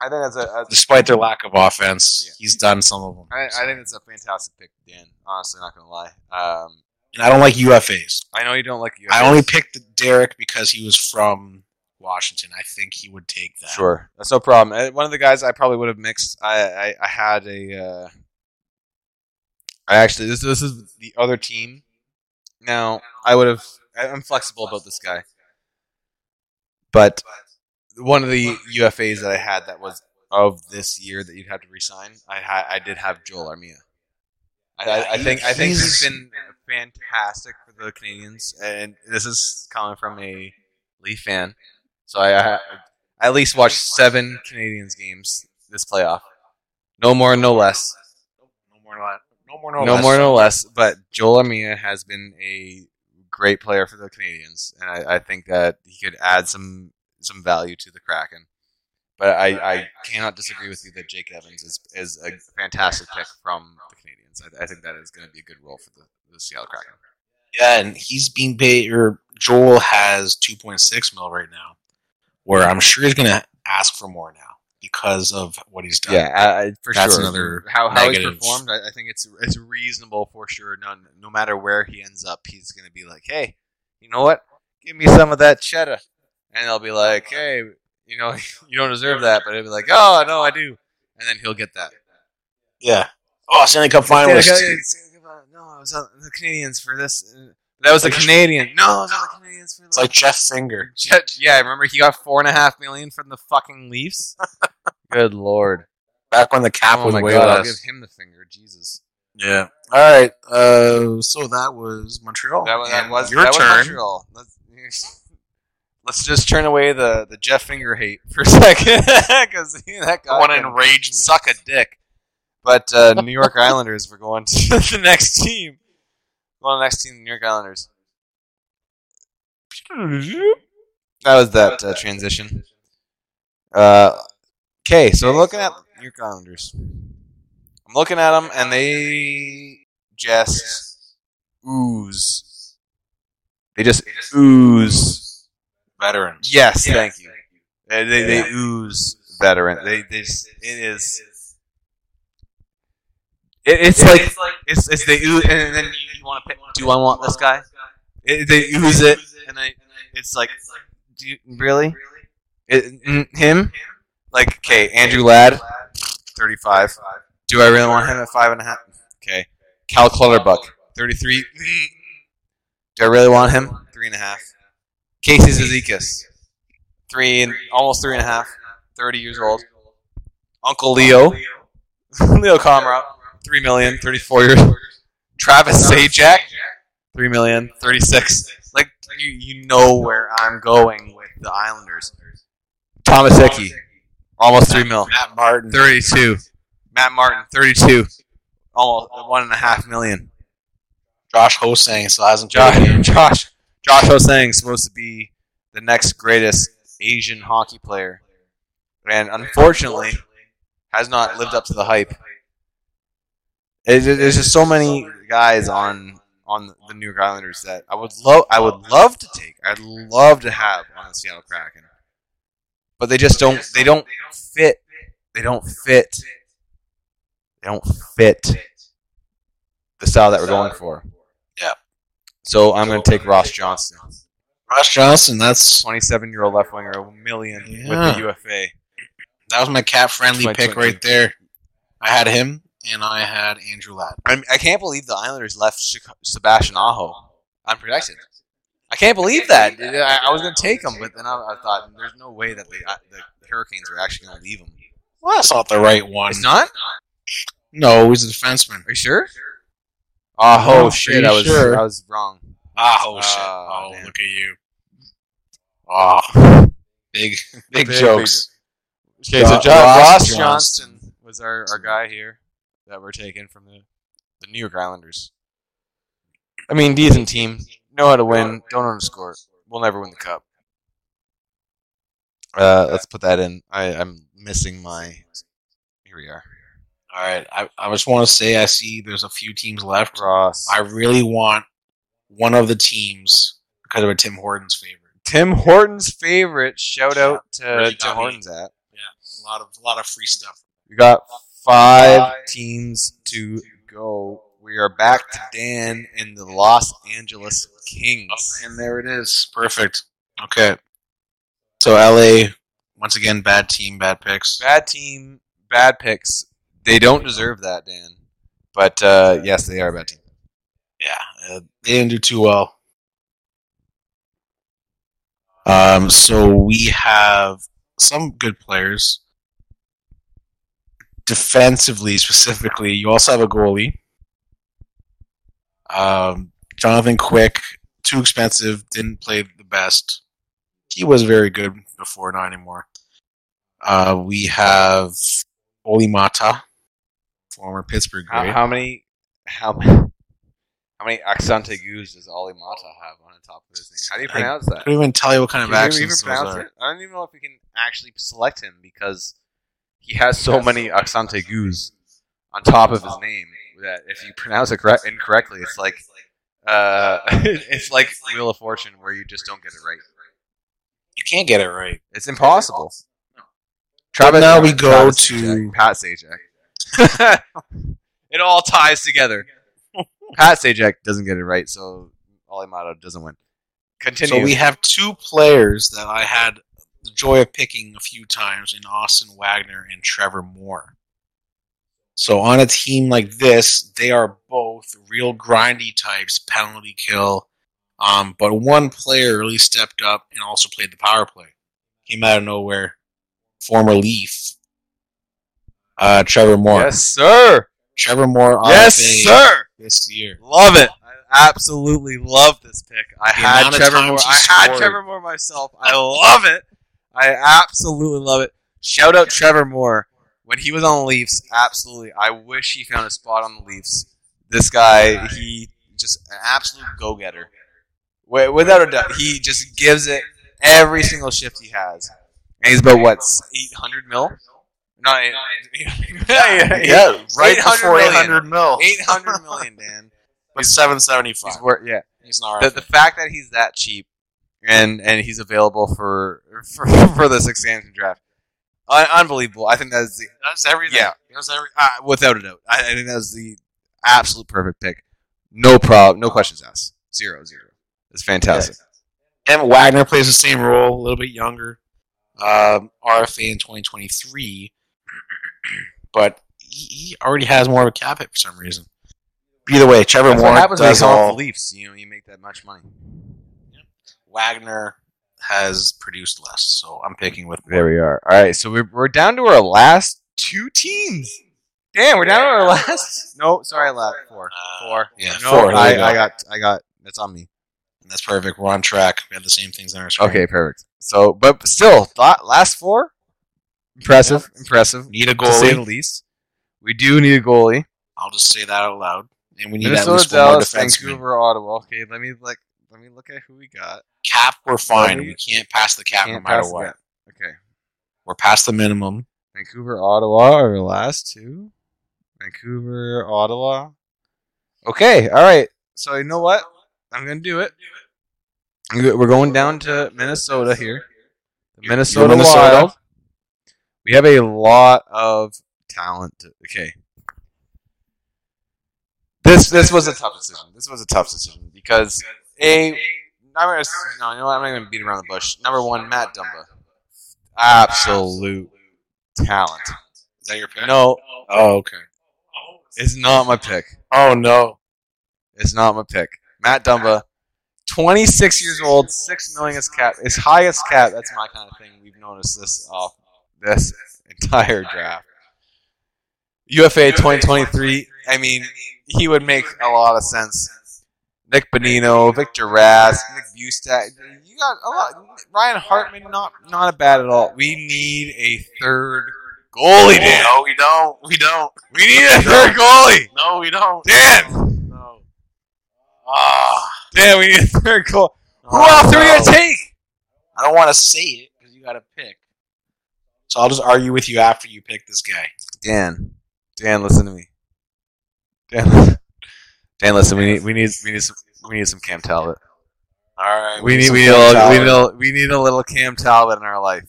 I think that's a, a despite their lack of offense. Yeah. He's done some of them. I, I think it's a fantastic pick, Dan. Honestly, not gonna lie. Um, and I don't like UFAs. I know you don't like. I only picked Derek because he was from Washington. I think he would take that. Sure, that's no problem. Uh, One of the guys I probably would have mixed. I I, I had a. Uh, I actually this this is the other team. Now I would have. I- I'm flexible about this guy, but one of the UFAs that I had that was of this year that you'd have to resign. I had I did have Joel Armia. I, I, I think I think he's He's- been fantastic for the Canadiens, and this is coming from a Leaf fan. So I, I, I at least watched seven Canadiens games this playoff. No more, no less. No more, no less. No more, no, No less. more, no less. But Joel Armia has been a great player for the Canadiens, and I, I think that he could add some some value to the Kraken. But I, I cannot disagree with you that Jake Evans is, is a fantastic pick from the Canadiens. I, I think that is going to be a good role for the, the Seattle Kraken. Yeah, and he's being paid. Or Joel has two point six mil right now, where I'm sure he's going to ask for more now because of what he's done. Yeah, I, I, for That's sure. another how how he's performed, I, I think it's it's reasonable for sure. None, no matter where he ends up, he's going to be like, hey, you know what? Give me some of that cheddar, and they'll be like, hey, you know, [LAUGHS] you don't deserve that, but he'll be like, oh no, I do, and then he'll get that. yeah. Oh, Stanley Cup finalist. Uh, no, I was on the Canadiens for this. Uh, That was the Canadian. No, I was on the Canadiens for It's like Jeff Finger. [LAUGHS] yeah, I remember he got four and a half million from the fucking Leafs. [LAUGHS] Good lord. Back when the cap Oh was my way god, I'll less. give him the finger. Jesus. Yeah. All right. Uh, so that was Montreal. That was, that was your that was turn. Montreal. Let's, [LAUGHS] let's just turn away the, the Jeff Finger hate for a second because that guy want to can enrage me. suck a dick. But uh, New York Islanders were going to the next team. Going to the next team, the New York Islanders. That was that uh, transition. Uh, okay, so I'm looking at New York Islanders. I'm looking at them, and they just ooze. They just ooze. Veterans. Yes, thank you. They, they, they ooze veteran. They, they just, it is. It, it's like it's it's they ooze, and then you want to pick. Do I want this guy? It, they ooze it, and then it's like, do you, really? It, him? Like, okay, Andrew Ladd, thirty-five. Do I really want him at five and a half? Okay, Cal Clutterbuck, thirty-three. Do I really want him? Three and a half. Casey Cizikas, three and almost three and a half. Thirty years old. Uncle Leo, [LAUGHS] Leo Komarov, three million, 34 years. Travis Zajac, three million, 36. Like you, you know where I'm going with the Islanders. Thomas Hickey, almost three mil, Matt Martin. 32. Matt Martin, 32, almost one and a half million. Josh Ho-Sang still hasn't Josh. [LAUGHS] Josh, Josh Ho-Sang is supposed to be the next greatest Asian hockey player, and unfortunately, has not lived up to the hype. It- it- There's just so many guys on on the New York Islanders that I would love. I would love to take. I'd love to have on the Seattle Kraken, but they just don't. They don't fit. They don't fit. They don't fit the style that we're going for. Yeah. So I'm going to take Ross Johnston. Ross Johnston. That's 27 year old left winger, a million with the UFA. that was my cat friendly pick right there. I had him, and I had Andrew Ladd. I, I can't believe the Islanders left Sebastian Aho unprotected. I can't believe that. I, I was going to take him, but then I, I thought there's no way that the, the Hurricanes are actually going to leave him. Well, that's not the right one. It's not. No, he's a defenseman. Are you sure? Oh I'm shit! I was sure. I was wrong. Ah, oh shit! Ah, oh, man. look at you. Oh, big, big, Big, jokes. Okay, so John, Ross Ross Johnston. Johnston was our, our guy here that were taken from the, the New York Islanders. I mean, decent team, know how to win, don't underscore. We'll never win the cup. Uh, let's put that in. I, I'm missing my. Here we are. All right, I, I just want to say I see there's a few teams left. Ross. I really want one of the teams because of a Tim Hortons favorite. Tim Hortons favorite. Shout out to Tim. Hortons at. Yeah, a lot of a lot of free stuff. We got five teams to go. We are back to Dan in the Los Angeles Kings. And there it is. Perfect. Okay. So LA, once again, bad team, bad picks. Bad team, bad picks. They don't deserve that, Dan. But uh, yes, they are a bad team. Yeah, uh, they didn't do too well. Um, so we have some good players. Defensively, specifically, you also have a goalie. Um, Jonathan Quick, too expensive, didn't play the best. He was very good before, not anymore. Uh, we have Olli Maatta, former Pittsburgh How, great. how many? How many? [LAUGHS] How many accent aigus does Olli Maatta have on the top of his name? How do you I pronounce that? I couldn't even tell you what kind of Can Even pronounce are. it? I don't even know if we can actually select him because he has so many accent aigus on top of his name that if you pronounce it correct, incorrectly, it's like uh, [LAUGHS] it's like Wheel of Fortune where you just don't get it right. You can't get it right. It's impossible. But now we go Travis to- Pat Sajak. [LAUGHS] it all ties together. Pat Sajak doesn't get it right, so Olli Maatta doesn't win. Continue. So we have two players that I had the joy of picking a few times in Austin Wagner and Trevor Moore. So on a team like this, they are both real grindy types, penalty kill. Um, but one player really stepped up and also played the power play. Came out of nowhere. Former Leaf. Uh, Trevor Moore. yes, sir. Trevor Moore. Yes, sir. This year. Love it. I absolutely love this pick. I The had Trevor Moore. I had. Trevor Moore myself. I love it. I absolutely love it. Shout out Trevor Moore when he was on the Leafs. Absolutely, I wish he found a spot on the Leafs. This guy, he just an absolute go getter. Without a doubt, he just gives it every single shift he has. And he's about what eight hundred mil? Not eight. Yeah, [LAUGHS] yeah, right 800 before million. 800 mil. Eight hundred million, Dan. [LAUGHS] But 775. He's worth yeah. He's not the, the fact that he's that cheap and and he's available for for, [LAUGHS] for this expansion draft, un- unbelievable. I think that's the That's everything. yeah, that's every, uh, without a doubt. I, I think that's the absolute perfect pick. No problem, no questions asked. Zero zero. It's fantastic. And Wagner plays the same role, a little bit younger. Um, RFA in 2023, [CLEARS THROAT] but he, he already has more of a cap hit for some reason. Either way, Trevor That's Moore what happens when you does all. the Leafs. You know, you make that much money. Wagner has produced less, so I'm picking with. There we are. All right, so we're we're down to our last two teams. Damn, we're down to our last. [LAUGHS] No, sorry, last four. Uh, Four. Yeah, No, four. I, go. I got, I got. That's on me. That's perfect. We're on track. We have the same things on our screen. Okay, perfect. So, but still, th- last four, impressive, impressive. Need a To say the goalie. least, we do need a goalie. I'll just say that out loud. And we need at Minnesota, least one more Dallas, defenseman. Vancouver, Ottawa. Okay, let me like, let me look at who we got. Cap, we're fine. We can't pass the cap no matter what. that. Okay, We're past the minimum. Vancouver, Ottawa are the last two. Vancouver, Ottawa. Okay, all right. So you know what? I'm gonna do it. We're going down to Minnesota here. Minnesota, Minnesota. Wild. We have a lot of talent. Okay. This this was a tough decision. This was a tough decision because a I'm gonna, no, you know what? I'm not gonna beat around the bush. Number one, Matt Dumba, absolute talent. Is that your pick? No, Oh, okay. it's not my pick. Oh no. It's not my pick. Matt Dumba, 26 years old, six million is cap. His highest cap. That's my kind of thing. We've noticed this off this entire draft. UFA 2023. I mean, he would make a lot of sense. Nick Bonino, Victor Rask, Nick Bjugstad. You got a lot. Ryan Hartman, not not a bad at all. We need a third goalie, Dan. No, we don't. We don't. We need a third goalie. No, we don't. Dan. No. Ah. Dan, we need a third goal. Who else are we gonna take? I don't want to say it because you got to pick. So I'll just argue with you after you pick this guy. Dan, Dan, listen to me. Dan, [LAUGHS] Dan, listen. We need, we need, we need some, we need some Cam Talbot. All right. We need, we need, Cam a, we need, a, we need a little Cam Talbot in our life.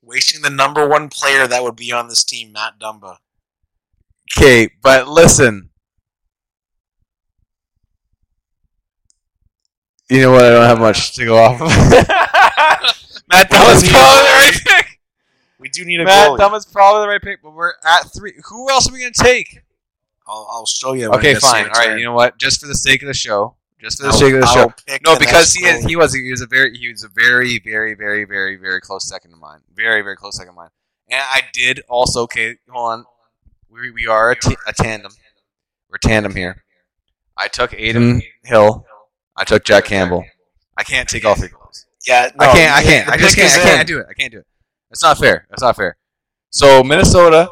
wasting the number one player that would be on this team, Matt Dumba. Okay, but listen. You know what? I don't have much to go off of. [LAUGHS] Matt Dumba's need a probably the right pick. We do need a Matt goalie. Dumba's probably the right pick, but we're at three. Who else are we gonna take? I'll, I'll show you. Okay, fine. All right. turn. You know what? Just for the sake of the show, Just for the sake of the I'll show. No, the because he is, he was he was a very he was a very very very very very close second to mine. Very very close second to mine. And I did also. Okay, hold on. We we are a, t- a tandem. We're tandem here. I took Adin hmm. Hill. I took Jack Campbell. I can't take all three goals. Yeah, I can't. I can't. I just can't. I can't do it. I can't do it. That's not fair. That's not fair. So Minnesota.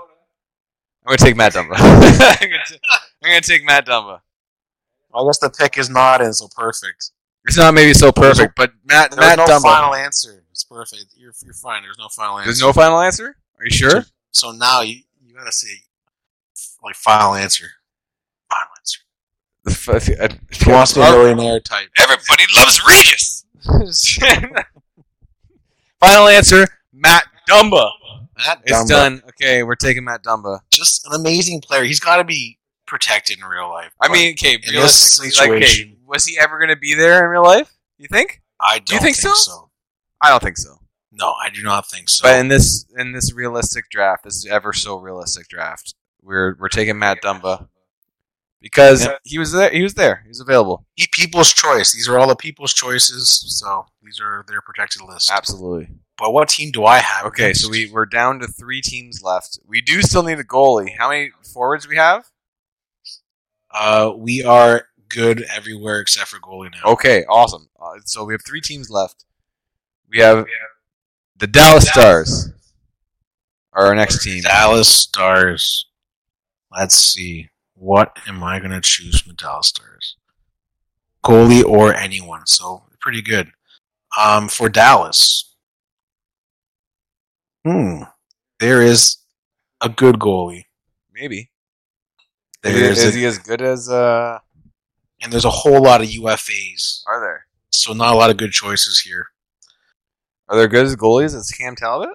I'm gonna take Matt Dumba. [LAUGHS] I'm, gonna ta- I'm gonna take Matt Dumba. I guess the pick is not in, so perfect. It's not maybe so perfect, but Matt There's Matt no Dumba. final answer. It's perfect. You're, you're fine. There's no final answer. There's no final answer. Are you sure? So now you you gotta say like final answer. Final answer. The f- if- if- uh, If you want to be a millionaire type. Everybody loves Regis. [LAUGHS] [LAUGHS] Final answer: Matt Dumba. Matt It's Dumba, done. Okay, we're taking Matt Dumba. Just an amazing player. He's got to be protected in real life. I mean, okay, realistically, like, okay, was he ever going to be there in real life? You think? I don't do you think so? so. I don't think so. No, I do not think so. But in this in this realistic draft, this ever so realistic draft, we're we're taking Matt Dumba because Yep. he was there. He was there. He was available. he people's choice. These are all the people's choices. So these are their protected list. Absolutely. But what team do I have? Okay, so we we're down to three teams left. We do still need a goalie. How many forwards we have? uh we are good everywhere except for goalie now. Okay, awesome. Uh, so we have three teams left. We have the Dallas Stars are our next team. Dallas Stars. Let's see. What am I going to choose from the Dallas Stars? Goalie or anyone. So pretty good. Um, for Dallas. Hmm. There is a good goalie. Maybe. There's is a- he as good as uh and there's a whole lot of UFAs. are there? So not a lot of good choices here. Are there good as goalies as Cam Talbot?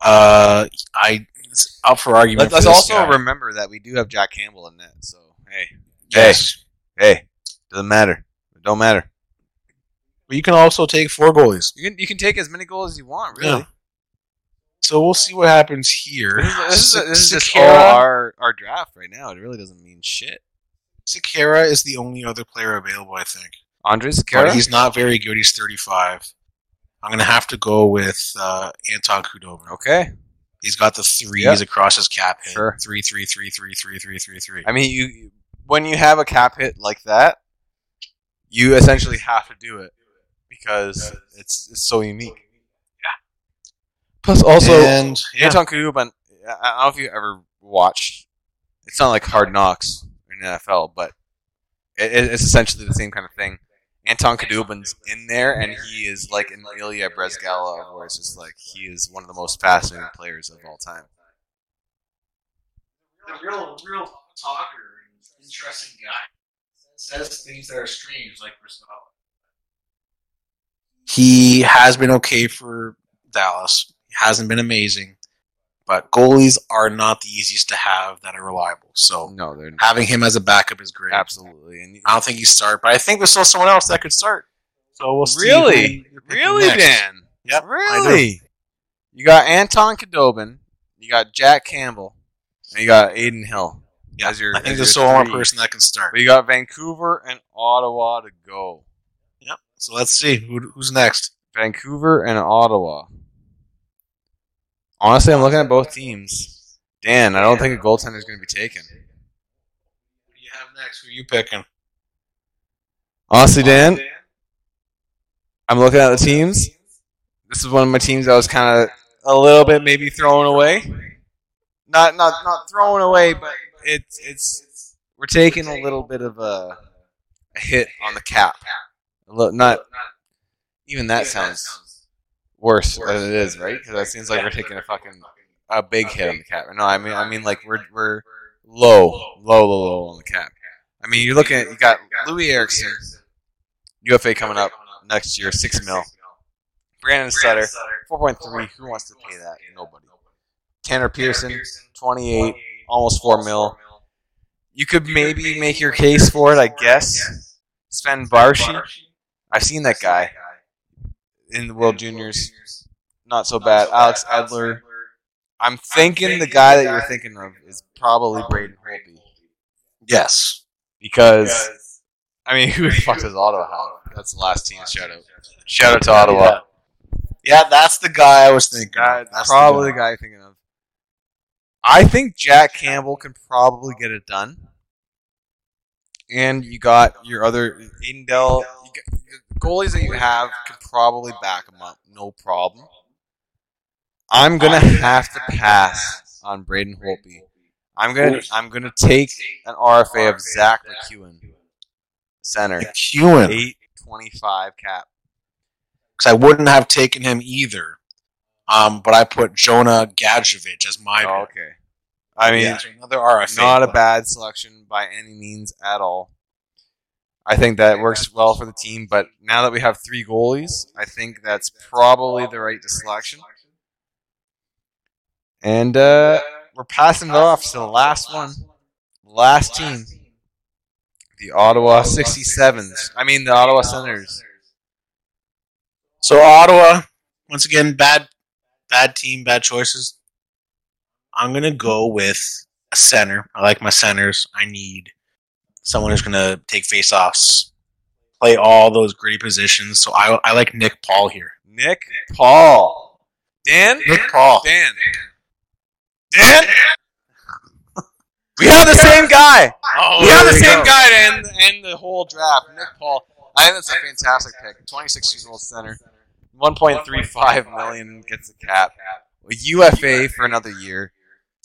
Uh, I it's up for argument. Let's, for let's also guy. remember that we do have Jack Campbell in net. So hey, yes. hey, doesn't matter. It don't matter. But you can also take four goalies. You can you can take as many goals as you want. Really. Yeah. So we'll see what happens here. This is, this is, just all our, our draft right now. It really doesn't mean shit. Sekera is the only other player available, I think. Andre But Sekera? he's not very good. He's 35. I'm going to have to go with uh, Anton Khudobin. Okay. He's got the threes Yeah. across his cap hit. Sure. Three, three, three, three, three, three, three, three. I mean, you when you have a cap hit like that, you essentially have to do it because it's it's so unique. Yeah. Plus, also and yeah, Anton Khudobin. I I don't know if you ever watched. It's not like Hard Knocks in the NFL, but it, it- it's essentially the same kind of thing. Anton Khudobin's in there, and he is like an Ilya Bryzgalov, where it's just like he is one of the most fascinating players of all time. the real, real talker interesting guy says things that are strange, like Bristol. He has been okay for Dallas. He hasn't been amazing, but goalies are not the easiest to have that are reliable. So No, they're not. having him as a backup is great. absolutely. And I don't think he start, but I think there's still someone else that could start. So we'll see. Really? who you're picking Really, next. Dan? Yep. Really? You got Anton Khudobin, you got Jack Campbell, and you got Adin Hill. Yeah, as your- I think as there's your still one person that can start. We got Vancouver and Ottawa to go. Yep. So let's see who, who's next. Vancouver and Ottawa. Honestly, I'm looking at both teams. Dan, I don't think a goaltender is going to be taken. Who do you have next? Who are you picking? Honestly, Dan, I'm looking at the teams. This is one of my teams that was kind of a little bit maybe thrown away. Not not not thrown away, but it's it's we're taking a little bit of a, a hit on the cap. Little, not even that sounds worse than it is, right? Because that seems like we're taking a fucking a big hit on the cap. No, I mean I mean like we're we're low, low, low, low on the cap. I mean you're looking at you got Loui Eriksson, UFA coming up next year, six mil. Brandon Sutter, four point three. Who wants to pay that? Nobody. Tanner Pearson, twenty eight, almost four mil. You could maybe make your case for it, I guess. Sven Baertschi, I've seen that guy in the World Juniors. Not so bad. Alex Edler. I'm thinking the guy that you're thinking of is probably Braden Holtby Yes. because I mean, [LAUGHS] who the fuck does Ottawa have? That's the last team. Shout out. Shout out to Ottawa. Yeah, that's the guy I was thinking. Guy. That's probably the the guy you're thinking of. I think Jack Campbell can probably get it done. And you got your other Adin Dell. You got, the goalies that you have can probably back him up, no problem. I'm gonna have to pass on Braden Holtby. I'm gonna I'm gonna take an RFA of Zack MacEwen, center, MacEwen. eight twenty five cap. Because I wouldn't have taken him either. Um, but I put Jonah Gadjovich as my Oh, okay. I mean, Yeah, another RFA. not a bad selection by any means at all. I think that works well for the team, but now that we have three goalies, I think that's probably the right selection. And uh, we're passing it off to the last one, last team, the Ottawa 67s. I mean, the Ottawa Senators. So Ottawa, once again, bad, bad team, bad choices. I'm gonna go with a center. I like my centers. I need someone who's gonna take faceoffs, play all those gritty positions. So I, I like Nick Paul here. Nick Paul. Dan? Nick Paul. Dan. Dan? We have the same guy. Oh, We have the there same go. guy to end, end the whole draft. Nick Paul. I think that's a fantastic pick. 26 years old center. 1.35 million gets the cap. A UFA for another year.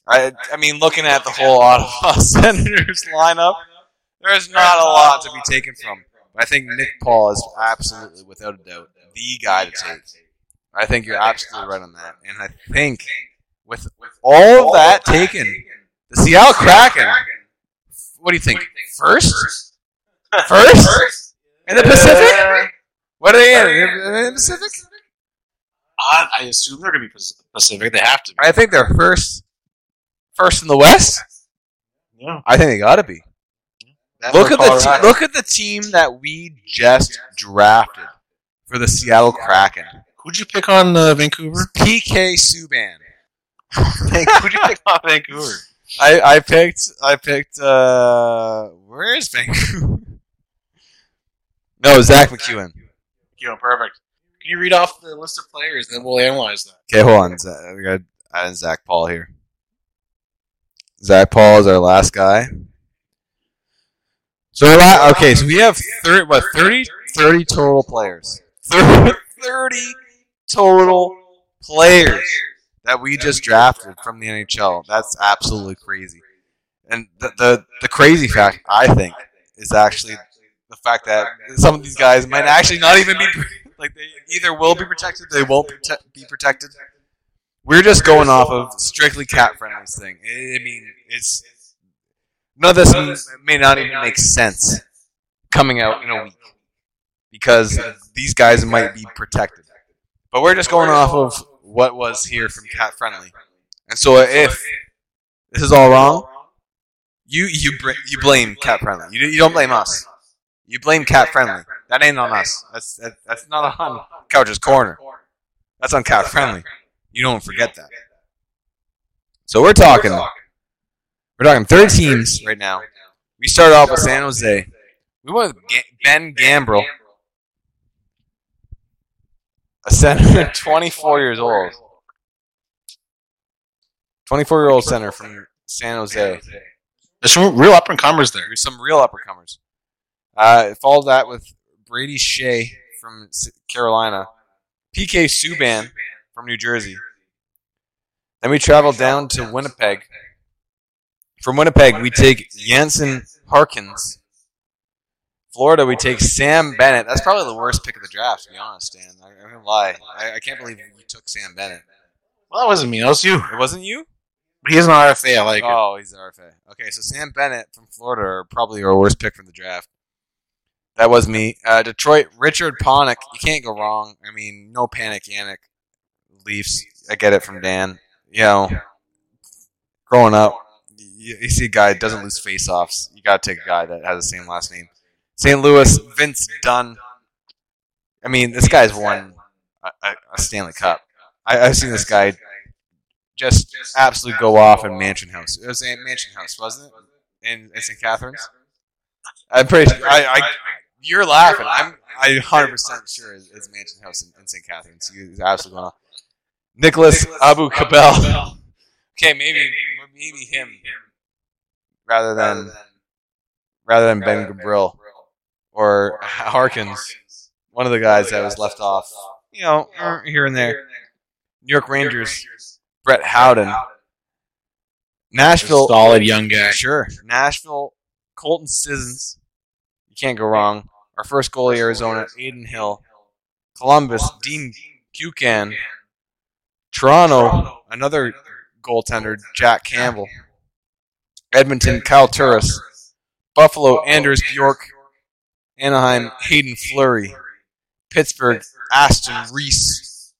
I, I mean, looking at the whole Ottawa [LAUGHS] Senators lineup, there's not a lot to be taken from. I think Nick Paul is absolutely, without a doubt, the guy to take. I think you're absolutely right on that. And I think with all of that taken, the Seattle Kraken, what do you think? First? First? In the Pacific? What are they in? In the Pacific? I, assume they're gonna be Pacific. They have to be. I think they're first. First in the West? Yeah. I think they got to be. Look at the te- look at the team that we just drafted for the Seattle Kraken. Who'd you pick on uh, Vancouver? PK Subban. Who'd you pick on Vancouver? I, I picked I picked uh where is Vancouver? No, Zach McEwen. You know, perfect. Can you read off the list of players, then we'll analyze that. Okay, hold on. Zach, we got add Zach Paul here. Zach Paul is our last guy. So okay, so we have 30, what 30, 30 total players. 30, 30 total players that we just drafted from the NHL. That's absolutely crazy. And the, the the crazy fact I think is actually the fact that some of these guys might actually not even be like they either will be protected, they won't prote- be protected. We're just going off of strictly CapFriendly thing. I mean, it's none of this may not even make sense coming out in a week because these guys might be protected. But we're just going off of what was here from CapFriendly. And so if this is all wrong, you you you blame CapFriendly. You, you don't blame us. You blame CapFriendly. That ain't on us. That's that, that's not on Couch's corner. That's on CapFriendly. You don't forget that. So we're talking. We're talking 30 teams right now. We started off with San Jose. We went with Ga- Ben Gambrell, a center, 24 years old. 24 year old center from San Jose. There's some real up and comers there. There's some real uppercomers. Uh, followed that with Brady Skjei from Carolina, PK Subban from New Jersey. Then we travel down to Winnipeg. From Winnipeg, we take Jansen Harkins. Florida, we take Sam Bennett. That's probably the worst pick of the draft, to be honest, Dan. I, I'm gonna lie. I, I can't believe we took Sam Bennett. Well, that wasn't me. That was you. It wasn't you? He is an RFA. I like it. Oh, he's an RFA. Okay, so Sam Bennett from Florida are probably our worst pick from the draft. That was me. Uh, Detroit, Richard Panik. You can't go wrong. I mean, no panic, Yannick. Leafs. I get it from Dan. You know, growing up, you, you see a guy that doesn't lose face-offs. You got to take a guy that has the same last name. St. Louis, Vince Dunn. I mean, this guy's won a, a, Stanley Cup. I, I've seen this guy just absolutely go off in Mansion House. It was in Mansion House, wasn't it? In, in St. Catharines. I'm pretty. Sure, I, I You're laughing. I'm I 100 percent sure it's, it's Mansion House in, in St. Catharines. He's absolutely going on. Nicholas Abu Kabel. Okay, maybe maybe him rather than rather than Ben Gambrell or [LAUGHS] Harkins, one of the guys that was left off. You know, er, here and there. New York Rangers, Brett Howden. Nashville, solid young guy. Sure. Nashville, Colton Sissons. You can't go wrong. Our first goalie, Arizona, Adin Hill. Columbus, Dean Kukan. Toronto, another goaltender, Jack Campbell. Edmonton, Kyle Turris. Buffalo, Anders Bjork. Anaheim, Hayden Fleury. Pittsburgh, Aston Reese.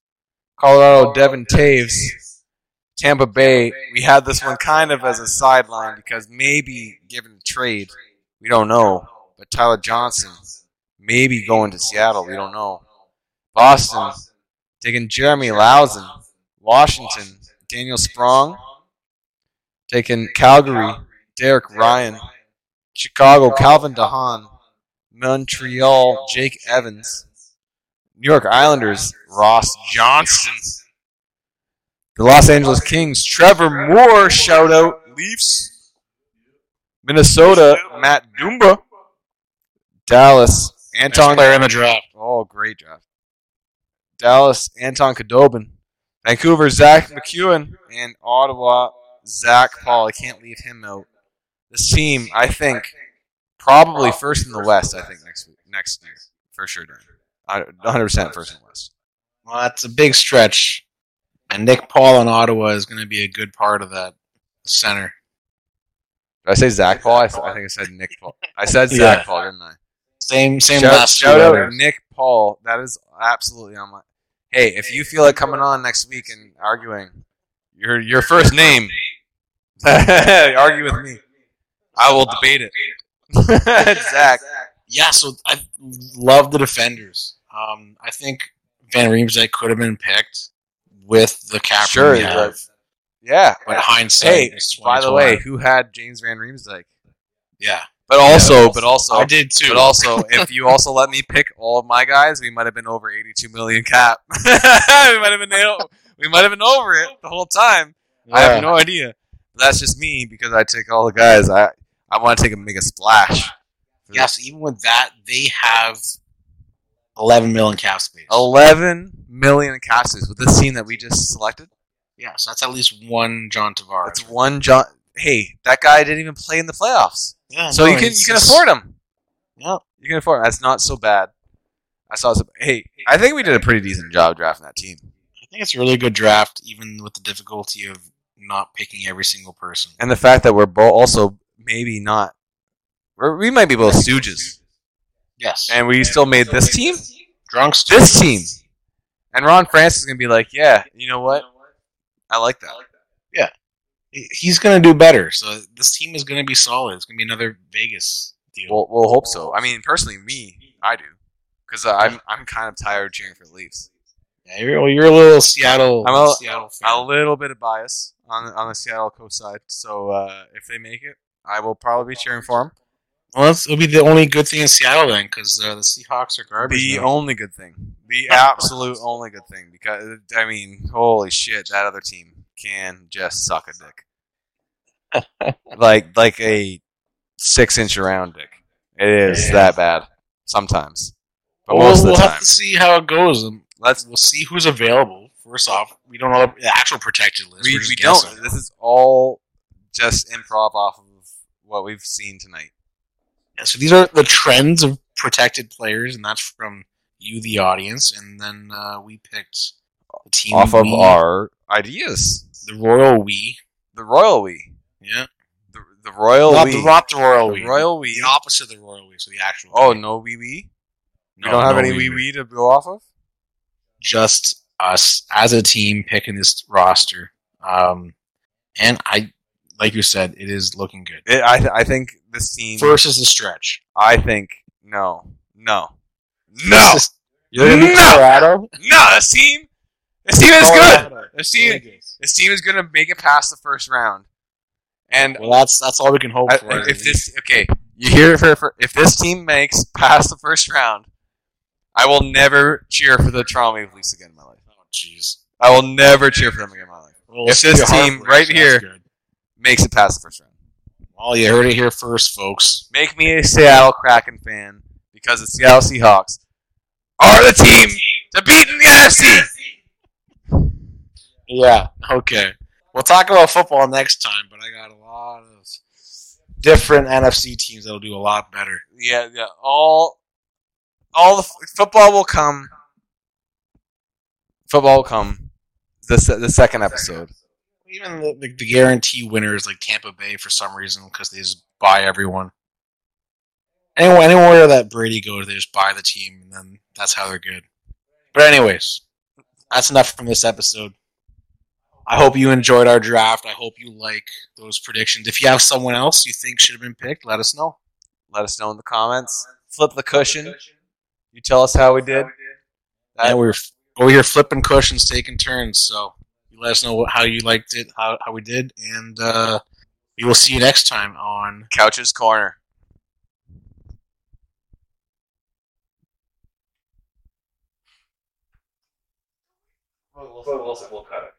Colorado, Devon Toews. Tampa Bay, we had this one kind of as a sideline because maybe given a trade, we don't know. But Tyler Johnson, maybe going to Seattle, we don't know. Boston, taking Jeremy Lauzon. Washington, Daniel Sprong. Taking Calgary, Derek Ryan. Chicago, Calvin DeHaan. Montreal, Jake Evans. New York Islanders, Ross Johnson. The Los Angeles Kings, Trevor Moore, shout out Leafs. Minnesota, Matt Dumba. Dallas, Anton. player in the draft. Oh, great draft. Dallas, Anton Khudobin. Vancouver, Zach McEwen. And Ottawa, Zach Paul. I can't leave him out. This team, I think, probably first in the West, I think, next week, next year. For sure, Dan. I- 100% first in the West. Well, that's a big stretch. And Nick Paul in Ottawa is going to be a good part of that center. Did I say Zach Paul? I, I think I said Nick Paul. I said [LAUGHS] Yeah. Zach Paul, didn't I? Same, same shout last shout out letters. Nick Paul. That is absolutely on my. Hey, if you feel like coming on next week and arguing, your your first name, [LAUGHS] argue with me. I will debate it. Zach. [LAUGHS] Yeah, so I love the defenders. Um, I think Van Riemsdyk could have been picked with the cap Sure. Yeah. but hindsight. Hey, by the way, who had James Van Riemsdyk? yeah, But also, but also, I did too. But also, if you also let me pick all of my guys, we might have been over 82 million cap. [LAUGHS] we might have been nail- we might have been over it the whole time. I have no idea. But that's just me because I take all the guys. I I want to take a make a splash. yes, even with that, they have 11 million cap space. 11 million cap space with this team that we just selected. yeah, so that's at least one John Tavares. That's one John. Hey, that guy didn't even play in the playoffs, yeah, so no, you can you can afford him. Yeah, You can afford. Him. That's not so bad. I saw. Some, hey, I think we did a pretty decent job drafting that team. I think it's a really good draft, even with the difficulty of not picking every single person. and the fact that we're both also maybe not we're, we might be both stooges Yes, and we still made this team drunks. this team and ron francis is gonna be like yeah you know what i like that Yeah. he's going to do better. So this team is going to be solid. It's going to be another Vegas deal. we'll, we'll hope so i mean personally me i do because i'm i'm kind of tired of cheering for the leafs yeah, you're, well, you're a little Seattle. I'm a- Seattle a little bit of bias on on the seattle coast side so uh, if they make it i will probably be cheering for him. Well, that's, it'll be the only good thing in Seattle then, because uh, the Seahawks are garbage. The now. only good thing. The [LAUGHS] absolute only good thing. Because, I mean, holy shit, that other team can just suck a dick. [LAUGHS] like like a six inch around dick. It is Yeah. that bad sometimes. But Well, most of we'll the have to see how it goes. and Let's We'll see who's available. First off, we don't know the actual protected list. we, we don't. This is all just improv off of what we've seen tonight. Yeah, so these are the trends of protected players, and that's from you, the audience, and then uh, we picked the team Off of we- our ideas. the royal we. The royal we. Yeah, The, the royal not we. the, not the royal The we. royal we. The opposite of the royal we. So the actual. Oh, we. no wee wee? No, You don't have no any we- wee wee to go off of? Just us as a team picking this roster, um, and I, like you said, it is looking good. It, I, th- I think this team. First is the stretch. I think no, no, no, This is- You're No! Colorado. no. This team, this team is good. This team, this team is gonna make it past the first round. And Well, that's that's all we can hope I- for. if this okay, You hear it for, for if this team makes past the first round, I will never cheer for the Toronto Maple Leafs again in my life. Oh, jeez. I will never cheer for them again in my life. Well, If this team right here-. Makes it past the first round. Well, you heard it here first, folks. Make me a Seattle Kraken fan because the Seattle Seahawks are the team to beat in the NFC. Yeah. Okay. We'll talk about football next time, but I got a lot of different NFC teams that'll do a lot better. Yeah, yeah. All, all the f- football will come. Football will come. The se- the second episode. Even the, the, the guarantee winners like Tampa Bay for some reason because they just buy everyone. Anywhere, anywhere that Brady goes, they just buy the team, and then that's how they're good. But anyways, that's enough from this episode. I hope you enjoyed our draft. I hope you like those predictions. If you have someone else you think should have been picked, let us know. Let us know in the comments. Flip the cushion. You tell us how we did. And we're over here flipping cushions, taking turns. So let us know how you liked it, how, how we did, and uh, we will see you next time on Couch's Corner. We'll, we'll, we'll, we'll cut it.